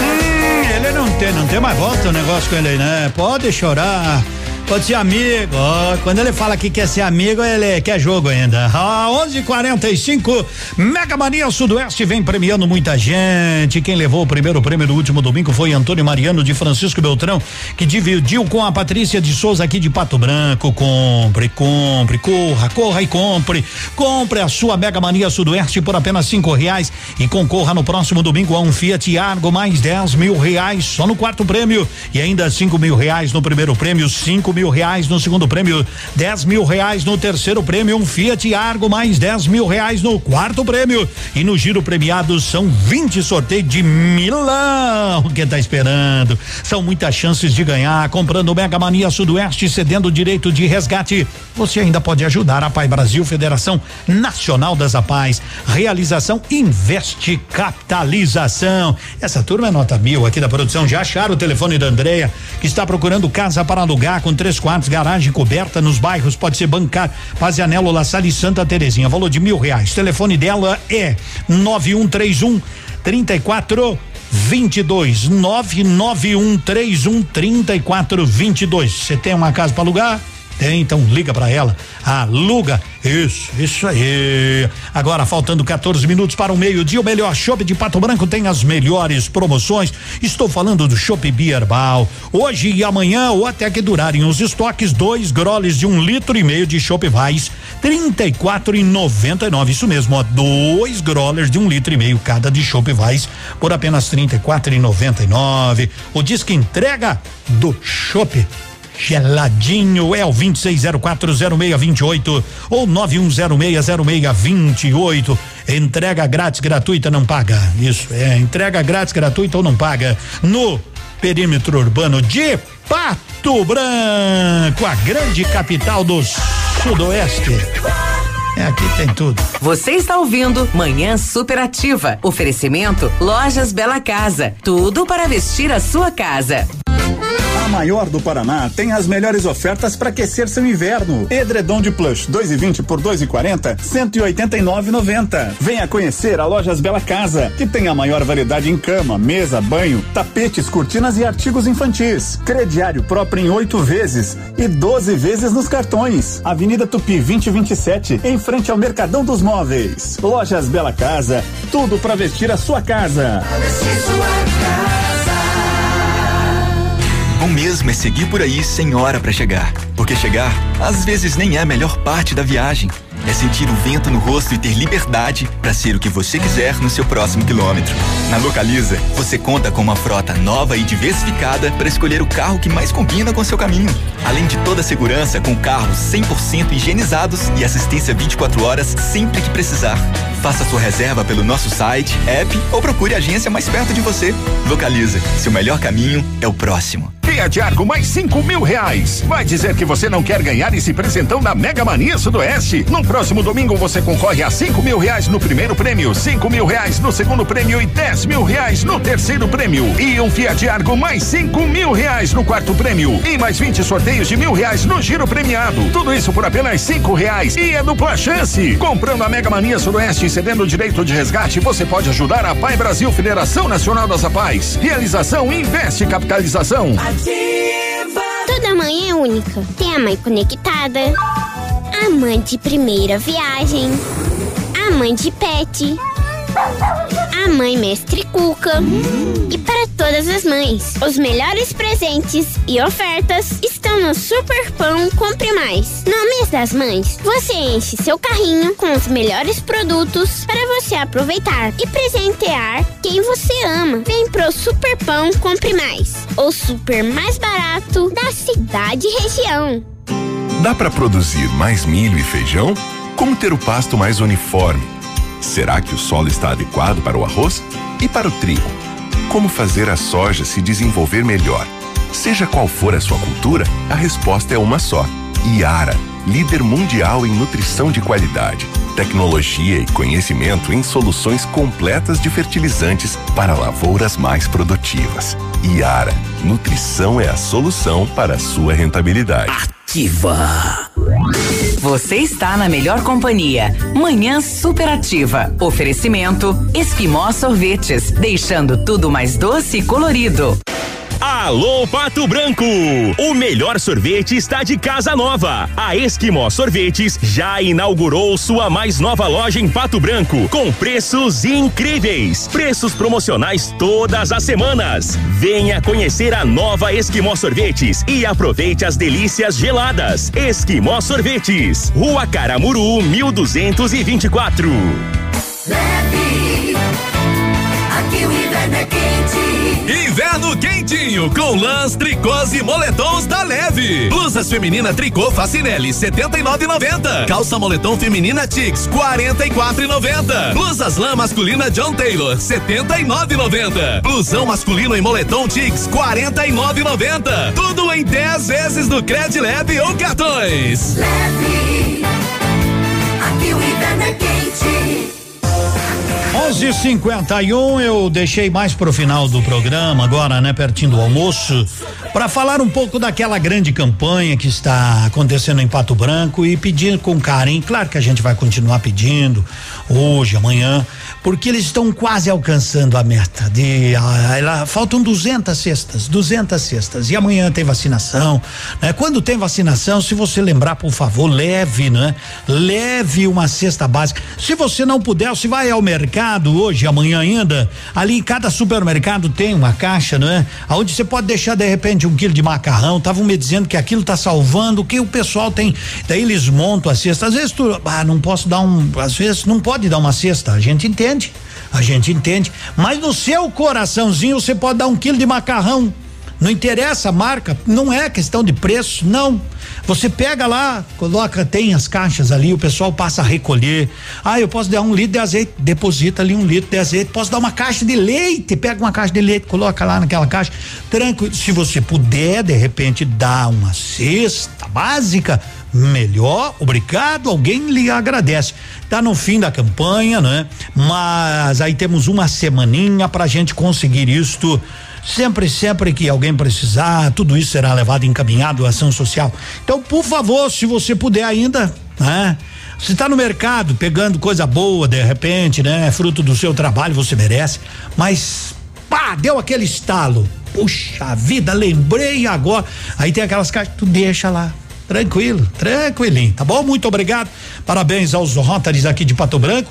Hum, ele não tem, não tem mais volta o negócio com ele, né? Pode chorar. Pode ser amigo. Ó, quando ele fala que quer ser amigo, ele quer jogo ainda. Ah, 11:45 Mega Mania Sudoeste vem premiando muita gente. Quem levou o primeiro prêmio do último domingo foi Antônio Mariano de Francisco Beltrão, que dividiu com a Patrícia de Souza aqui de Pato Branco. Compre, compre, corra, corra e compre. Compre a sua Mega Mania Sudoeste por apenas cinco reais e concorra no próximo domingo a um Fiat Argo mais dez mil reais só no quarto prêmio e ainda cinco mil reais no primeiro prêmio, cinco mil reais no segundo prêmio, dez mil reais no terceiro prêmio, um Fiat Argo mais dez mil reais no quarto prêmio e no giro premiado são 20 sorteios de milão. O que tá esperando? São muitas chances de ganhar comprando Mega Mania Sudoeste cedendo o direito de resgate. Você ainda pode ajudar a Pai Brasil Federação Nacional das APAES. Realização Investe Capitalização. Essa turma é nota mil aqui da produção. Já acharam o telefone da Andréia, que está procurando casa para alugar com três quartos, garagem coberta nos bairros. Pode ser bancar Pazianello, La Salle e Santa Terezinha. Valor de mil reais. O telefone dela é 9131 34 22 99131 3422. Você tem uma casa para alugar? Tem, então liga para ela. Aluga. Isso, isso aí. Agora, faltando 14 minutos para o meio-dia, o melhor chopp de Pato Branco tem as melhores promoções. Estou falando do Chopp Bierbal. Hoje e amanhã, ou até que durarem os estoques, dois groles de um litro e meio de Chopp Vais, trinta e quatro e noventa e nove. Isso mesmo, ó, dois grolers de um litro e meio cada de Chopp Vais por apenas trinta e quatro e noventa e nove. O disco entrega do Chopp geladinho é o 26040628 ou 91060628. Entrega grátis gratuita não paga. Isso é, entrega grátis gratuita ou não paga no perímetro urbano de Pato Branco, a grande capital do Sudoeste. É, aqui tem tudo. Você está ouvindo Manhã Superativa. Oferecimento Lojas Bela Casa. Tudo para vestir a sua casa. A maior do Paraná tem as melhores ofertas para aquecer seu inverno. Edredom de plush 2,20 por 2,40, 189,90. Venha conhecer a Lojas Bela Casa, que tem a maior variedade em cama, mesa, banho, tapetes, cortinas e artigos infantis. Crediário próprio em oito vezes e 12 vezes nos cartões. Avenida Tupi 2027, em frente ao Mercadão dos Móveis. Lojas Bela Casa, tudo para vestir a sua casa. Bom mesmo é seguir por aí sem hora para chegar. Porque chegar, às vezes, nem é a melhor parte da viagem. É sentir o vento no rosto e ter liberdade para ser o que você quiser no seu próximo quilômetro. Na Localiza, você conta com uma frota nova e diversificada para escolher o carro que mais combina com seu caminho. Além de toda a segurança com carros 100% higienizados e assistência 24 horas sempre que precisar. Faça sua reserva pelo nosso site, app ou procure a agência mais perto de você. Localiza, seu melhor caminho é o próximo. Fiat Argo mais cinco mil reais. Vai dizer que você não quer ganhar esse presentão da Mega Mania Sudoeste? No próximo domingo você concorre a cinco mil reais no primeiro prêmio, cinco mil reais no segundo prêmio e dez mil reais no terceiro prêmio. E um Fiat Argo mais cinco mil reais no quarto prêmio. E mais 20 sorteios de mil reais no giro premiado. Tudo isso por apenas cinco reais. E é dupla chance. Comprando a Mega Mania Sudoeste e cedendo o direito de resgate, você pode ajudar a Pai Brasil Federação Nacional das Apais. Realização Investe Capitalização. Toda mãe é única. Tem a mãe conectada, a mãe de primeira viagem, a mãe de pet, a mãe mestre Cuca. E para todas as mães, os melhores presentes e ofertas estão no Super Pão Compre Mais. No mês das mães, você enche seu carrinho com os melhores produtos para você aproveitar e presentear quem você ama. Vem pro Super Pão Compre Mais, o super mais barato da cidade e região. Dá para produzir mais milho e feijão? Como ter o pasto mais uniforme? Será que o solo está adequado para o arroz? E para o trigo? Como fazer a soja se desenvolver melhor? Seja qual for a sua cultura, a resposta é uma só. Iara, líder mundial em nutrição de qualidade, tecnologia e conhecimento em soluções completas de fertilizantes para lavouras mais produtivas. Iara, nutrição é a solução para a sua rentabilidade. Ativa. Você está na melhor companhia. Manhã superativa. Oferecimento Esquimó Sorvetes, deixando tudo mais doce e colorido. Alô Pato Branco! O melhor sorvete está de casa nova. A Esquimó Sorvetes já inaugurou sua mais nova loja em Pato Branco, com preços incríveis. Preços promocionais todas as semanas. Venha conhecer a nova Esquimó Sorvetes e aproveite as delícias geladas. Esquimó Sorvetes, Rua Caramuru, 1224. Leve, aqui o inverno é quente. Inverno quentinho com lãs, tricôs e moletons da Leve. Blusas feminina tricô Facinelli 79,90. Calça moletom feminina Tix 44,90. Blusas lã masculina John Taylor 79,90. Blusão masculino em moletom Tix 49,90. Tudo em 10 vezes no Cred Leve ou cartões. Leve, 11:51 eu deixei mais pro final do programa agora, né, pertinho do almoço, para falar um pouco daquela grande campanha que está acontecendo em Pato Branco e pedir com carinho, claro que a gente vai continuar pedindo hoje, amanhã, porque eles estão quase alcançando a meta de ah, ela, faltam 200 cestas, 200 cestas e amanhã tem vacinação, né? Quando tem vacinação, se você lembrar, por favor, leve, né? Leve uma cesta básica. Se você não puder, se vai ao mercado hoje, amanhã ainda, ali em cada supermercado tem uma caixa, não é? Aonde você pode deixar de repente um quilo de macarrão. Estavam me dizendo que aquilo tá salvando, que o pessoal tem. Daí eles montam a cesta. Às vezes tu, ah, não posso dar um, às vezes não pode dar uma cesta. A gente entende. A gente entende. Mas no seu coraçãozinho você pode dar um quilo de macarrão. Não interessa a marca, não é questão de preço, não. Você pega lá, coloca, tem as caixas ali, o pessoal passa a recolher. Ah, eu posso dar um litro de azeite, deposita ali um litro de azeite. Posso dar uma caixa de leite, pega uma caixa de leite, coloca lá naquela caixa. Tranquilo. Se você puder, de repente, dar uma cesta básica, melhor, obrigado, alguém lhe agradece. Tá no fim da campanha, né? Mas aí temos uma semaninha pra gente conseguir isto. Sempre, sempre que alguém precisar, tudo isso será levado encaminhado à ação social. Então, por favor, se você puder ainda, né? Se está no mercado pegando coisa boa, de repente, né? Fruto do seu trabalho, você merece. Mas, pá, deu aquele estalo. Puxa vida, lembrei agora. Aí tem aquelas caixas, tu deixa lá. Tranquilo, tranquilinho, tá bom? Muito obrigado. Parabéns aos Rotaries aqui de Pato Branco.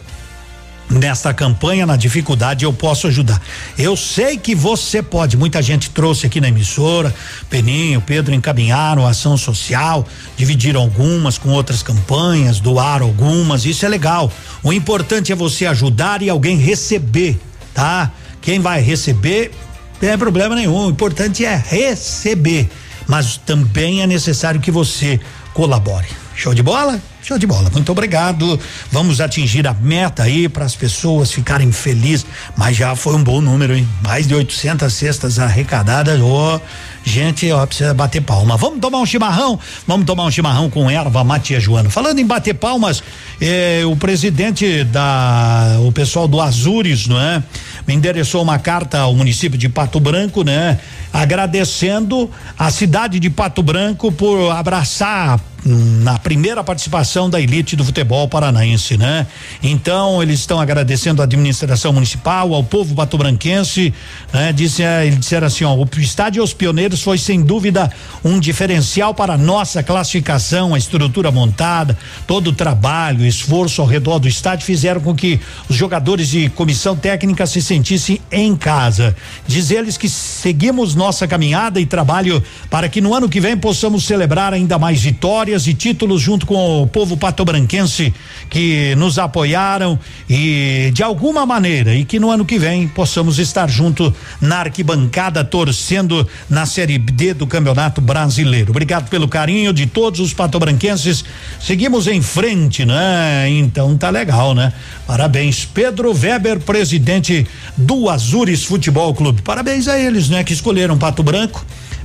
Nesta campanha, na dificuldade, eu posso ajudar. Eu sei que você pode. Muita gente trouxe aqui na emissora, Peninho, Pedro encaminharam a ação social, dividiram algumas com outras campanhas, doaram algumas. Isso é legal. O importante é você ajudar e alguém receber, tá? Quem vai receber, não tem problema nenhum. O importante é receber. Mas também é necessário que você colabore. Show de bola? Show de bola. Muito obrigado. Vamos atingir a meta aí para as pessoas ficarem felizes. Mas já foi um bom número, hein? Mais de 800 cestas arrecadadas. Ô, oh, gente, ó, precisa bater palma. Vamos tomar um chimarrão? Vamos tomar um chimarrão com erva Matia Joana. Falando em bater palmas, eh, o presidente da, o pessoal do Azures, não é? Me endereçou uma carta ao município de Pato Branco, né? Agradecendo a cidade de Pato Branco por abraçar na primeira participação da elite do futebol paranaense, né? Então eles estão agradecendo à administração municipal, ao povo patobranquense, né? Disse, eh, eles disseram assim, ó, o estádio aos pioneiros foi sem dúvida um diferencial para nossa classificação, a estrutura montada, todo o trabalho, esforço ao redor do estádio fizeram com que os jogadores e comissão técnica se sentissem em casa. Diz eles que seguimos nossa caminhada e trabalho para que no ano que vem possamos celebrar ainda mais vitórias vitórias e títulos junto com o povo patobranquense que nos apoiaram e de alguma maneira e que no ano que vem possamos estar junto na arquibancada torcendo na Série D do Campeonato Brasileiro. Obrigado pelo carinho de todos os patobranquenses. Seguimos em frente, né? Então tá legal, né? Parabéns, Pedro Weber, presidente do Azures Futebol Clube. Parabéns a eles, né? Que escolheram Pato Branco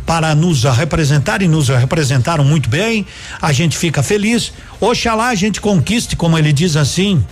para nos representar e nos representaram muito bem. A gente fica feliz. Oxalá a gente conquiste, como ele diz assim,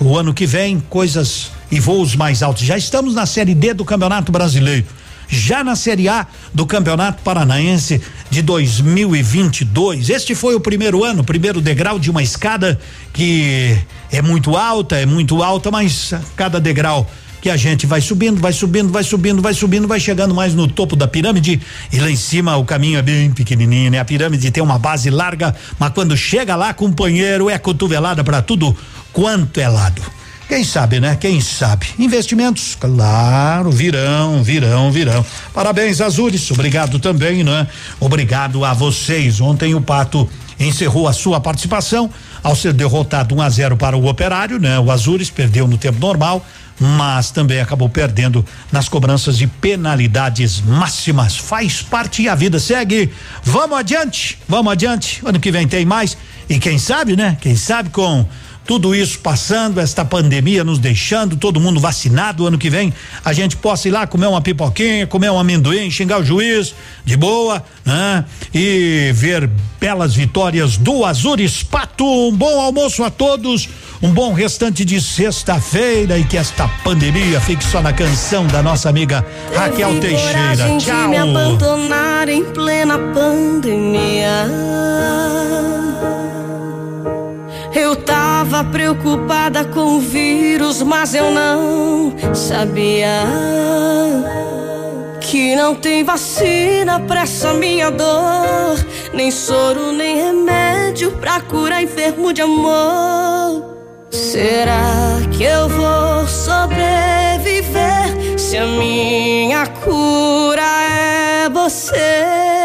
o ano que vem, coisas e voos mais altos. Já estamos na Série D do Campeonato Brasileiro. Já na Série A do Campeonato Paranaense de 2022. Este foi o primeiro ano, primeiro degrau de uma escada que é muito alta, é muito alta, mas cada degrau que a gente vai subindo, vai subindo, vai subindo, vai subindo, vai chegando mais no topo da pirâmide e lá em cima o caminho é bem pequenininho, né? A pirâmide tem uma base larga, mas quando chega lá, companheiro, é cotovelada para tudo quanto é lado. Quem sabe, né? Quem sabe? Investimentos, claro, virão, virão, virão. Parabéns, Azures. Obrigado também, né? Obrigado a vocês. Ontem o Pato encerrou a sua participação ao ser derrotado 1 um a 0 para o Operário, né? O Azures perdeu no tempo normal, mas também acabou perdendo nas cobranças de penalidades máximas. Faz parte e a vida segue. Vamos adiante, vamos adiante. Ano que vem tem mais e quem sabe, né? Quem sabe com tudo isso passando, esta pandemia nos deixando, todo mundo vacinado, ano que vem a gente possa ir lá comer uma pipoquinha, comer um amendoim, xingar o juiz, de boa, né? E ver belas vitórias do Azures Pato. Um bom almoço a todos, um bom restante de sexta-feira e que esta pandemia fique só na canção da nossa amiga Raquel Teixeira. Tchau. Me abandonar em plena pandemia. Eu tava preocupada com o vírus, mas eu não sabia que não tem vacina pra essa minha dor, nem soro, nem remédio pra curar enfermo de amor. Será que eu vou sobreviver se a minha cura é você?